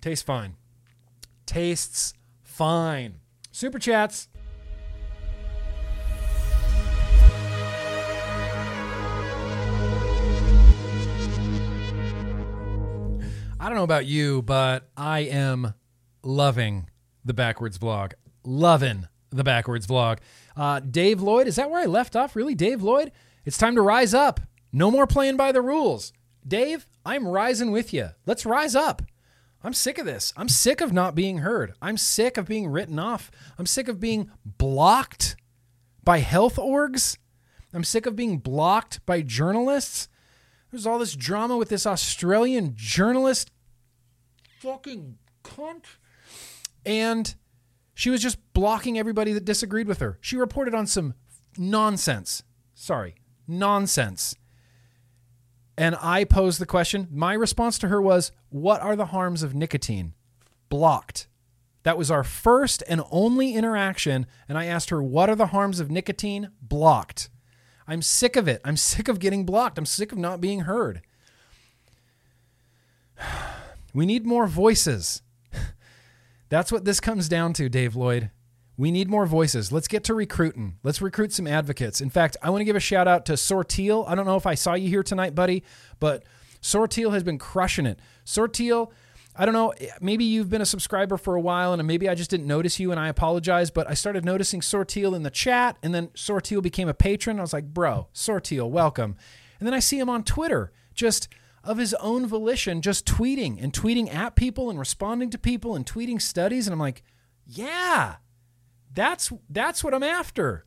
S1: Tastes fine. Tastes fine. Super chats. I don't know about you, but I am loving the backwards vlog. Loving the backwards vlog. Uh, Dave Lloyd, is that where I left off? Really, Dave Lloyd? It's time to rise up. No more playing by the rules. Dave, I'm rising with you. Let's rise up. I'm sick of this. I'm sick of not being heard. I'm sick of being written off. I'm sick of being blocked by health orgs. I'm sick of being blocked by journalists. There's all this drama with this Australian journalist, fucking cunt. And she was just blocking everybody that disagreed with her. She reported on some nonsense. Sorry, nonsense. And I posed the question. My response to her was, What are the harms of nicotine? Blocked. That was our first and only interaction. And I asked her, What are the harms of nicotine? Blocked. I'm sick of it. I'm sick of getting blocked. I'm sick of not being heard. We need more voices. That's what this comes down to, Dave Lloyd. We need more voices. Let's get to recruiting. Let's recruit some advocates. In fact, I want to give a shout out to Sortil. I don't know if I saw you here tonight, buddy, but Sortil has been crushing it. Sortil, I don't know, maybe you've been a subscriber for a while and maybe I just didn't notice you and I apologize, but I started noticing Sortil in the chat and then Sortil became a patron. I was like, bro, Sortil, welcome. And then I see him on Twitter, just of his own volition, just tweeting and tweeting at people and responding to people and tweeting studies. And I'm like, yeah, that's that's what I'm after.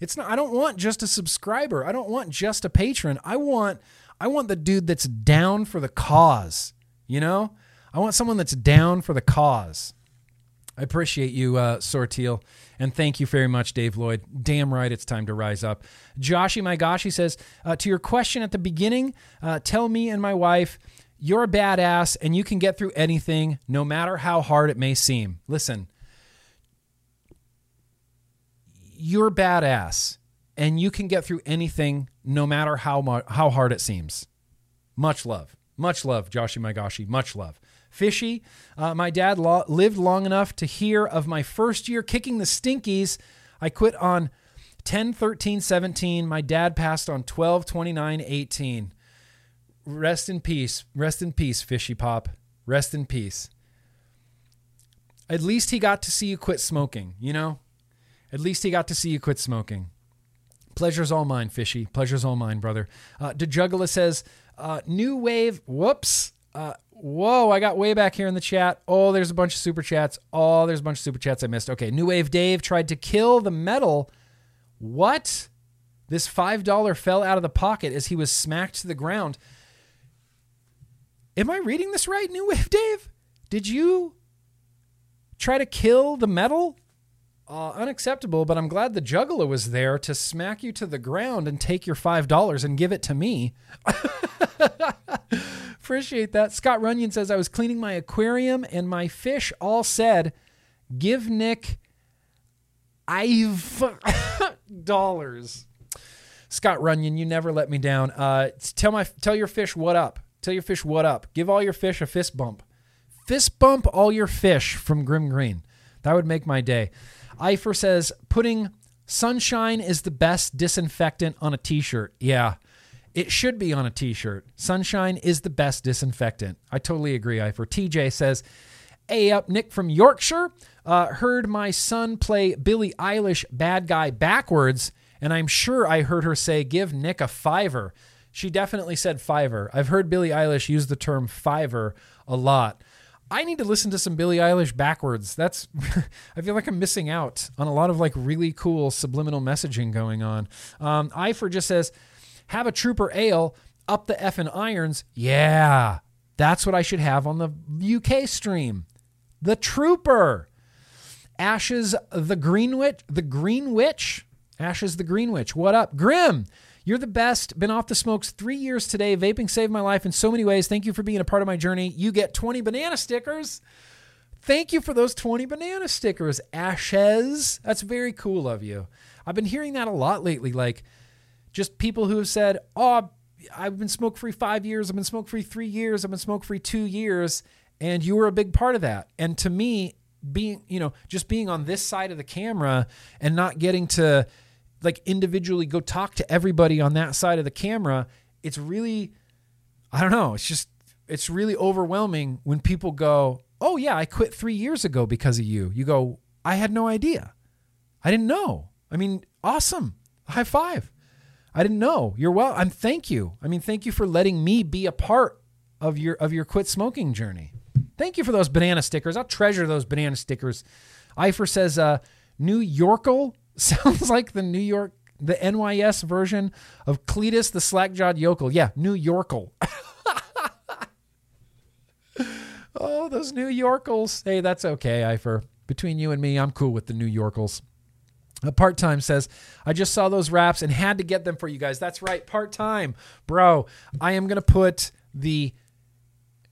S1: It's not I don't want just a subscriber. I don't want just a patron. I want I want the dude that's down for the cause, you know? I want someone that's down for the cause. I appreciate you, uh, Sortil, and thank you very much, Dave Lloyd. Damn right, it's time to rise up. Joshy My Gosh, he says, uh, to your question at the beginning, uh, tell me and my wife, you're a badass and you can get through anything, no matter how hard it may seem. Listen, you're badass and you can get through anything no matter how how hard it seems. Much love. Much love, Joshi Magashi. Much love. Fishy, uh, my dad lo- lived long enough to hear of my first year kicking the Stinkies. I quit on 10 13 17. My dad passed on 12 29 18. Rest in peace. Rest in peace, Fishy Pop. Rest in peace. At least he got to see you quit smoking, you know? At least he got to see you quit smoking. Pleasure's all mine, Fishy. Pleasure's all mine, brother. Uh, DeJuggler says, uh, new wave. Whoops. Uh, whoa, I got way back here in the chat. Oh, there's a bunch of super chats. Oh, there's a bunch of super chats I missed. Okay, New Wave Dave tried to kill the metal. What? This $5 fell out of the pocket as he was smacked to the ground. Am I reading this right, New Wave Dave? Did you try to kill the metal? Uh, unacceptable, but I'm glad the juggler was there to smack you to the ground and take your $5 and give it to me. Appreciate that. Scott Runyon says, I was cleaning my aquarium and my fish all said, give Nick I've dollars. Scott Runyon, you never let me down. Uh, tell my tell your fish what up. Tell your fish what up. Give all your fish a fist bump. Fist bump all your fish from Grimm Green. That would make my day. Eifer says putting sunshine is the best disinfectant on a t-shirt. Yeah. It should be on a t-shirt. Sunshine is the best disinfectant. I totally agree, Eifer. TJ says, Hey up, Nick from Yorkshire. Uh, heard my son play Billie Eilish Bad Guy backwards, and I'm sure I heard her say, Give Nick a fiver. She definitely said fiver. I've heard Billie Eilish use the term fiver a lot. I need to listen to some Billie Eilish backwards. That's I feel like I'm missing out on a lot of like really cool subliminal messaging going on. Um, Ifer just says, "Have a Trooper Ale up the f effing irons." Yeah, that's what I should have on the UK stream. The Trooper, Ashes the Green Witch, the Green Witch, Ashes the Green Witch. What up, Grim? You're the best. Been off the smokes three years today. Vaping saved my life in so many ways. Thank you for being a part of my journey. You get 20 banana stickers. Thank you for those 20 banana stickers, Ashes. That's very cool of you. I've been hearing that a lot lately. Like, just people who have said, Oh, I've been smoke free five years. I've been smoke free three years. I've been smoke free two years. And you were a big part of that. And to me, being, you know, just being on this side of the camera and not getting to, like individually go talk to everybody on that side of the camera, it's really I don't know, it's just it's really overwhelming when people go, "Oh yeah, I quit 3 years ago because of you." You go, "I had no idea. I didn't know." I mean, awesome. High five. I didn't know. You're well. I'm thank you. I mean, thank you for letting me be a part of your of your quit smoking journey. Thank you for those banana stickers. I'll treasure those banana stickers. Eifer says, uh, New Yorkle sounds like the New York the NYS version of Cletus the slack-jawed yokel. Yeah, New Yorkel. oh, those New Yorkles. Hey, that's okay, Ifer. Between you and me, I'm cool with the New Yorkles. A part time says, I just saw those wraps and had to get them for you guys. That's right, part time. Bro, I am going to put the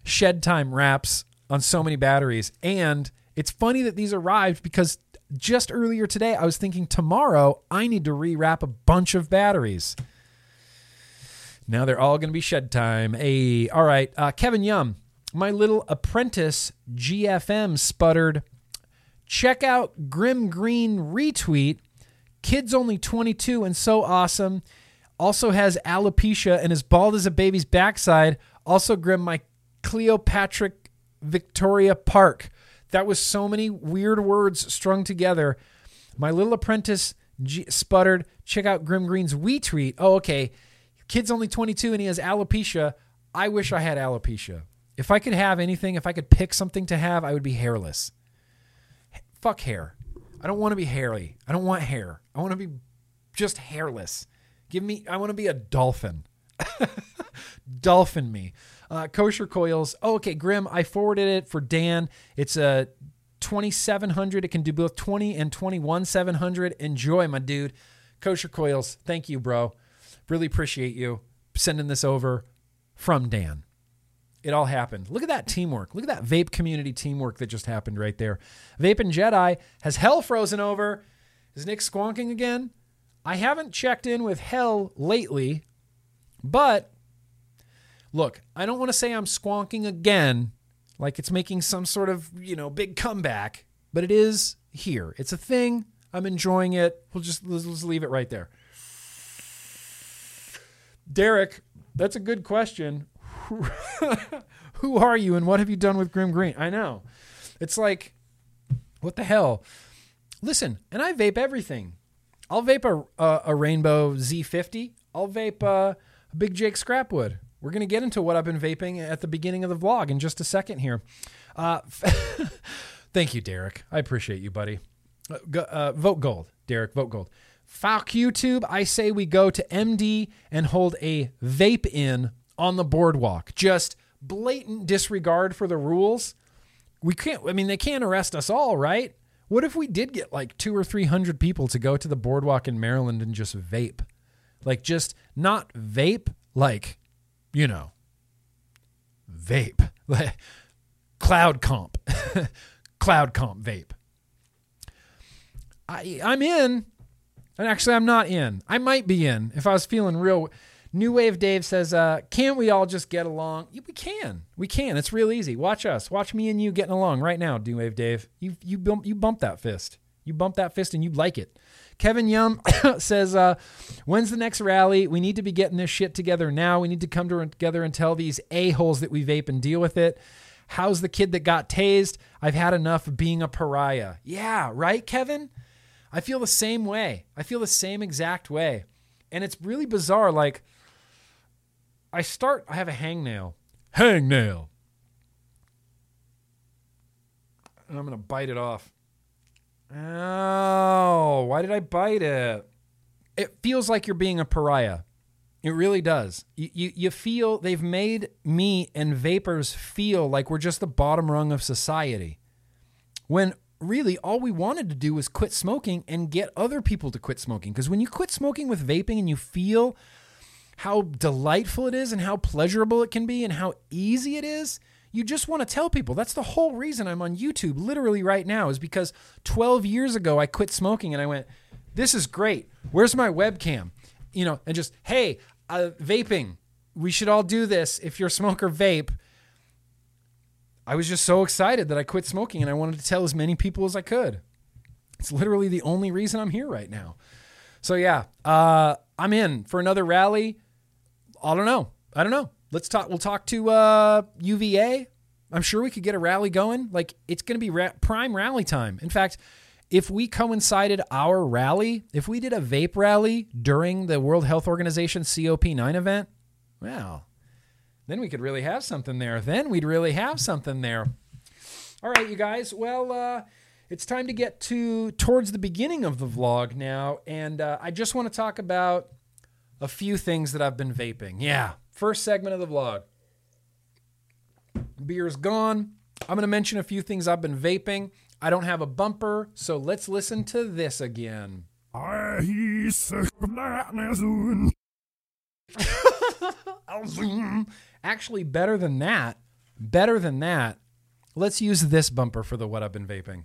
S1: shed time wraps on so many batteries. And it's funny that these arrived because just earlier today, I was thinking tomorrow I need to rewrap a bunch of batteries. Now they're all going to be shed time. Hey, all right. Uh, Kevin Yum, my little apprentice GFM sputtered. Check out Grimm Green retweet. Kid's only 22 and so awesome. Also has alopecia and is bald as a baby's backside. Also, Grimm, my Cleopatra Victoria Park. That was so many weird words strung together. My little apprentice G- sputtered. Check out Grimm Green's we tweet. Oh, okay. Kid's only 22 and he has alopecia. I wish I had alopecia. If I could have anything, if I could pick something to have, I would be hairless. Fuck hair. I don't want to be hairy. I don't want hair. I want to be just hairless. Give me, I want to be a dolphin. dolphin me. Uh, kosher coils. Oh, okay, Grimm. I forwarded it for Dan. It's a 2700. It can do both 20 and 21 700. Enjoy, my dude. Kosher coils. Thank you, bro. Really appreciate you sending this over from Dan. It all happened. Look at that teamwork. Look at that vape community teamwork that just happened right there. Vape and Jedi has hell frozen over. Is Nick squonking again? I haven't checked in with hell lately, but look, I don't want to say I'm squonking again, like it's making some sort of, you know, big comeback, but it is here. It's a thing. I'm enjoying it. We'll just let's, let's leave it right there. Derek, that's a good question. Who are you and what have you done with Grimm Green? I know. It's like, what the hell? Listen, and I vape everything. I'll vape a, a, a Rainbow Z50. I'll vape uh, a Big Jake Scrapwood. We're going to get into what I've been vaping at the beginning of the vlog in just a second here. Uh, thank you, Derek. I appreciate you, buddy. Uh, uh, vote gold, Derek. Vote gold. Fuck YouTube. I say we go to MD and hold a vape in on the boardwalk. Just blatant disregard for the rules. We can't, I mean, they can't arrest us all, right? What if we did get like two or 300 people to go to the boardwalk in Maryland and just vape? Like, just not vape, like, you know, vape. Cloud comp. cloud comp vape. I, I'm in. And actually, I'm not in. I might be in if I was feeling real. New Wave Dave says, uh, "Can't we all just get along?" We can. We can. It's real easy. Watch us. Watch me and you getting along right now. New Wave Dave, you you bump you bump that fist. You bump that fist and you like it. Kevin Yum says, uh, "When's the next rally? We need to be getting this shit together now. We need to come together and tell these a holes that we vape and deal with it." How's the kid that got tased? I've had enough of being a pariah. Yeah, right, Kevin. I feel the same way. I feel the same exact way. And it's really bizarre. Like, I start, I have a hangnail. Hangnail. And I'm going to bite it off. Oh, why did I bite it? It feels like you're being a pariah. It really does. You, you, you feel they've made me and vapors feel like we're just the bottom rung of society. When really all we wanted to do was quit smoking and get other people to quit smoking. Because when you quit smoking with vaping and you feel how delightful it is and how pleasurable it can be and how easy it is, you just want to tell people. That's the whole reason I'm on YouTube literally right now, is because 12 years ago I quit smoking and I went, This is great. Where's my webcam? You know, and just, hey, uh, vaping. We should all do this. If you're a smoker, vape. I was just so excited that I quit smoking and I wanted to tell as many people as I could. It's literally the only reason I'm here right now. So yeah, uh, I'm in for another rally. I don't know. I don't know. Let's talk. We'll talk to uh, UVA. I'm sure we could get a rally going. Like it's going to be ra- prime rally time. In fact, if we coincided our rally, if we did a vape rally during the World Health Organization COP9 event, well, then we could really have something there. Then we'd really have something there. All right, you guys. Well, uh, it's time to get to towards the beginning of the vlog now, and uh, I just want to talk about a few things that I've been vaping. Yeah, first segment of the vlog. Beer's gone. I'm going to mention a few things I've been vaping. I don't have a bumper, so let's listen to this again. Actually, better than that, better than that, let's use this bumper for the what I've been vaping.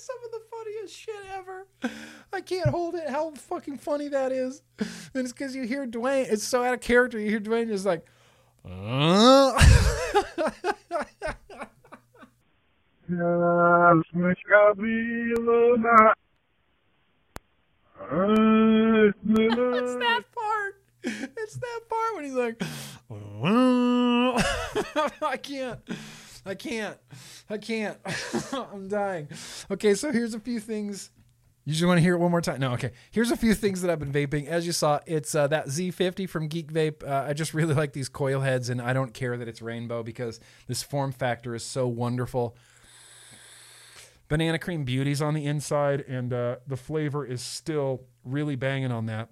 S1: That's some of the funniest shit ever. I can't hold it. How fucking funny that is. And it's because you hear Dwayne. It's so out of character. You hear Dwayne just like, uh. it's that part. It's that part when he's like, I can't. I can't. I can't. I'm dying. Okay, so here's a few things. You just want to hear it one more time? No, okay. Here's a few things that I've been vaping. As you saw, it's uh, that Z50 from Geek Vape. Uh, I just really like these coil heads, and I don't care that it's rainbow because this form factor is so wonderful. Banana cream beauties on the inside, and uh, the flavor is still really banging on that.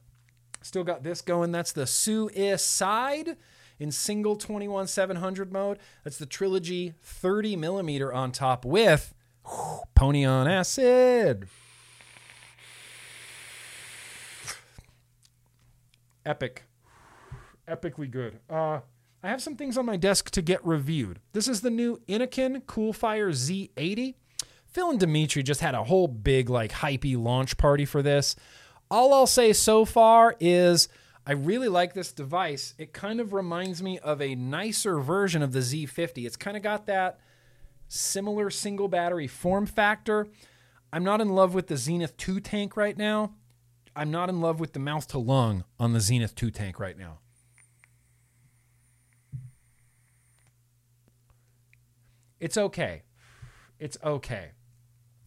S1: Still got this going. That's the Suicide in single 21 700 mode. That's the Trilogy 30 millimeter on top with whew, Pony on Acid. Epic. Epically good. Uh, I have some things on my desk to get reviewed. This is the new Innokin Coolfire Z80. Phil and Dimitri just had a whole big, like, hypey launch party for this. All I'll say so far is I really like this device. It kind of reminds me of a nicer version of the Z50. It's kind of got that similar single battery form factor. I'm not in love with the Zenith 2 tank right now. I'm not in love with the mouth to lung on the Zenith 2 tank right now. It's okay. It's okay.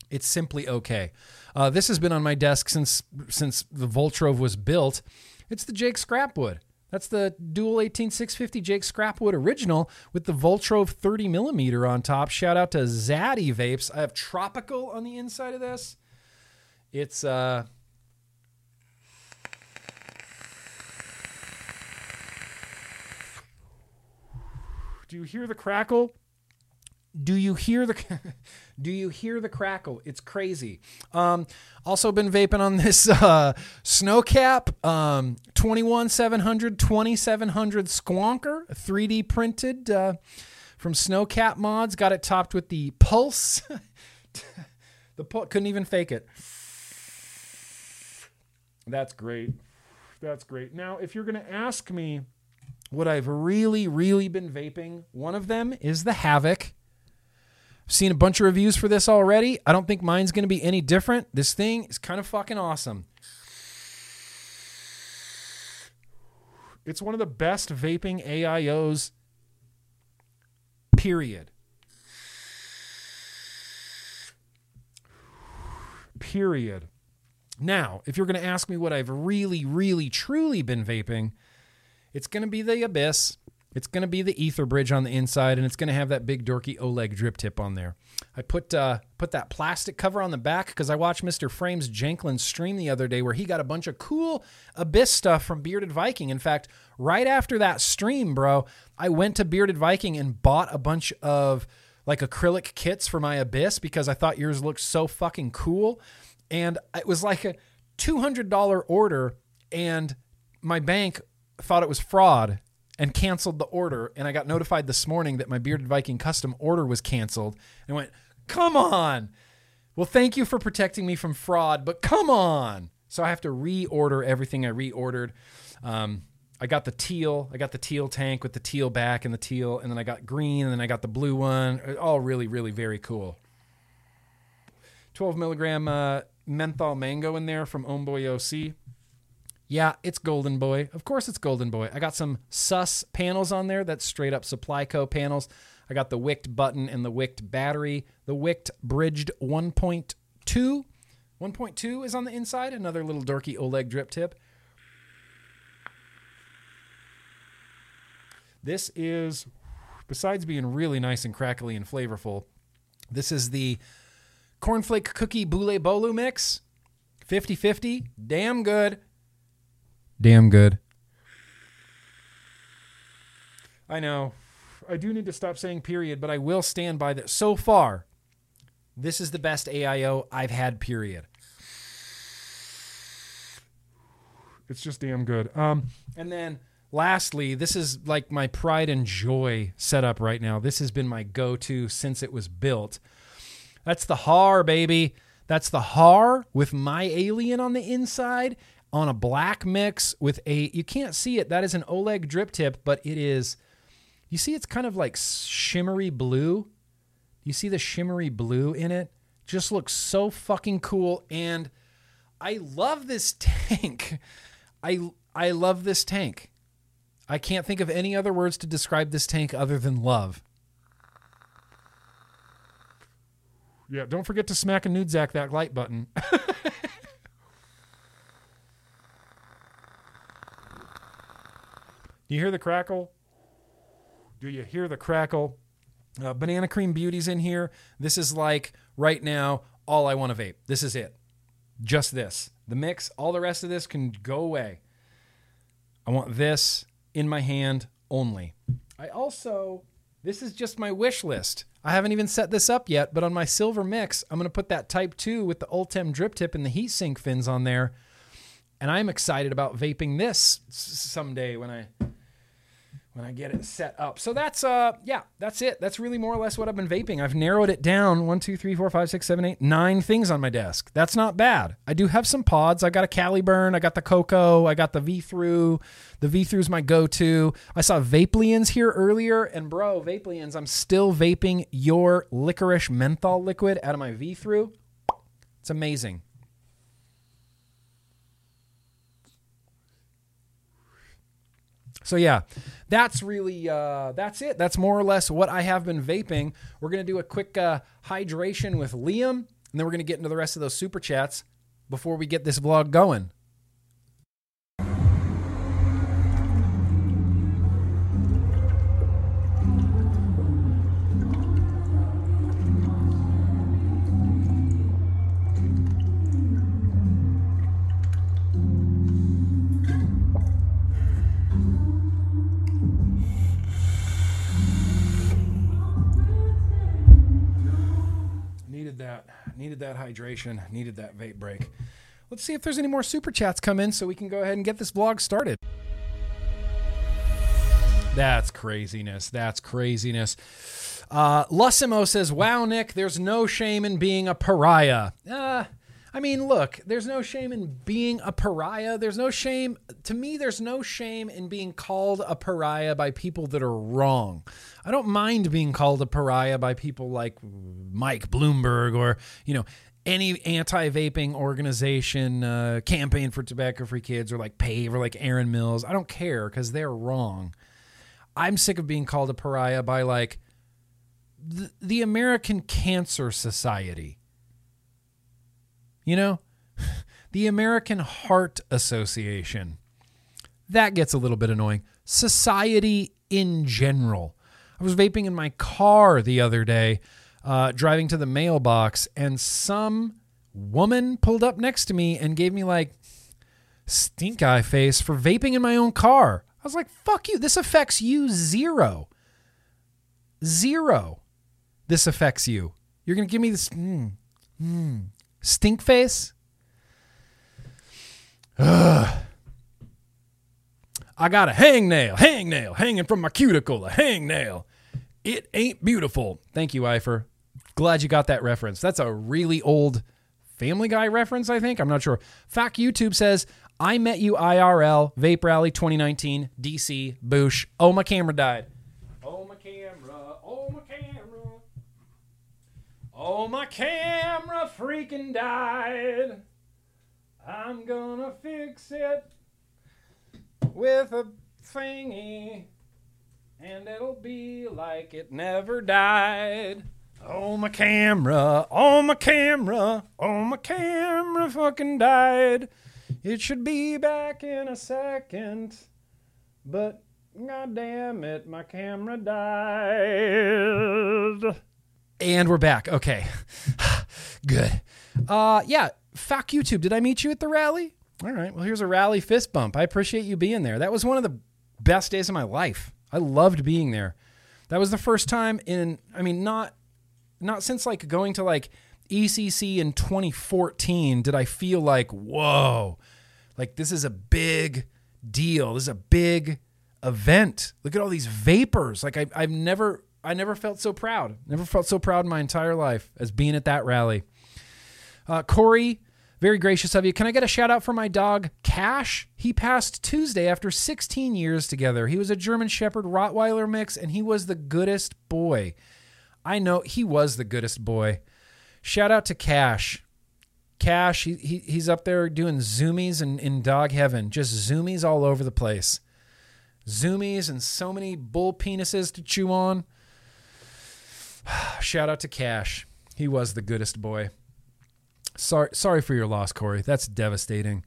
S1: It's simply okay. Uh, this has been on my desk since since the Voltrove was built. It's the Jake Scrapwood. That's the dual 18650 Jake Scrapwood original with the Voltrove 30 millimeter on top. Shout out to Zaddy Vapes. I have tropical on the inside of this. It's uh Do you hear the crackle? Do you hear the Do you hear the crackle? It's crazy. Um, also been vaping on this uh, Snowcap um, 21700 2700 Squonker 3D printed uh, from Snowcap Mods. Got it topped with the Pulse. the pul- couldn't even fake it. That's great. That's great. Now, if you're going to ask me what I've really, really been vaping, one of them is the Havoc. I've seen a bunch of reviews for this already. I don't think mine's going to be any different. This thing is kind of fucking awesome. It's one of the best vaping AIOs, period. Period. Now, if you're going to ask me what I've really, really, truly been vaping, it's going to be the Abyss. It's going to be the ether bridge on the inside, and it's going to have that big dorky Oleg drip tip on there. I put uh, put that plastic cover on the back because I watched Mr. Frames Jenklin stream the other day where he got a bunch of cool Abyss stuff from Bearded Viking. In fact, right after that stream, bro, I went to Bearded Viking and bought a bunch of like acrylic kits for my Abyss because I thought yours looked so fucking cool. And it was like a $200 order, and my bank thought it was fraud and canceled the order. And I got notified this morning that my Bearded Viking custom order was canceled. And I went, come on. Well, thank you for protecting me from fraud, but come on. So I have to reorder everything I reordered. Um, I got the teal. I got the teal tank with the teal back and the teal, and then I got green, and then I got the blue one. All really, really very cool. 12 milligram uh, menthol mango in there from Homeboy OC. Yeah, it's Golden Boy. Of course, it's Golden Boy. I got some sus panels on there. That's straight up Supply Co panels. I got the wicked button and the wicked battery. The wicked bridged 1.2. 1.2 is on the inside. Another little dorky Oleg drip tip. This is, besides being really nice and crackly and flavorful, this is the cornflake cookie boule bolu mix. 50 50. Damn good. Damn good. I know. I do need to stop saying period, but I will stand by that. So far, this is the best AIO I've had, period. It's just damn good. Um, and then lastly, this is like my pride and joy setup right now. This has been my go to since it was built. That's the Har, baby. That's the Har with my alien on the inside on a black mix with a, you can't see it. That is an Oleg drip tip, but it is, you see, it's kind of like shimmery blue. You see the shimmery blue in it? Just looks so fucking cool. And I love this tank. I, I love this tank. I can't think of any other words to describe this tank other than love. Yeah, don't forget to smack a Nudzak that light button. Do you hear the crackle? Do you hear the crackle? Uh, Banana Cream Beauty's in here. This is like right now all I want to vape. This is it. Just this. The mix, all the rest of this can go away. I want this in my hand only. I also, this is just my wish list. I haven't even set this up yet, but on my silver mix, I'm going to put that Type 2 with the Ultem drip tip and the heat sink fins on there. And I'm excited about vaping this someday when I when I get it set up. So that's uh yeah, that's it. That's really more or less what I've been vaping. I've narrowed it down one, two, three, four, five, six, seven, eight, nine things on my desk. That's not bad. I do have some pods. I got a Caliburn, I got the Coco, I got the V through. The V through is my go-to. I saw Vapelians here earlier, and bro, Vapelians, I'm still vaping your licorice menthol liquid out of my V through. It's amazing. So yeah, that's really uh, that's it. That's more or less what I have been vaping. We're gonna do a quick uh, hydration with Liam, and then we're gonna get into the rest of those super chats before we get this vlog going. Needed that hydration. Needed that vape break. Let's see if there's any more super chats come in so we can go ahead and get this vlog started. That's craziness. That's craziness. Uh, Lussimo says, Wow, Nick, there's no shame in being a pariah. Uh, I mean, look, there's no shame in being a pariah. There's no shame, to me, there's no shame in being called a pariah by people that are wrong. I don't mind being called a pariah by people like Mike Bloomberg or, you know, any anti-vaping organization, uh, campaign for tobacco-free kids, or like PAVE or like Aaron Mills. I don't care because they're wrong. I'm sick of being called a pariah by like the, the American Cancer Society. You know, the American Heart Association. That gets a little bit annoying. Society in general. I was vaping in my car the other day, uh, driving to the mailbox, and some woman pulled up next to me and gave me like stink eye face for vaping in my own car. I was like, fuck you. This affects you zero. Zero. This affects you. You're going to give me this mm, mm, stink face? Ugh. I got a hangnail, hangnail hanging from my cuticle, a hangnail. It ain't beautiful. Thank you, Eifer. Glad you got that reference. That's a really old Family Guy reference, I think. I'm not sure. Fact YouTube says, I met you IRL, Vape Rally 2019, DC, Boosh. Oh, my camera died. Oh, my camera. Freaking died. I'm gonna fix it with a thingy, and it'll be like it never died. Oh, my camera, oh, my camera, oh, my camera fucking died. It should be back in a second, but god damn it, my camera died. And we're back. Okay. Good. Uh yeah, fuck YouTube. Did I meet you at the rally? All right. Well, here's a rally fist bump. I appreciate you being there. That was one of the best days of my life. I loved being there. That was the first time in I mean not not since like going to like ECC in 2014 did I feel like, whoa, like this is a big deal. This is a big event. Look at all these vapors. Like I, I've never, I never felt so proud. Never felt so proud in my entire life as being at that rally. Uh, Corey, very gracious of you. Can I get a shout out for my dog Cash? He passed Tuesday after 16 years together. He was a German Shepherd Rottweiler mix, and he was the goodest boy. I know he was the goodest boy. Shout out to Cash. Cash, he, he he's up there doing zoomies in, in dog heaven, just zoomies all over the place. Zoomies and so many bull penises to chew on. Shout out to Cash. He was the goodest boy. Sorry, sorry for your loss, Corey. That's devastating.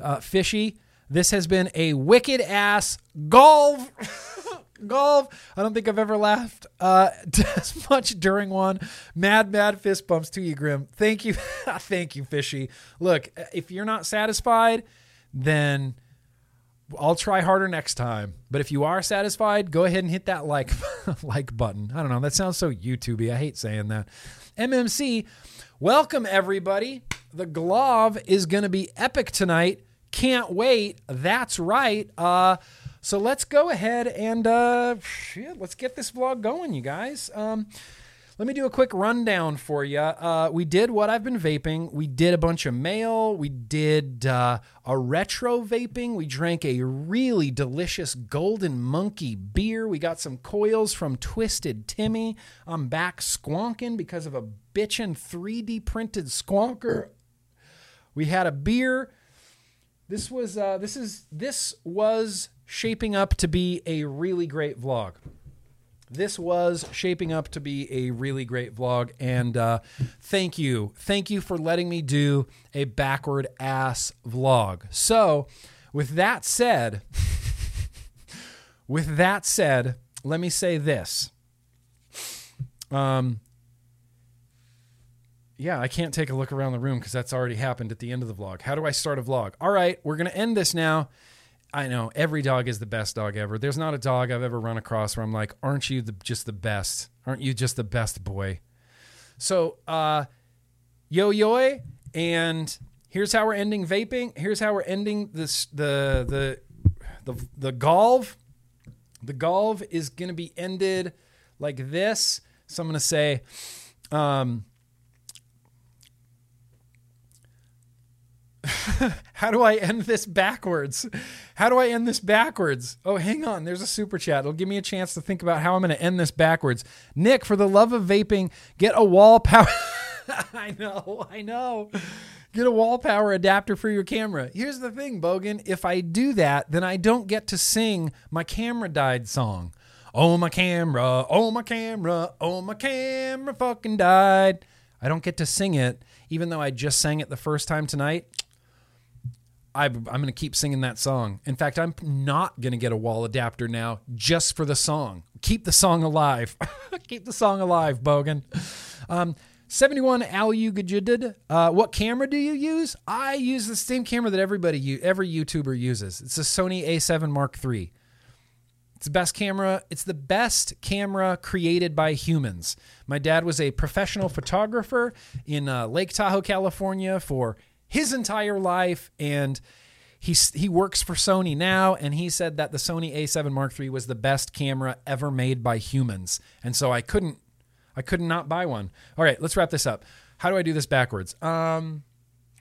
S1: Uh, Fishy, this has been a wicked ass golf. golf. I don't think I've ever laughed uh, as much during one. Mad, mad fist bumps to you, Grimm. Thank you. Thank you, Fishy. Look, if you're not satisfied, then I'll try harder next time. But if you are satisfied, go ahead and hit that like like button. I don't know. That sounds so YouTubey. I hate saying that. MMC, welcome everybody. The glove is going to be epic tonight. Can't wait. That's right. Uh, so let's go ahead and uh, shit, let's get this vlog going, you guys. Um, let me do a quick rundown for you. Uh, we did what I've been vaping. We did a bunch of mail. We did uh, a retro vaping. We drank a really delicious Golden Monkey beer. We got some coils from Twisted Timmy. I'm back squonking because of a bitchin' 3D printed squonker. We had a beer. This was uh, this is this was shaping up to be a really great vlog this was shaping up to be a really great vlog. And uh, thank you. Thank you for letting me do a backward ass vlog. So, with that said, with that said, let me say this. Um, yeah, I can't take a look around the room because that's already happened at the end of the vlog. How do I start a vlog? All right, we're going to end this now. I know every dog is the best dog ever. There's not a dog I've ever run across where I'm like, aren't you the, just the best? Aren't you just the best boy? So, uh, yo yo, and here's how we're ending vaping. Here's how we're ending this the the the the golf. The golf is gonna be ended like this. So I'm gonna say, um, How do I end this backwards? How do I end this backwards? Oh, hang on. There's a super chat. It'll give me a chance to think about how I'm going to end this backwards. Nick, for the love of vaping, get a wall power. I know. I know. Get a wall power adapter for your camera. Here's the thing, Bogan. If I do that, then I don't get to sing my camera died song. Oh, my camera. Oh, my camera. Oh, my camera fucking died. I don't get to sing it, even though I just sang it the first time tonight. I, am going to keep singing that song. In fact, I'm not going to get a wall adapter now just for the song. Keep the song alive. keep the song alive, Bogan. Um, 71 Alugajidid. Uh, what camera do you use? I use the same camera that everybody, every YouTuber uses. It's a Sony A7 Mark III. It's the best camera. It's the best camera created by humans. My dad was a professional photographer in uh, Lake Tahoe, California for his entire life and he he works for Sony now and he said that the Sony A7 Mark III was the best camera ever made by humans. And so I couldn't I could not buy one. All right, let's wrap this up. How do I do this backwards? Um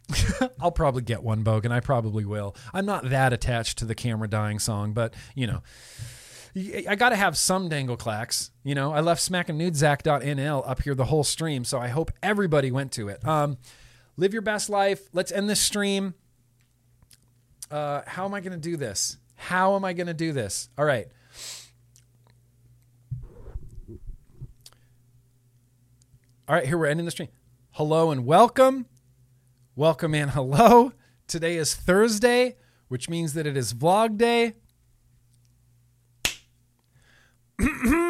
S1: I'll probably get one, Bogan. I probably will. I'm not that attached to the camera dying song, but you know. I got to have some dangle clacks. You know, I left smackingnudezack.nl up here the whole stream, so I hope everybody went to it. Um, Live your best life. Let's end this stream. Uh, how am I going to do this? How am I going to do this? All right. All right, here we're ending the stream. Hello and welcome. Welcome and hello. Today is Thursday, which means that it is vlog day.